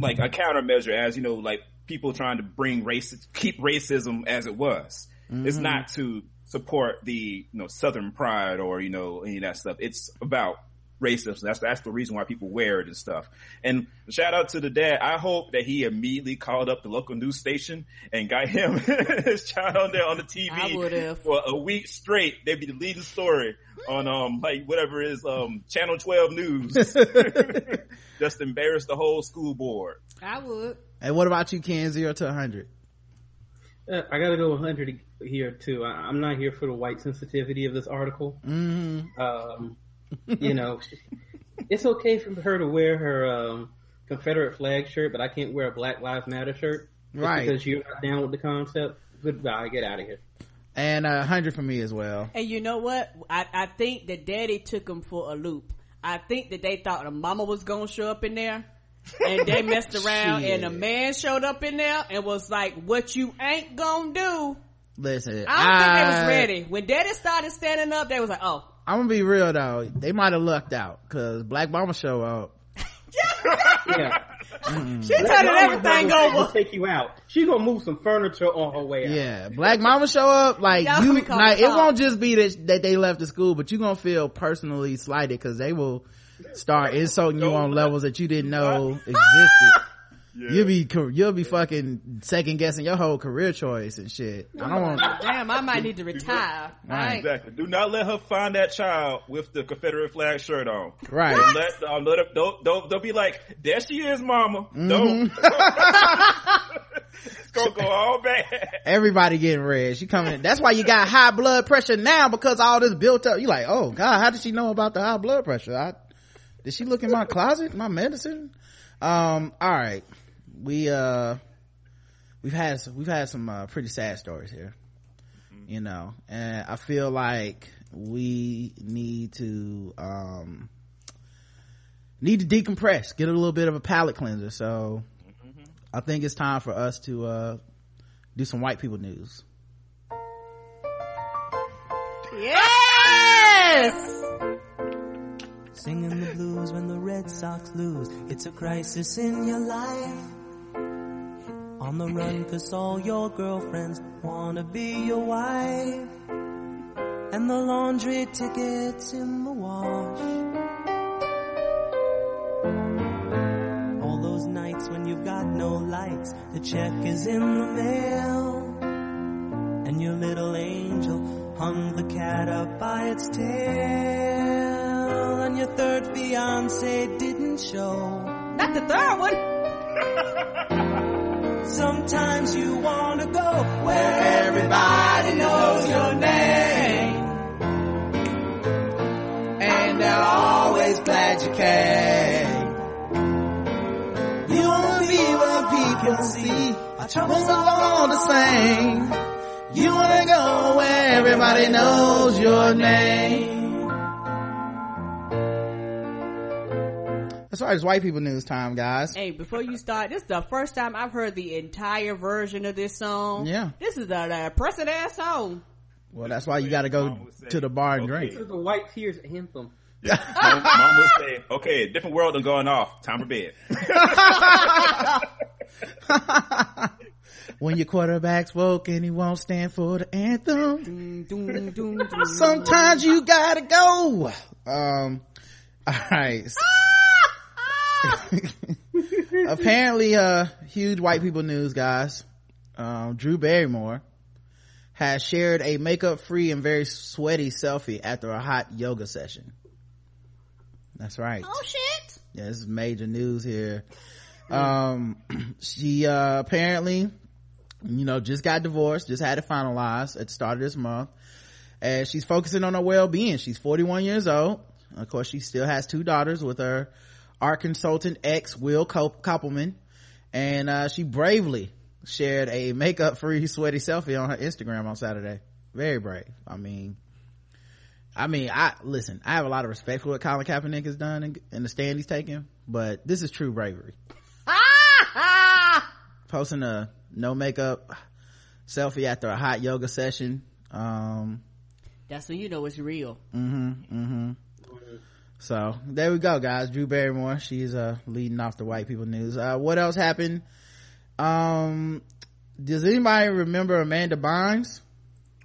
like a countermeasure as, you know, like people trying to bring race, keep racism as it was. Mm-hmm. It's not to support the, you know, Southern pride or, you know, any of that stuff. It's about racist. That's that's the reason why people wear it and stuff. And shout out to the dad. I hope that he immediately called up the local news station and got him his child on there on the TV for a week straight. They'd be the leading story on um like whatever is um Channel Twelve News. Just embarrass the whole school board.
I would.
And what about you, Ken? Zero to hundred.
Uh, I gotta go 100 here too. I, am not here for the white sensitivity of this article.
Mm-hmm.
Um, you know, it's okay for her to wear her um, Confederate flag shirt, but I can't wear a Black Lives Matter shirt.
right.
Because you're not down with the concept. Goodbye. Get out of here.
And a uh, hundred for me as well.
And you know what? I, I think that daddy took him for a loop. I think that they thought the mama was gonna show up in there. and they messed around and a man showed up in there and was like, what you ain't gonna do.
Listen,
I don't I, think they was ready. When daddy started standing up, they was like, oh,
I'm gonna be real though. They might have lucked out because Black Mama show up.
yeah.
Mm-hmm. She turning everything over.
Take you out. She gonna move some furniture on her way
out. Yeah, Black Mama show up like you. Like, it won't just be that that they left the school, but you gonna feel personally slighted because they will start insulting you on levels that you didn't know existed. Yeah. You'll be you'll be fucking second guessing your whole career choice and shit. I don't want.
Damn, I might need to retire.
Right. Exactly. Do not let her find that child with the Confederate flag shirt on.
Right.
Don't let, uh, let her, don't, don't don't be like, there she is, mama. Mm-hmm. Don't. it's gonna go all bad.
Everybody getting red. She coming. That's why you got high blood pressure now because all this built up. You like, oh god, how did she know about the high blood pressure? I, did she look in my closet, my medicine? Um, all right we uh we've had some, we've had some uh, pretty sad stories here mm-hmm. you know and i feel like we need to um need to decompress get a little bit of a palate cleanser so mm-hmm. i think it's time for us to uh do some white people news
yes
Singing the blues when the Red Sox lose. It's a crisis in your life. On the run cause all your girlfriends wanna be your wife. And the laundry tickets in the wash. All those nights when you've got no lights, the check is in the mail. And your little angel hung the cat up by its tail. And your third fiance didn't show.
Not the third one.
Sometimes you wanna go where everybody knows your name. And they're always glad you came. You wanna be where people see our troubles are all the same. You wanna go where everybody knows your name.
That's right. It's white people news time, guys.
Hey, before you start, this is the first time I've heard the entire version of this song.
Yeah.
This is a depressing ass song.
Well, that's why you got to go to the bar and okay. drink.
This is the White Tears anthem.
mom, mom would say, okay, different world than going off. Time for bed.
when your quarterback's woke and he won't stand for the anthem. Sometimes you gotta go. Um, all right. apparently uh huge white people news guys. Um, drew barrymore has shared a makeup free and very sweaty selfie after a hot yoga session. That's right.
Oh shit.
Yeah this is major news here. Um she uh apparently you know just got divorced just had it finalized at the start of this month and she's focusing on her well-being. She's 41 years old. Of course she still has two daughters with her art consultant ex Will Kopelman, and uh, she bravely shared a makeup free sweaty selfie on her Instagram on Saturday. Very brave. I mean, I mean, I listen. I have a lot of respect for what Colin Kaepernick has done and, and the stand he's taken, but this is true bravery. Posting a no makeup selfie after a hot yoga session. Um,
That's when you know it's real.
Mm-hmm. Mm-hmm. So there we go, guys. Drew Barrymore, she's uh leading off the white people news. Uh, what else happened? Um, does anybody remember Amanda Bynes?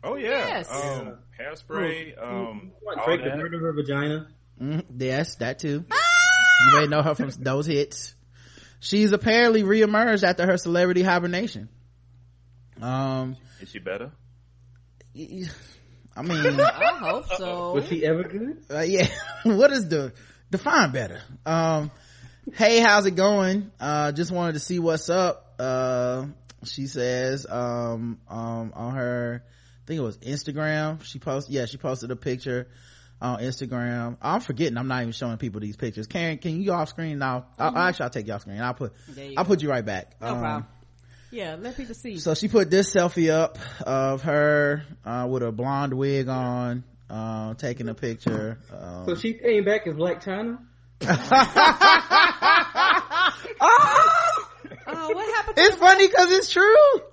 Oh yeah, yes. um, hairspray. Um,
break the bird of her vagina.
Mm-hmm. Yes, that too. you may know her from those hits. She's apparently reemerged after her celebrity hibernation. Um,
is she better?
I mean,
I hope so.
Was he ever good?
Uh, yeah. what is the define better? Um, hey, how's it going? Uh, just wanted to see what's up. Uh, she says, um, um, on her, I think it was Instagram. She posted, yeah, she posted a picture on Instagram. I'm forgetting. I'm not even showing people these pictures. Karen, can you go off screen now? Mm-hmm. I'll, actually, I'll take you off screen. I'll put, I'll go. put you right back.
No um, problem yeah let people see.
So she put this selfie up of her uh, with a blonde wig on uh, taking a picture um,
so she came back as Blac Chyna.
oh! oh what happened
it's funny because it's true.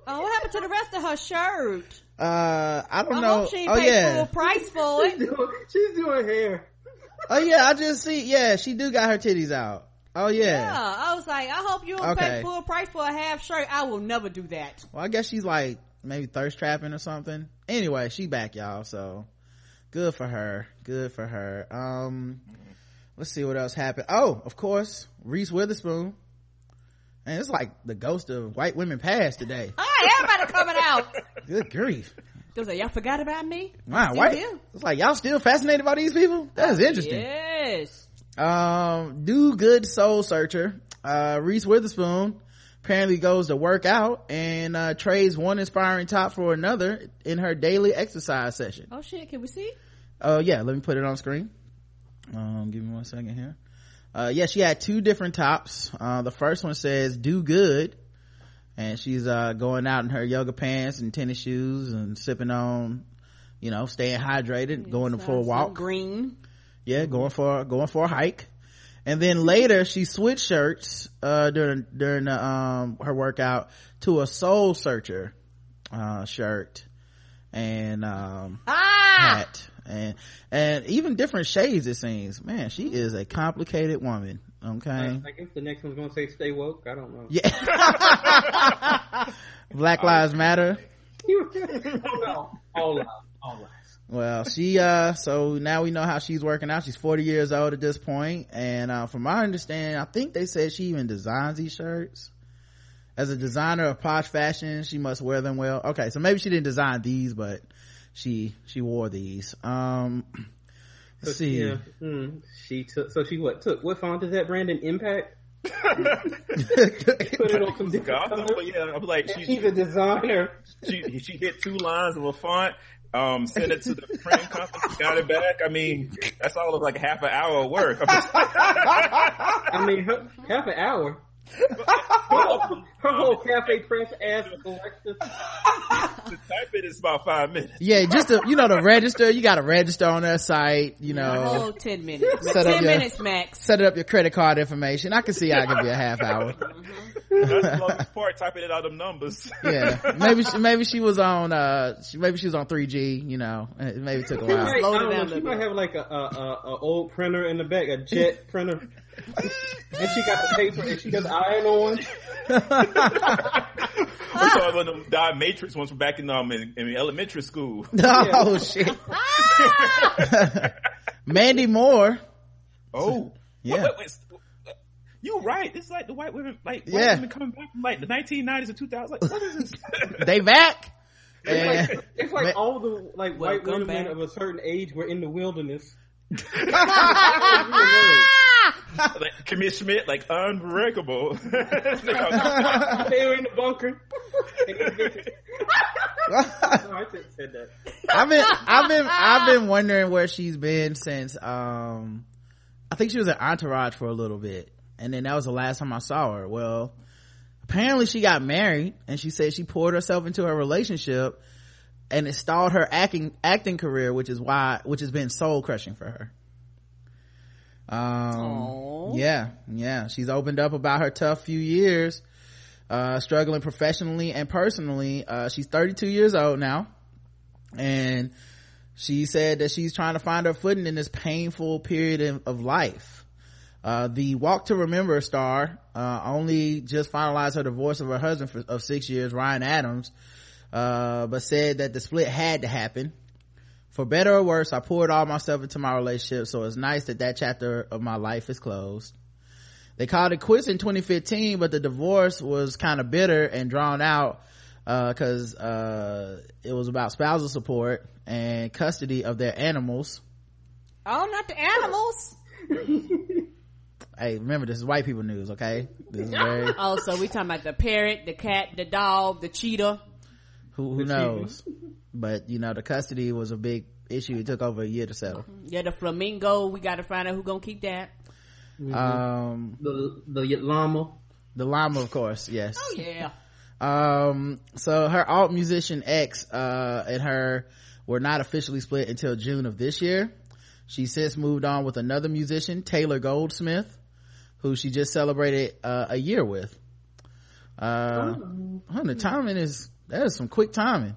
Oh
what happened to the rest of her shirt?
Uh i don't I know.
she oh yeah. full price for it.
she's doing, she's doing hair.
Oh yeah i just see yeah she do got her titties out Oh yeah.
Yeah. I was like, I hope you don't okay. pay full price for a half shirt. I will never do that.
Well, I guess she's like maybe thirst trapping or something. Anyway, she back y'all, so good for her. Good for her. Um let's see what else happened. Oh, of course, Reese Witherspoon And it's like the ghost of white women past today.
Oh, everybody coming out.
Good grief.
They was like, y'all forgot about me?
Wow, white.
here.
It's like y'all still fascinated by these people? That is interesting.
Yes.
Um, do good soul searcher. Uh, Reese Witherspoon apparently goes to work out and, uh, trades one inspiring top for another in her daily exercise session.
Oh shit, can we see?
Oh yeah, let me put it on screen. Um, give me one second here. Uh, yeah, she had two different tops. Uh, the first one says "Do Good," and she's uh going out in her yoga pants and tennis shoes and sipping on, you know, staying hydrated, going for a walk.
Green.
Yeah, going for going for a hike. And then later she switched shirts uh during during the, um her workout to a soul searcher uh shirt and um
Ah!
hat and and even different shades it seems. Man, she is a complicated woman. Okay.
I guess the next one's gonna say "Stay woke." I don't know.
Yeah. Black Lives Matter.
no, all lies, all lies.
Well, she, uh, so now we know how she's working out. She's 40 years old at this point, And, uh, from my understanding, I think they said she even designs these shirts. As a designer of posh fashion, she must wear them well. Okay, so maybe she didn't design these, but she, she wore these. Um, let's
So,
see.
Yeah, hmm, she took. So she what took? What font is that? Brandon Impact. Put it on some different
Gotham,
colors.
yeah, I'm like,
And
she,
she's a designer.
she she hit two lines of a font, um, sent it to the print company, got it back. I mean, that's all of like half an hour of work.
I mean, her, half an hour. Her whole cafe press ass Alexa.
to type it is about five minutes.
Yeah, just to, you know, to register, you gotta register on their site, you
A
know,
whole 10 minutes.
Set up
10
your-
minutes max.
set up your credit card information. I can see I could be a half hour.
That's the longest part, typing it out of numbers.
yeah maybe she, maybe she was on uh she, maybe she was on 3g you know it maybe took a while
might, I
Slow it
don't
down
know, she might have like a, a, a, a old printer in the back, a jet printer, and she got the paper and she does iron on.
We saw one of them die matrix ones from back in um in, in elementary school.
oh shit mandy moore
Oh,
Yeah.
Wait, wait, wait. You right. It's like the white women, like white
Yeah.
women coming back from like the 1990s and 2000s. Like, what is this?
they back
It's like, it's like all the like white women
back.
of a certain age were in the wilderness.
like Kimmy Schmidt, like unbreakable.
they were in the bunker. no, I shouldn't said that.
i've been i've been i've been wondering where she's been since um i think she was an entourage for a little bit and then that was the last time i saw her. Well apparently she got married and she said she poured herself into her relationship and it stalled her acting acting career which is why which has been soul crushing for her. Um
Aw.
yeah yeah. She's opened up about her tough few years uh struggling professionally and personally. Uh she's 32 years old now. And she said that she's trying to find her footing in this painful period of, of life uh, the Walk to Remember star, uh, only just finalized her divorce of her husband for, of six years, Ryan Adams, uh, but said that the split had to happen. For better or worse, I poured all myself into my relationship, so it's nice that that chapter of my life is closed. They called it quits in 2015, but the divorce was kind of bitter and drawn out, uh, cause, uh, it was about spousal support and custody of their animals.
Oh, not the animals.
Hey, remember this is white people news, okay? This is very,
Oh, so we talking about the parrot, the cat, the dog, the cheetah.
who, who knows? But, you know, the custody was a big issue. It took over a year to settle.
Yeah, the flamingo. We got to find out who gonna keep that.
Um,
The the llama.
the llama, of course, yes.
Oh yeah.
Um, so her alt musician ex uh, and her were not officially split until June of this year. She since moved on with another musician, Taylor Goldsmith, who she just celebrated, uh, a year with. Uh, huh, the timing is, that is some quick timing.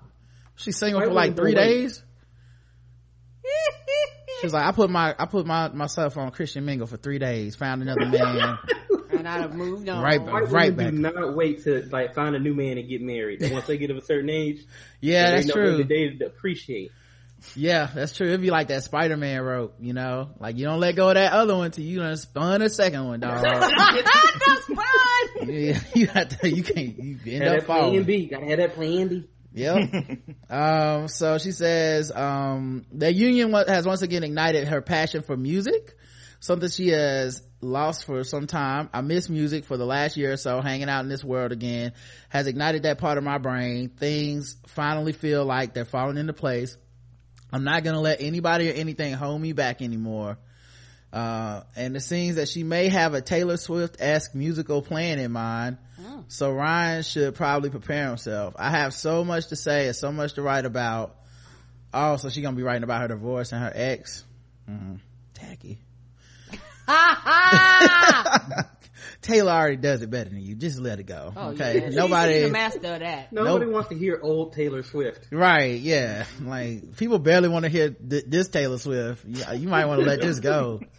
She's single
Why
for like three days. She's like, I put my, I put my, myself on Christian Mingle for three days, found another man.
And I'd have moved on.
Right
White
Right back.
do not wait to like find a new man and get married. And once they get of a certain age,
Yeah, that's
know
true.
what They appreciate.
Yeah, that's true. It'd be like that Spider-Man rope, you know? Like you don't let go of that other one till you done spun a second one, dog. Yeah, you have to. You can't. You end
Had
up
that plan
falling.
B. Gotta have that plan B.
Yep. um, so she says, um, the union has once again ignited her passion for music, something she has lost for some time. I miss music for the last year or so, hanging out in this world again has ignited that part of my brain. Things finally feel like they're falling into place. I'm not gonna let anybody or anything hold me back anymore. Uh, and it seems that she may have a Taylor Swift-esque musical plan in mind. So Ryan should probably prepare himself. I have so much to say and so much to write about. Oh, so she's gonna be writing about her divorce and her ex. Mm, tacky. Taylor already does it better than you. Just let it go.
Oh,
okay.
yeah. She-
Nobody.
she's the master of that.
Nobody
Nope.
wants to hear old Taylor Swift.
Right, yeah. Like, people barely want to hear th- this Taylor Swift. Yeah, you might want to let this go.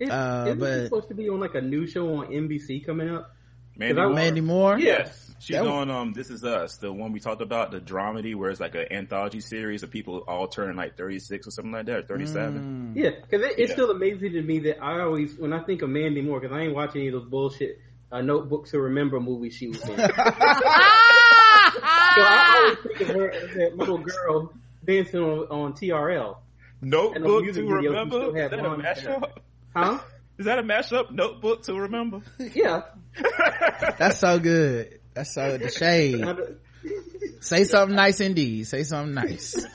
It,
Uh,
isn't
but-
supposed to be on like a new show on NBC coming up?
Mandy
I-
Moore.
Mandy Moore?
Yes. She's
That
on um This Is Us, the one we talked about, the dramedy where it's like an anthology series of people all turning like 36 or something like that, or 37.
Yeah, because it, it's
Yeah.
still amazing to me that I always, when I think of Mandy Moore, because I ain't watching any of those bullshit uh, Notebook to Remember movies she was in. so I always think of her as that little girl dancing on, on TRL.
Notebook to remember? Is that a mashup?
Huh?
Is that a mashup? Notebook to remember?
Yeah.
That's so good. That's so, the shade. Say something nice indeed. Say something nice.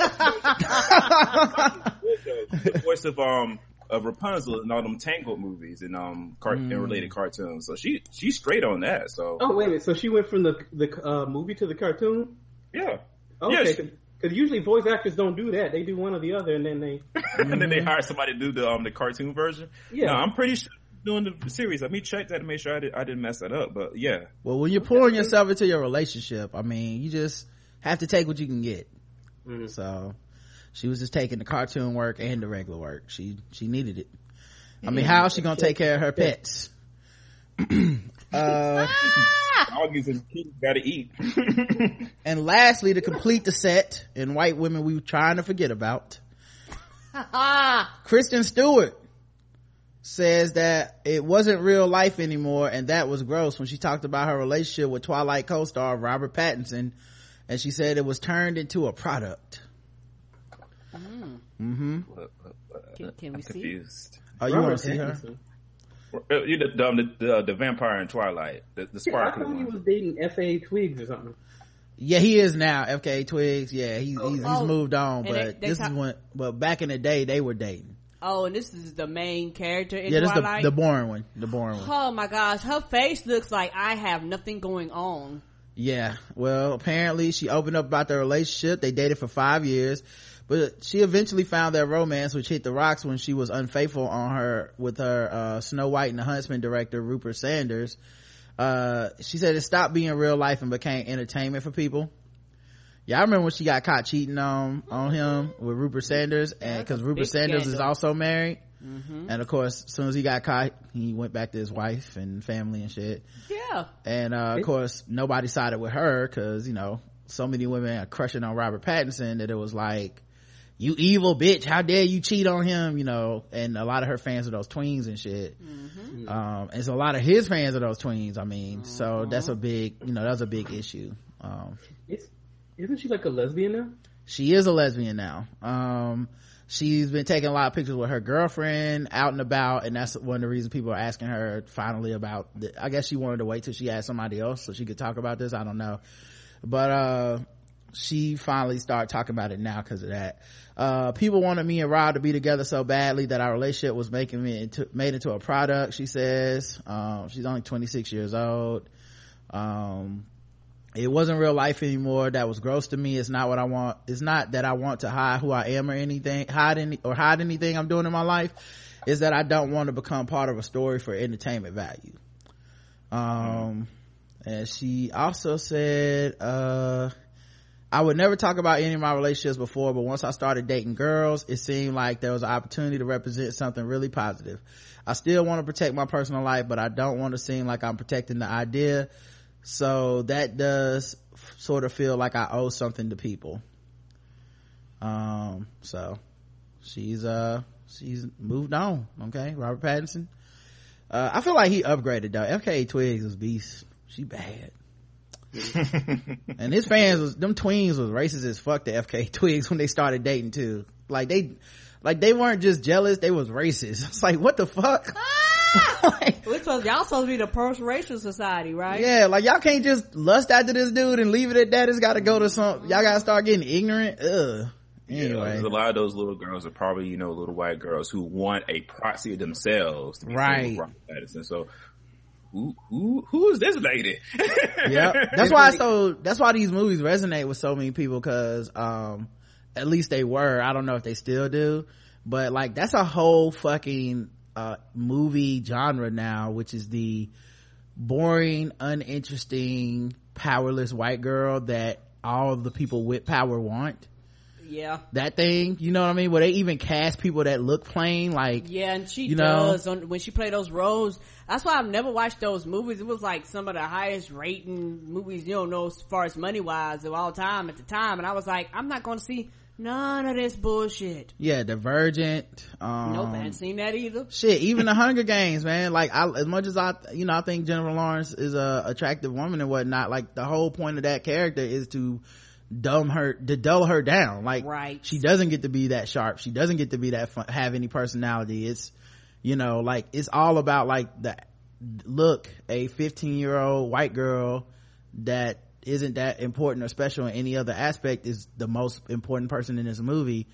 the voice of um of Rapunzel in all them Tangled movies and um cart- and related cartoons. So she she's straight on that. So
Oh, wait a minute. So she went from the the uh, movie to the cartoon?
yeah.
Okay.
Yes.
Because usually voice actors don't do that. They do one or the other, and then they.
and then they hire somebody to do the um the cartoon version.
Yeah.
No, I'm pretty sure doing the series. Let me check that to make sure I, did, I didn't mess that up. But yeah,
well, when you're pouring yourself into your relationship, I mean, you just have to take what you can get.
Mhm.
So, she was just taking the cartoon work and the regular work. She, she needed it. I mean, how is she gonna take care of her pets? uh,
doggies and kids gotta eat.
and lastly, to complete the set, and white women we were trying to forget about, Kristen Stewart says that it wasn't real life anymore and that was gross when she talked about her relationship with Twilight co-star Robert Pattinson and she said it was turned into a product. Mm-hmm.
Can, can we
I'm
see?
confused.
Oh, you
Robert
want to see her?
You the, the the the vampire in Twilight, the, the
Yeah, I thought he was dating F.A. Twigs or something.
Yeah, he is now. FKA Twigs. Yeah, he, he's, he's
Oh,
moved on, but
they- they
this
ta-
is when, but back in the day, they were dating.
Oh, and this is the main character in
yeah, this is the, the boring one. The boring one.
oh my gosh, her face looks like I have nothing going on.
Yeah. Well, apparently she opened up about their relationship. They dated for five years, but she eventually found their romance, which hit the rocks when she was unfaithful on her with her, uh, Snow White and the Huntsman director, Rupert Sanders. Uh, she said it stopped being real life and became entertainment for people. Yeah, I remember when she got caught cheating on, on him with Rupert Sanders and cause Rupert
big
Sanders is also married.
Mm-hmm.
And of course, as soon as he got caught, he went back to his wife and family and shit
Yeah.
and uh, of course nobody sided with her because you know so many women are crushing on robert pattinson that it was like you evil bitch how dare you cheat on him you know and a lot of her fans are those tweens and shit
Mm-hmm.
um and so a lot of his fans are those tweens i mean so that's a big you know that's a big issue um
It's, isn't she like a lesbian now?
she is a lesbian now. Um she's been taking a lot of pictures with her girlfriend out and about and that's one of the reasons people are asking her finally about the, i guess she wanted to wait till she had somebody else so she could talk about this. I don't know. But uh she finally started talking about it now because of that. Uh people wanted me and rob to be together so badly that our relationship was making me into made into a product she says. Um she's only 26 years old. Um it wasn't real life anymore that was gross to me it's not what i want it's not that i want to hide who i am or anything hide any or hide anything i'm doing in my life is that i don't want to become part of a story for entertainment value um and she also said uh I would never talk about any of my relationships before, but once I started dating girls, it seemed like there was an opportunity to represent something really positive. I still want to protect my personal life, but I don't want to seem like I'm protecting the idea. So that does f- sort of feel like I owe something to people. Um, so she's, uh, she's moved on. Okay. Robert Pattinson. uh, i feel like he upgraded though fka twigs was beast she bad and his fans was them tweens was racist as fuck to fk twigs when they started dating too like they like they weren't just jealous they was racist it's like what the fuck
like, we supposed y'all supposed to be the post racial society right
yeah like y'all can't just lust after this dude and leave it at that it's gotta go to some y'all gotta start getting ignorant Ugh. Anyway,
a lot of those little girls are probably you know little white girls who want a proxy of themselves, to be
right?
And so, who who who is this lady?
yeah, that's why so that's why these movies resonate with so many people because um at least they were. I don't know if they still do, but like that's a whole fucking uh movie genre now, which is the boring, uninteresting, powerless white girl that all of the people with power want.
Yeah.
That thing you know what i mean? Where they even cast people that look plain like
yeah and she you does know? on, when she played those roles. That's why i've never watched those movies. It was like some of the highest rating movies you don't know as far as money wise of all time at the time. And i was like i'm not going to see None of this bullshit.
Yeah, Divergent. Um,
nope, I haven't seen that either.
Shit, even the Hunger Games, man. Like, I, as much as I, you know, I think Jennifer Lawrence is a attractive woman and whatnot. Like, the whole point of that character is to dumb her to dull her down like
right
she doesn't get to be that sharp she doesn't get to be that fun, have any personality it's you know like it's all about like the look a 15 year old white girl that isn't that important or special in any other aspect is the most important person in this movie.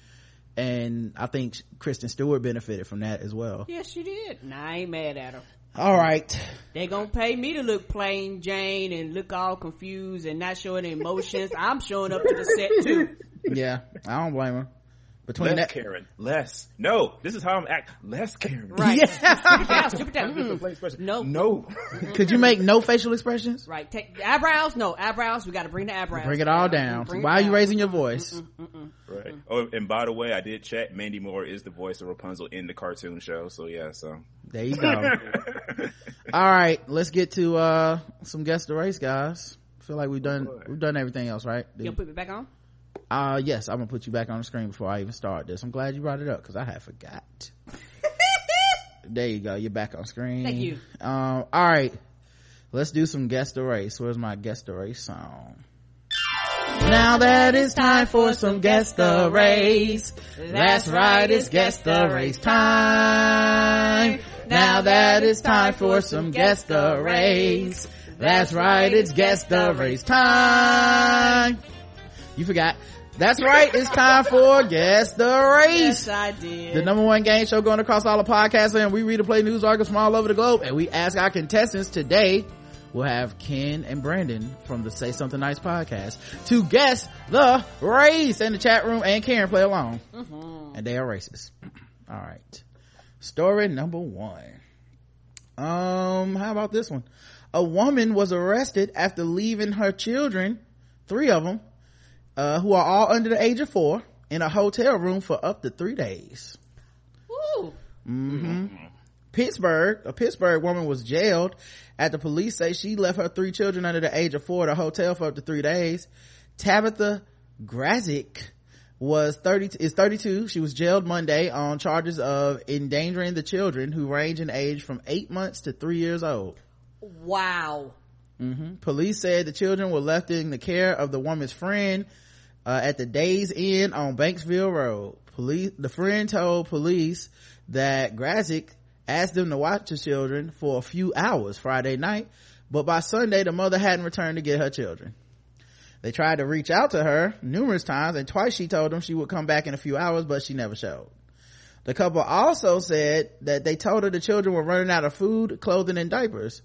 And i think kristen stewart benefited from that as well.
Yes she did. And i ain't mad at her.
All right.
They gonna pay me to look plain jane and look all confused and not showing emotions. I'm showing up to the set too.
Yeah i don't blame her between
less
that
Karen, less. No, this is how I'm act. Less Karen.
Right.
Yeah.
Stupid down, stupid down. Mm. No.
No.
could you make no facial expressions
Right. Take eyebrows. No eyebrows. We got to bring the eyebrows.
bring it all down
Bring it
why are you raising your voice
Mm-mm.
Right. Oh, and by the way, I did check. Mandy Moore is the voice of Rapunzel in the cartoon show. So yeah, so
there you go all right let's get to uh some guest the race guys feel like we've done we've done everything else right
You gonna put me back on?
Uh yes i'm gonna put you back on the screen before i even start this i'm glad you brought it up because i had forgot there you go you're back on screen
Thank you.
um all right let's do some guest the race where's my guest the race song now that it's time for some guest the race. That's right, it's guest the race time. Now that it's time for some guest the race. That's right, it's guest the race time. You forgot. That's right, it's time for guess the race.
Yes, I did.
The number one game show going across all the podcasts and we read and play news articles from all over the globe and we ask our contestants today we'll have Ken and Brandon from the Say Something Nice podcast to guess the race in the chat room and Karen play along.
Mm-hmm.
And they are racist. All right. Story number one. Um, how about this one? A woman was arrested after leaving her children, three of them, uh, who are all under the age of four, in a hotel room for up to three days.
Woo.
hmm Pittsburgh, a Pittsburgh woman was jailed after police say she left her three children under the age of four at a hotel for up to three days. Tabitha Grazik was 30, is 32. She was jailed Monday on charges of endangering the children who range in age from eight months to three years old.
Wow.
Hmm Police said the children were left in the care of the woman's friend uh, at the Days Inn on Banksville Road. Police, the friend told police that Grazik asked them to watch the children for a few hours Friday night, but by Sunday the mother hadn't returned to get her children. They tried to reach out to her numerous times and twice she told them she would come back in a few hours, but she never showed. The couple also said that they told her the children were running out of food, clothing, and diapers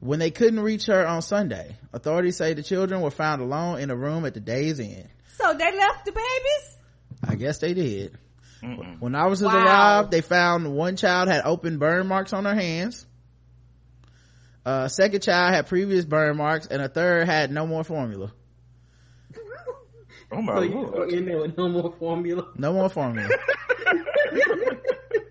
when they couldn't reach her on Sunday. Authorities say the children were found alone in a room at the Days Inn.
So they left the babies?
I guess they did.
Mm-mm.
When officers
Wow.
arrived, they found one child had open burn marks on her hands. A second child had previous burn marks, and a third had no more formula.
Oh my
So
lord.
in there with no more formula.
No more formula.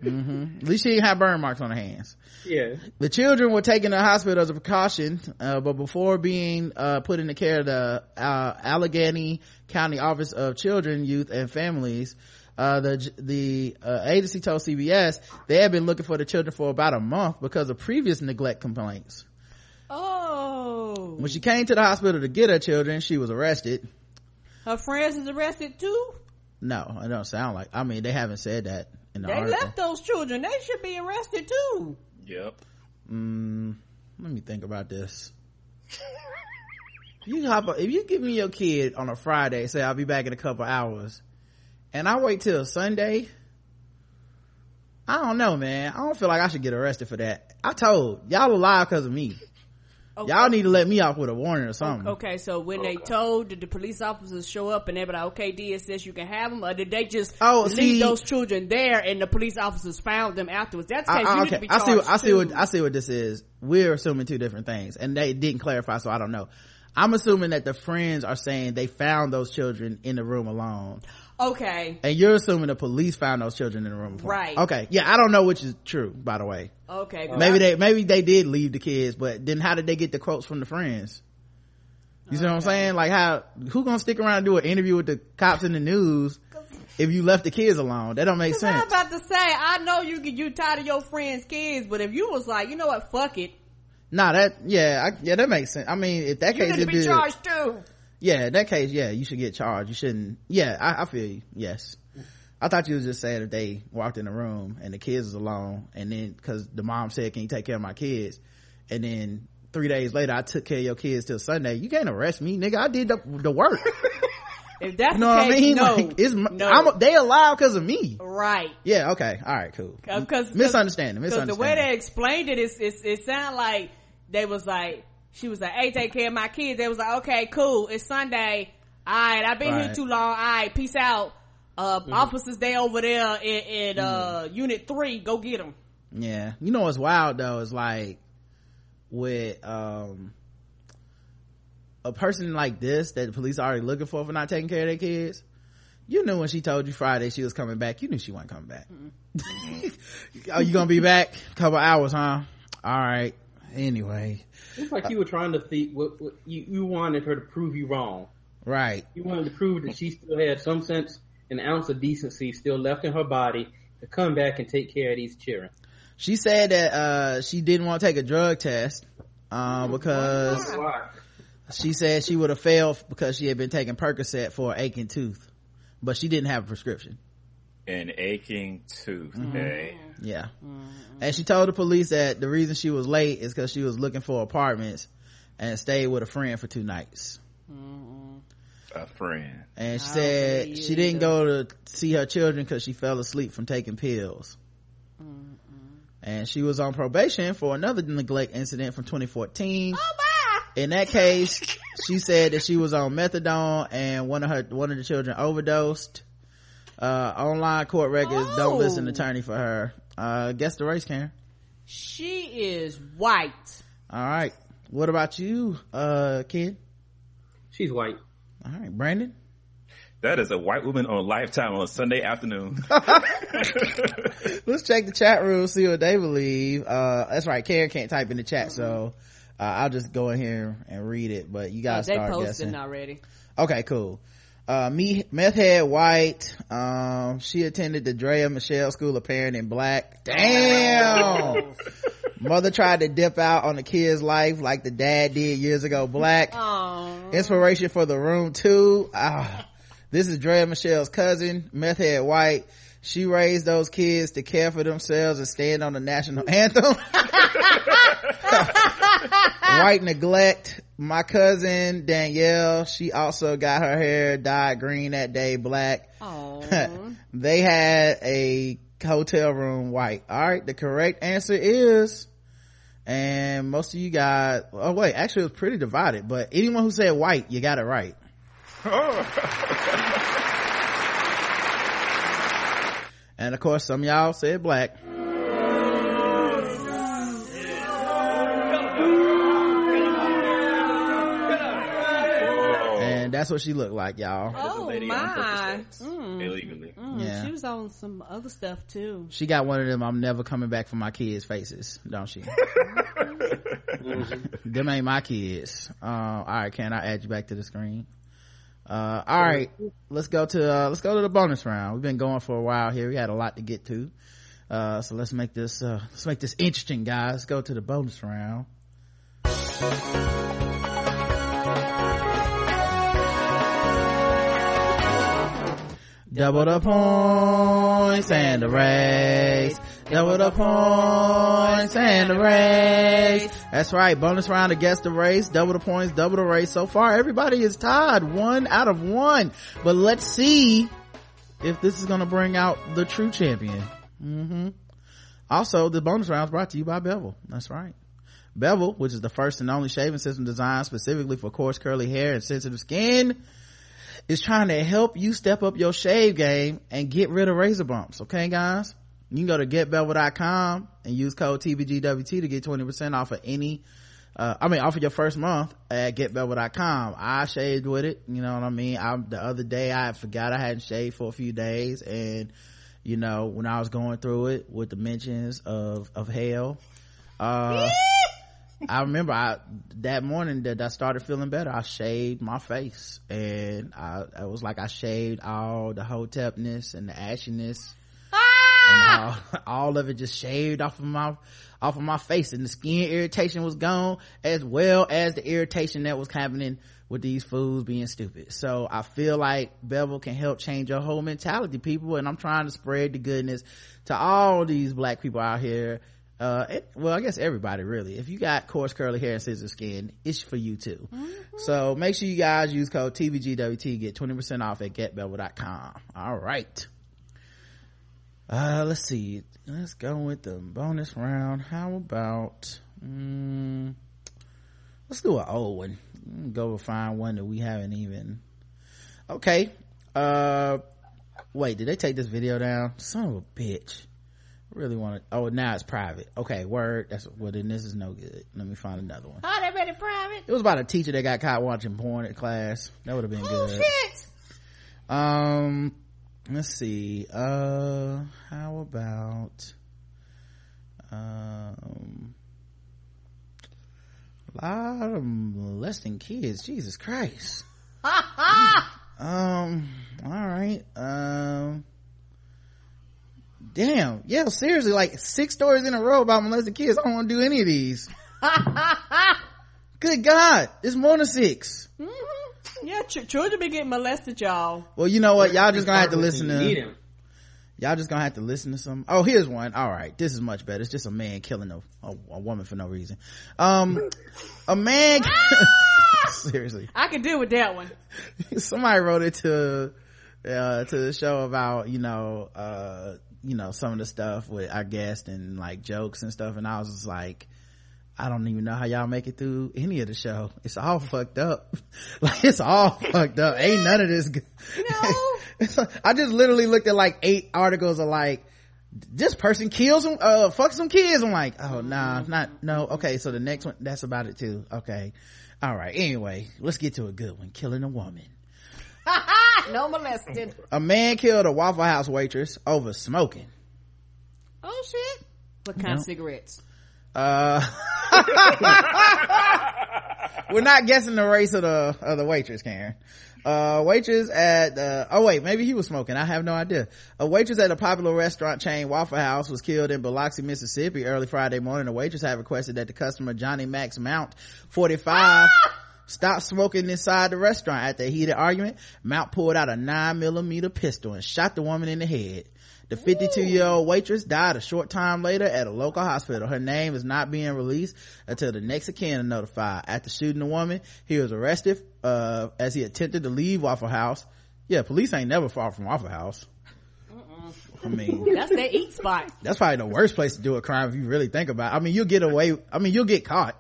hmm At least she didn't have burn marks on her hands.
Yeah.
The children were taken to the hospital as a precaution, uh, but before being uh, put in the care of the uh, Allegheny County Office of Children, Youth, and Families, uh, the the uh, agency told cbs they had been looking for the children for about a month because of previous neglect complaints
Oh.
when she came to the hospital to get her children she was arrested
Her friends is arrested too?
no it don't sound like i mean they haven't said that in the
They
article
left those children. They should be arrested too.
Yep.
mm, let me think about this you hop if you give me your kid on a friday say i'll be back in a couple hours and i wait till sunday i don't know man i don't feel like i should get arrested for that i told y'all alive because of me
Okay.
y'all need to let me off with a warning or something
Okay, so when they told did the police officers show up and they were like, okay, DSS, you can have them, or did they just
Oh,
leave
see-
those children there and the police officers found them afterwards? That's the
I,
case.
I-
you need to
okay
be
i see what i see what i see what this is we're assuming two different things and they didn't clarify so i don't know i'm assuming that the friends are saying they found those children in the room alone
Okay,
and you're assuming the police found those children in the room alone.
Right.
okay yeah i don't know which is true by the way
okay.
maybe they maybe they did leave the kids but then how did they get the quotes from the friends you see what i'm saying like how who gonna stick around and do an interview with the cops in the news if you left the kids alone that don't make
sense. I'm about to say, I know you you tired of your friends' kids, but if you was like, you know what, fuck it,
nah that yeah I, yeah that makes sense i mean if that
you
case
need to be- charged too.
Yeah in that case yeah you should get charged. You shouldn't yeah i, I feel you. Yes. I thought you was just saying if they walked in the room and the kids was alone and then because the mom said can you take care of my kids? And then three days later i took care of your kids till sunday. You can't arrest me nigga. I did the, the work.
If that's
you know
the
what i
case,
mean?
no,
like it's
no,
I'm, they alive because of me.
Right.
yeah okay. All right cool.
Uh, because
misunderstanding
Because the way they explained it, it's, it's, it sounded like they was like, she was like, hey, take care of my kids. They was like, okay, cool. It's Sunday. All right, I've been here
Right.
too long. All right, peace out. Uh, officers, they over there in, in uh, unit three. Go get them.
Yeah. You know what's wild though is like with um a person like this that the police are already looking for for not taking care of their kids. You knew when she told you Friday she was coming back, you knew she wasn't coming back. Are you gonna be back? A couple hours, huh? Alright. Anyway.
It's like you were trying to think. What, what you you wanted her to prove you wrong.
Right.
You wanted to prove that she still had some sense, an ounce of decency still left in her body to come back and take care of these children.
She said that uh she didn't want to take a drug test uh, because
Why?
she said she would have failed because she had been taking Percocet for an aching tooth. But she didn't have a prescription.
An aching tooth.
Mm-hmm.
Okay.
Yeah. And she told the police that the reason she was late is because she was looking for apartments and stayed with a friend for two nights.
A friend.
And she
I
said she didn't go to see her children because she fell asleep from taking pills. And she was on probation for another neglect incident from 2014.
Oh, bye.
In that case, she said that she was on methadone and one of her, one of the children overdosed. Uh, online court records don't
Oh.
list an attorney for her. Uh, guess the race, Karen.
She is white.
All right. What about you, uh, kid?
She's white.
All right, Brandon.
That is a white woman on Lifetime on a Sunday afternoon.
Let's check the chat room, see what they believe. Uh, that's right. Karen can't type in the chat, so uh, I'll just go in here and read it. But you
Uh,
gotta
they
start
posted
guessing.
already.
Okay, cool. Uh, meth head white. Um, she attended the Drea Michelle School of Parenting Black. Damn. Mother tried to dip out on the kid's life like the dad did years ago. Black.
Oh,
Inspiration for the room too. Ah, this is Drea Michelle's cousin, meth head white. She raised those kids to care for themselves and stand on the national anthem. white neglect. My cousin Danielle, she also got her hair dyed green that day, black.
oh.
they had a hotel room white. All right, the correct answer is, and most of you guys, Oh wait, actually it was pretty divided. But anyone who said white, you got it right. Oh. And of course, some of y'all said black. And that's what she looked like, y'all.
Oh my! Mm,
Illegally.
mm,
Yeah.
She was on some other stuff too.
She got one of them I'm never coming back for my kids faces, don't she? them ain't my kids. Uh, all right, can I add you back to the screen? Uh, all right, let's go to uh, let's go to the bonus round. We've been going for a while here. We had a lot to get to, uh, so let's make this uh, let's make this interesting, guys. Let's go to the bonus round. Double the points and the race. Double the points and the race. That's right. Bonus round against the race. Double the points, double the race. So far, everybody is tied. One out of one. But let's see if this is going to bring out the true champion. Mm-hmm. Also, the bonus round is brought to you by Bevel. That's right. Bevel, which is the first and only shaving system designed specifically for coarse curly hair and sensitive skin, is trying to help you step up your shave game and get rid of razor bumps. Okay, guys? You can go to getbevel.com and use code TBGWT to get 20% off of any, uh, I mean, off of your first month at getbevel.com. I shaved with it. You know what I mean? I, the other day I forgot I hadn't shaved for a few days and, you know, when I was going through it with the mentions of, of hell, uh, I remember I that morning that I started feeling better. I shaved my face, and I it was like I shaved all the hotepness and the ashiness, and all, all of it just shaved off of my off of my face, and the skin irritation was gone, as well as the irritation that was happening with these foods being stupid. So I feel like Bevel can help change your whole mentality, people, and I'm trying to spread the goodness to all these black people out here. Uh it, well i guess everybody really. If you got coarse curly hair and scissor skin it's for you too. Mm-hmm. so make sure you guys use code tbgwt get 20% off at getbevel.com all right uh let's see. Let's go with the bonus round. How about um, let's do an old one. Go find one that we haven't even. Okay uh wait did they take this video down? Son of a bitch. Really want to oh now it's private. Okay word. That's well then this is no good. Let me find another one.
Oh they made it private?
It was about a teacher that got caught watching porn at class. That would have been
oh,
good.
shit.
um let's see uh how about um a lot of molesting kids jesus christ. Um all right um damn yeah seriously like six stories in a row about molesting kids i don't want to do any of these. Good god it's more than 6
mm-hmm. Yeah ch- children be getting molested y'all.
Well you know what? Y'all just gonna have to listen to Him. y'all just gonna have to listen to some. Oh here's one. All right. This is much better. It's just a man killing a, a, a woman for no reason. Um a man seriously.
I can deal with that one.
Somebody wrote it to uh to the show about you know uh you know some of the stuff with our guests and like jokes and stuff. And i was just like I don't even know how y'all make it through any of the show. It's all fucked up. like it's all fucked up. Ain't none of this. Good.
No.
I just literally looked at like eight articles of like, this person kills some, uh, fuck some kids. I'm like, oh nah, not, no. Okay. So the next one, that's about it too. Okay. All right. Anyway, let's get to a good one. Killing a woman.
no molested.
A man killed a Waffle House waitress over smoking.
Oh shit. What kind of cigarettes?
Uh, we're not guessing the race of the of the waitress, Karen. Uh, waitress at uh, oh wait, maybe he was smoking. I have no idea. A waitress at a popular restaurant chain Waffle House was killed in Biloxi, Mississippi early Friday morning. The waitress had requested that the customer Johnny Max Mount, 45, stop smoking inside the restaurant. After a heated argument, Mount pulled out a nine millimeter pistol and shot the woman in the head. The 52 year old waitress died a short time later at a local hospital. Her name is not being released until the next of kin are notified. After shooting the woman, he was arrested, uh, as he attempted to leave Waffle House. Yeah, police ain't never far from Waffle House. I mean,
that's their eat spot.
That's probably the worst place to do a crime if you really think about it. I mean, you'll get away, I mean, you'll get caught.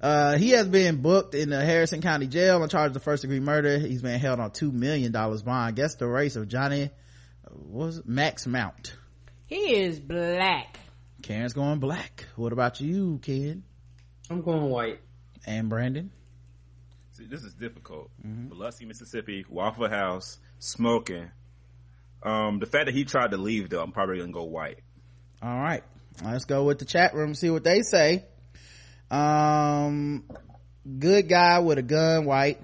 Uh, he has been booked in the Harrison County Jail on charge of first degree murder. He's been held on $2 million bond. Guess the race of Johnny was? Max Mount.
He is black.
Karen's going black. What about you, kid?
I'm going white.
And Brandon?
See, this is difficult. Mm-hmm. Biloxi, Mississippi, Waffle House, smoking. Um, the fact that he tried to leave though, I'm probably gonna go white.
All right. Let's go with the chat room, see what they say. Um, good guy with a gun, white.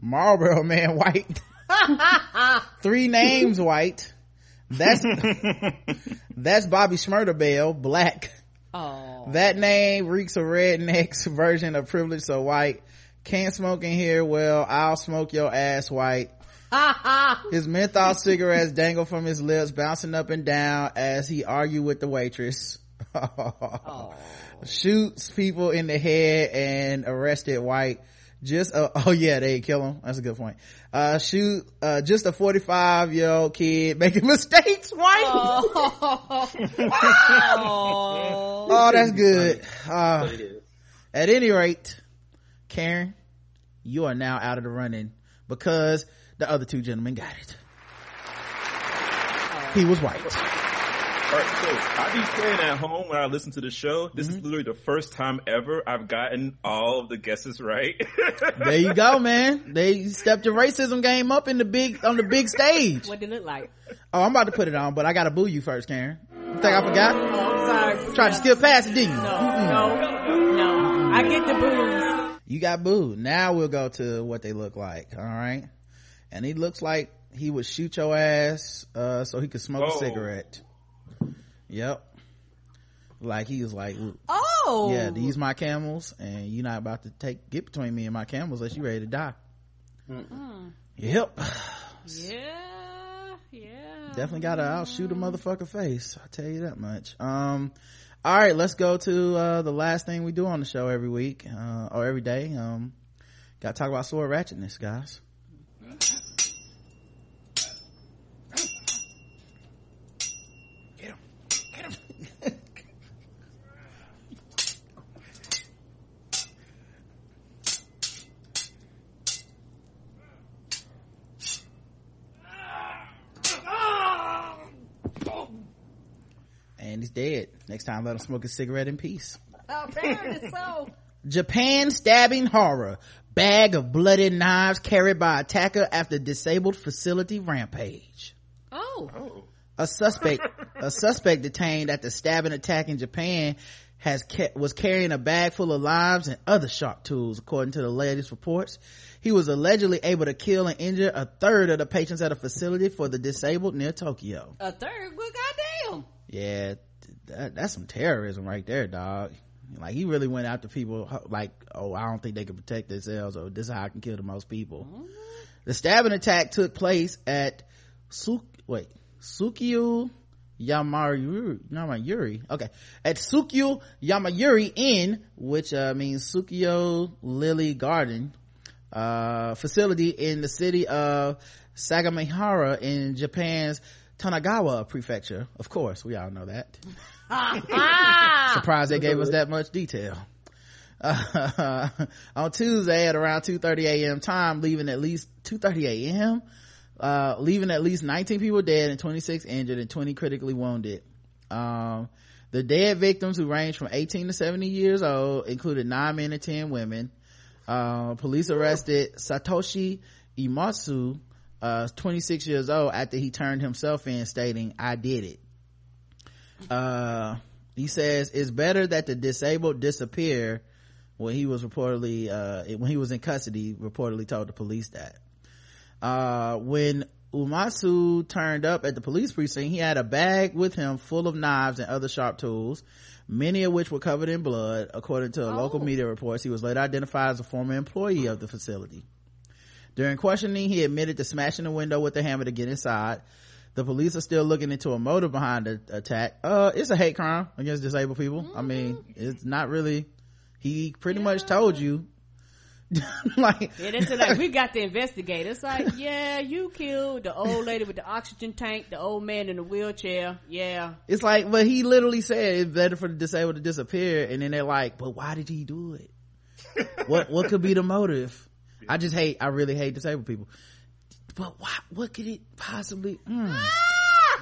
Marlboro Man White. Three names White. That's that's Bobby Schmurderbell Black.
Oh.
That name reeks of rednecks version of privilege, so white. Can't smoke in here. Well, I'll smoke your ass white. his menthol cigarettes dangle from his lips, bouncing up and down as he argued with the waitress. oh. Shoots people in the head and arrested white. Just, uh, oh yeah, they kill him. That's a good point. Uh, shoot, uh, just a 45 year old kid making mistakes, white. Oh, oh that's good. Uh, at any rate, Karen, you are now out of the running because the other two gentlemen got it. He was white.
All right, so I be playing at home when I listen to the show. This mm-hmm. is literally the first time ever I've gotten all of the guesses right.
there you go, man. They stepped your racism game up in the big on the big stage.
What did it look like?
Oh, I'm about to put it on, but I gotta boo you first, Karen. You think I forgot? Oh, I'm sorry. Tried to skip past it, didn't you?
No, mm-mm. no, no. I get the boos.
You got booed. Now we'll go to what they look like. All right, and he looks like he would shoot your ass uh, so he could smoke Whoa. a cigarette. Yep. Like he was like,
oh
yeah, these my camels, and you're not about to take get between me and my camels unless you ready to die. Mm. Yep.
Yeah, yeah.
Definitely gotta outshoot a motherfucker face. I'll tell you that much. Um, all right, let's go to uh, the last thing we do on the show every week uh, or every day. Um, gotta talk about sword ratchetness, guys. and he's dead. Next time, let him smoke a cigarette in peace.
Oh, Apparently so.
Japan stabbing horror. Bag of bloody knives carried by attacker after disabled facility rampage.
Oh. oh.
A suspect, a suspect detained at the stabbing attack in Japan has kept, was carrying a bag full of knives and other sharp tools, according to the latest reports. He was allegedly able to kill and injure a third of the patients at a facility for the disabled near Tokyo.
A third? Well, goddamn
yeah that, that's some terrorism right there dog like he really went after people like oh i don't think they can protect themselves or this is how i can kill the most people mm-hmm. the stabbing attack took place at Suk wait Tsukyo Yamayuri, Yamayuri, okay, at Tsukyo Yamayuri Inn, which uh, means Tsukyo Lily Garden, uh, facility in the city of Sagamihara in Japan's Kanagawa prefecture. Of course, we all know that. Surprised they gave us that much detail. Uh, on Tuesday at around 2.30 a.m. time, leaving at least 2.30 a.m., uh, leaving at least 19 people dead and 26 injured and 20 critically wounded. Um, the dead victims who range from 18 to 70 years old included nine men and 10 women. Uh, police arrested Satoshi Uematsu, uh 26 years old after he turned himself in stating i did it. Uh he says it's better that the disabled disappear when he was reportedly uh when he was in custody reportedly told the police that. Uh when umasu turned up at the police precinct he had a bag with him full of knives and other sharp tools many of which were covered in blood according to oh. local media reports. He was later identified as a former employee of the facility during questioning, he admitted to smashing the window with the hammer to get inside. The police are still looking into a motive behind the attack. Uh, it's a hate crime against disabled people. Mm-hmm. I mean, it's not really, he pretty yeah. much told you.
like, yeah, that's like, we got to investigate. It's like, yeah, you killed the old lady with the oxygen tank, the old man in the wheelchair. Yeah.
It's like, but he literally said it's better for the disabled to disappear. And then they're like, but why did he do it? what, what could be the motive? I just hate, I really hate disabled people. But what, what could it possibly, mm,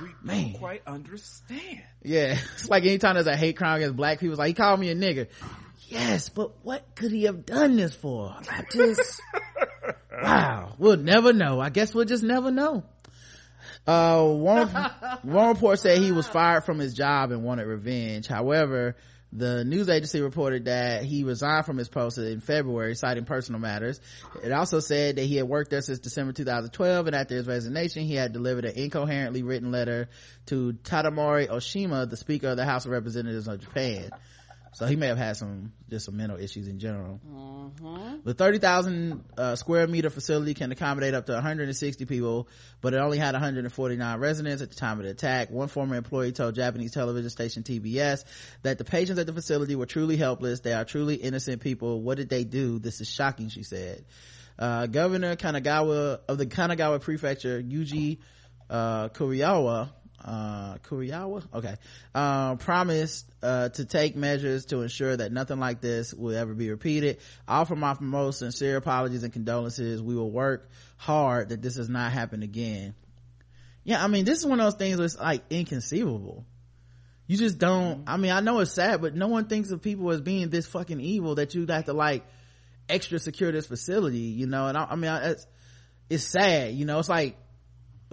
we man. don't quite understand.
Yeah. It's like anytime there's a hate crime against black people, it's like, he called me a nigger. Yes, but what could he have done this for? I just, wow. We'll never know. I guess we'll just never know. Uh, one, one report said he was fired from his job and wanted revenge. However, the news agency reported that he resigned from his post in February, citing personal matters. It also said that he had worked there since December 2012, and after his resignation, he had delivered an incoherently written letter to Tadamori Oshima, the Speaker of the House of Representatives of Japan. So he may have had some, just some mental issues in general.
Mm-hmm.
The 30,000 uh, square meter facility can accommodate up to 160 people, but it only had 149 residents at the time of the attack. One former employee told Japanese television station TBS that the patients at the facility were truly helpless. They are truly innocent people. What did they do? This is shocking, she said. Uh, Governor Kanagawa of the Kanagawa Prefecture, Yuji uh, Kuriyawa, uh Kuriyawa okay. Uh, promised uh, to take measures to ensure that nothing like this will ever be repeated. I offer my most sincere apologies and condolences. We will work hard that this does not happen again. Yeah i mean this is one of those things that's like inconceivable. You just don't i mean i know it's sad but no one thinks of people as being this fucking evil that you'd have to like extra secure this facility you know? And i, I mean I, it's, it's sad you know? It's like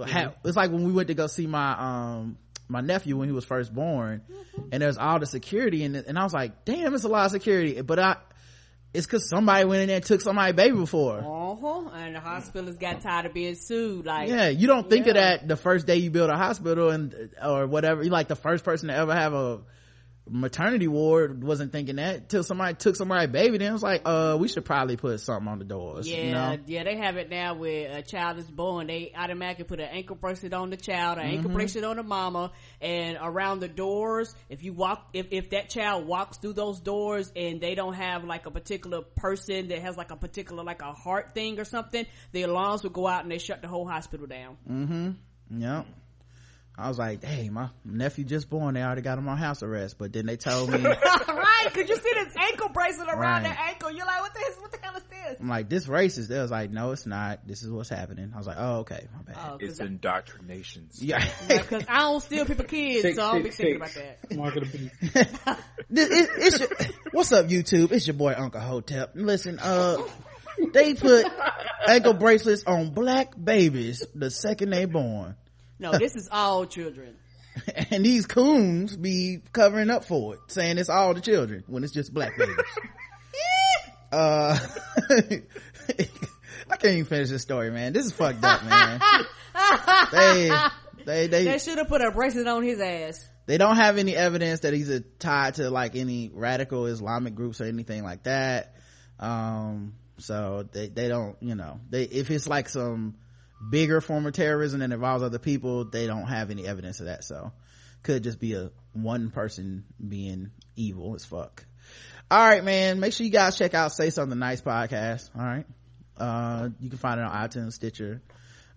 ha- it's like when we went to go see my um my nephew when he was first born and there's all the security in it and i was like damn it's a lot of security but i it's because somebody went in there and took somebody's baby before
Uh-huh. And the hospitals got tired of being sued. Like,
yeah you don't think of that the first day you build a hospital and or whatever you like the first person to ever have a maternity ward wasn't thinking that till somebody took somebody's baby then it was like uh we should probably put something on the doors
Yeah,
you know
yeah, they have it now where a child is born, they automatically put an ankle bracelet on the child, an
Mm-hmm.
ankle bracelet on the mama, and around the doors, if you walk, if, if that child walks through those doors and they don't have like a particular person that has like a particular, like a heart thing or something, the alarms will go out and they shut the whole hospital down.
Mm-hmm. Yep. I was like, hey, my nephew just born. They already got him on house arrest. But then they told me,
right, Could you see this ankle bracelet around
Right.
their ankle, you're like, what the, what the hell is this?
I'm like, this racist. They was like, no, it's not. This is what's happening. I was like, oh, okay, my bad.
Oh,
It's
cause,
indoctrination.
yeah.
cause I don't steal people kids,
Six,
so I don't be
six,
thinking
six.
about that.
Mark the beast.
This- it- it's your, what's up, YouTube? It's your boy Uncle Hotep. Listen, uh, they put ankle bracelets on black babies the second they born.
No, this is all children.
And these coons be covering up for it, saying it's all the children when it's just black babies. uh, I can't even finish this story, man. This is fucked up, man. they, they, they,
They should have put a bracelet on his ass.
they don't have any evidence that he's tied to like any radical islamic groups or anything like that um so they they don't you know they if it's like some bigger form of terrorism that involves other people they don't have any evidence of that. So could just be a one person being evil as fuck. All right man. Make sure you guys check out say something nice podcast. All right. Uh you can find it on itunes stitcher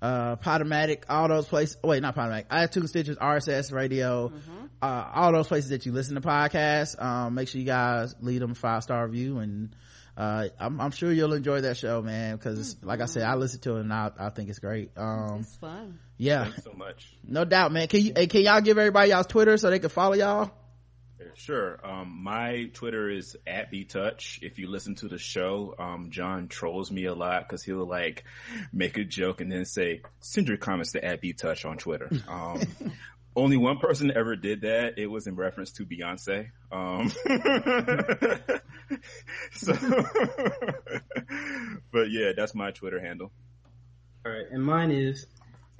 uh podomatic all those places. Wait not podomatic. itunes stitchers rss radio. Uh all those places that you listen to podcasts. Um make sure you guys leave them a five star review and uh I'm, I'm sure you'll enjoy that show man because like i said i listen to it and i, I think it's great um
It's fun.
yeah
Thanks so much.
no doubt man can you hey, can y'all give everybody y'all's twitter so they can follow y'all
Sure. Um, my Twitter is at btouch. If you listen to the show, um, John trolls me a lot because he'll like make a joke and then say, send your comments to at btouch on Twitter. Um, only one person ever did that. It was in reference to Beyonce. Um, so, but yeah, that's my Twitter handle.
All right, and mine is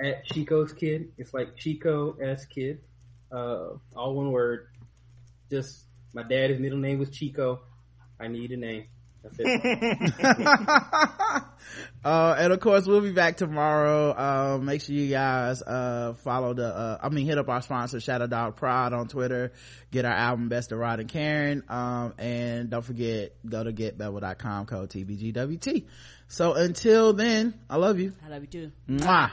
at Chico's Kid. It's like Chico S Kid, uh, all one word. Just my dad's middle name was Chico. I need a name. That's it.
uh and of course we'll be back tomorrow uh make sure you guys uh follow the uh i mean hit up our sponsor shadow dog pride on twitter get our album best of rod and karen um and don't forget go to getbevel.com code tbgwt so until then i love you
I love you too.
Mwah.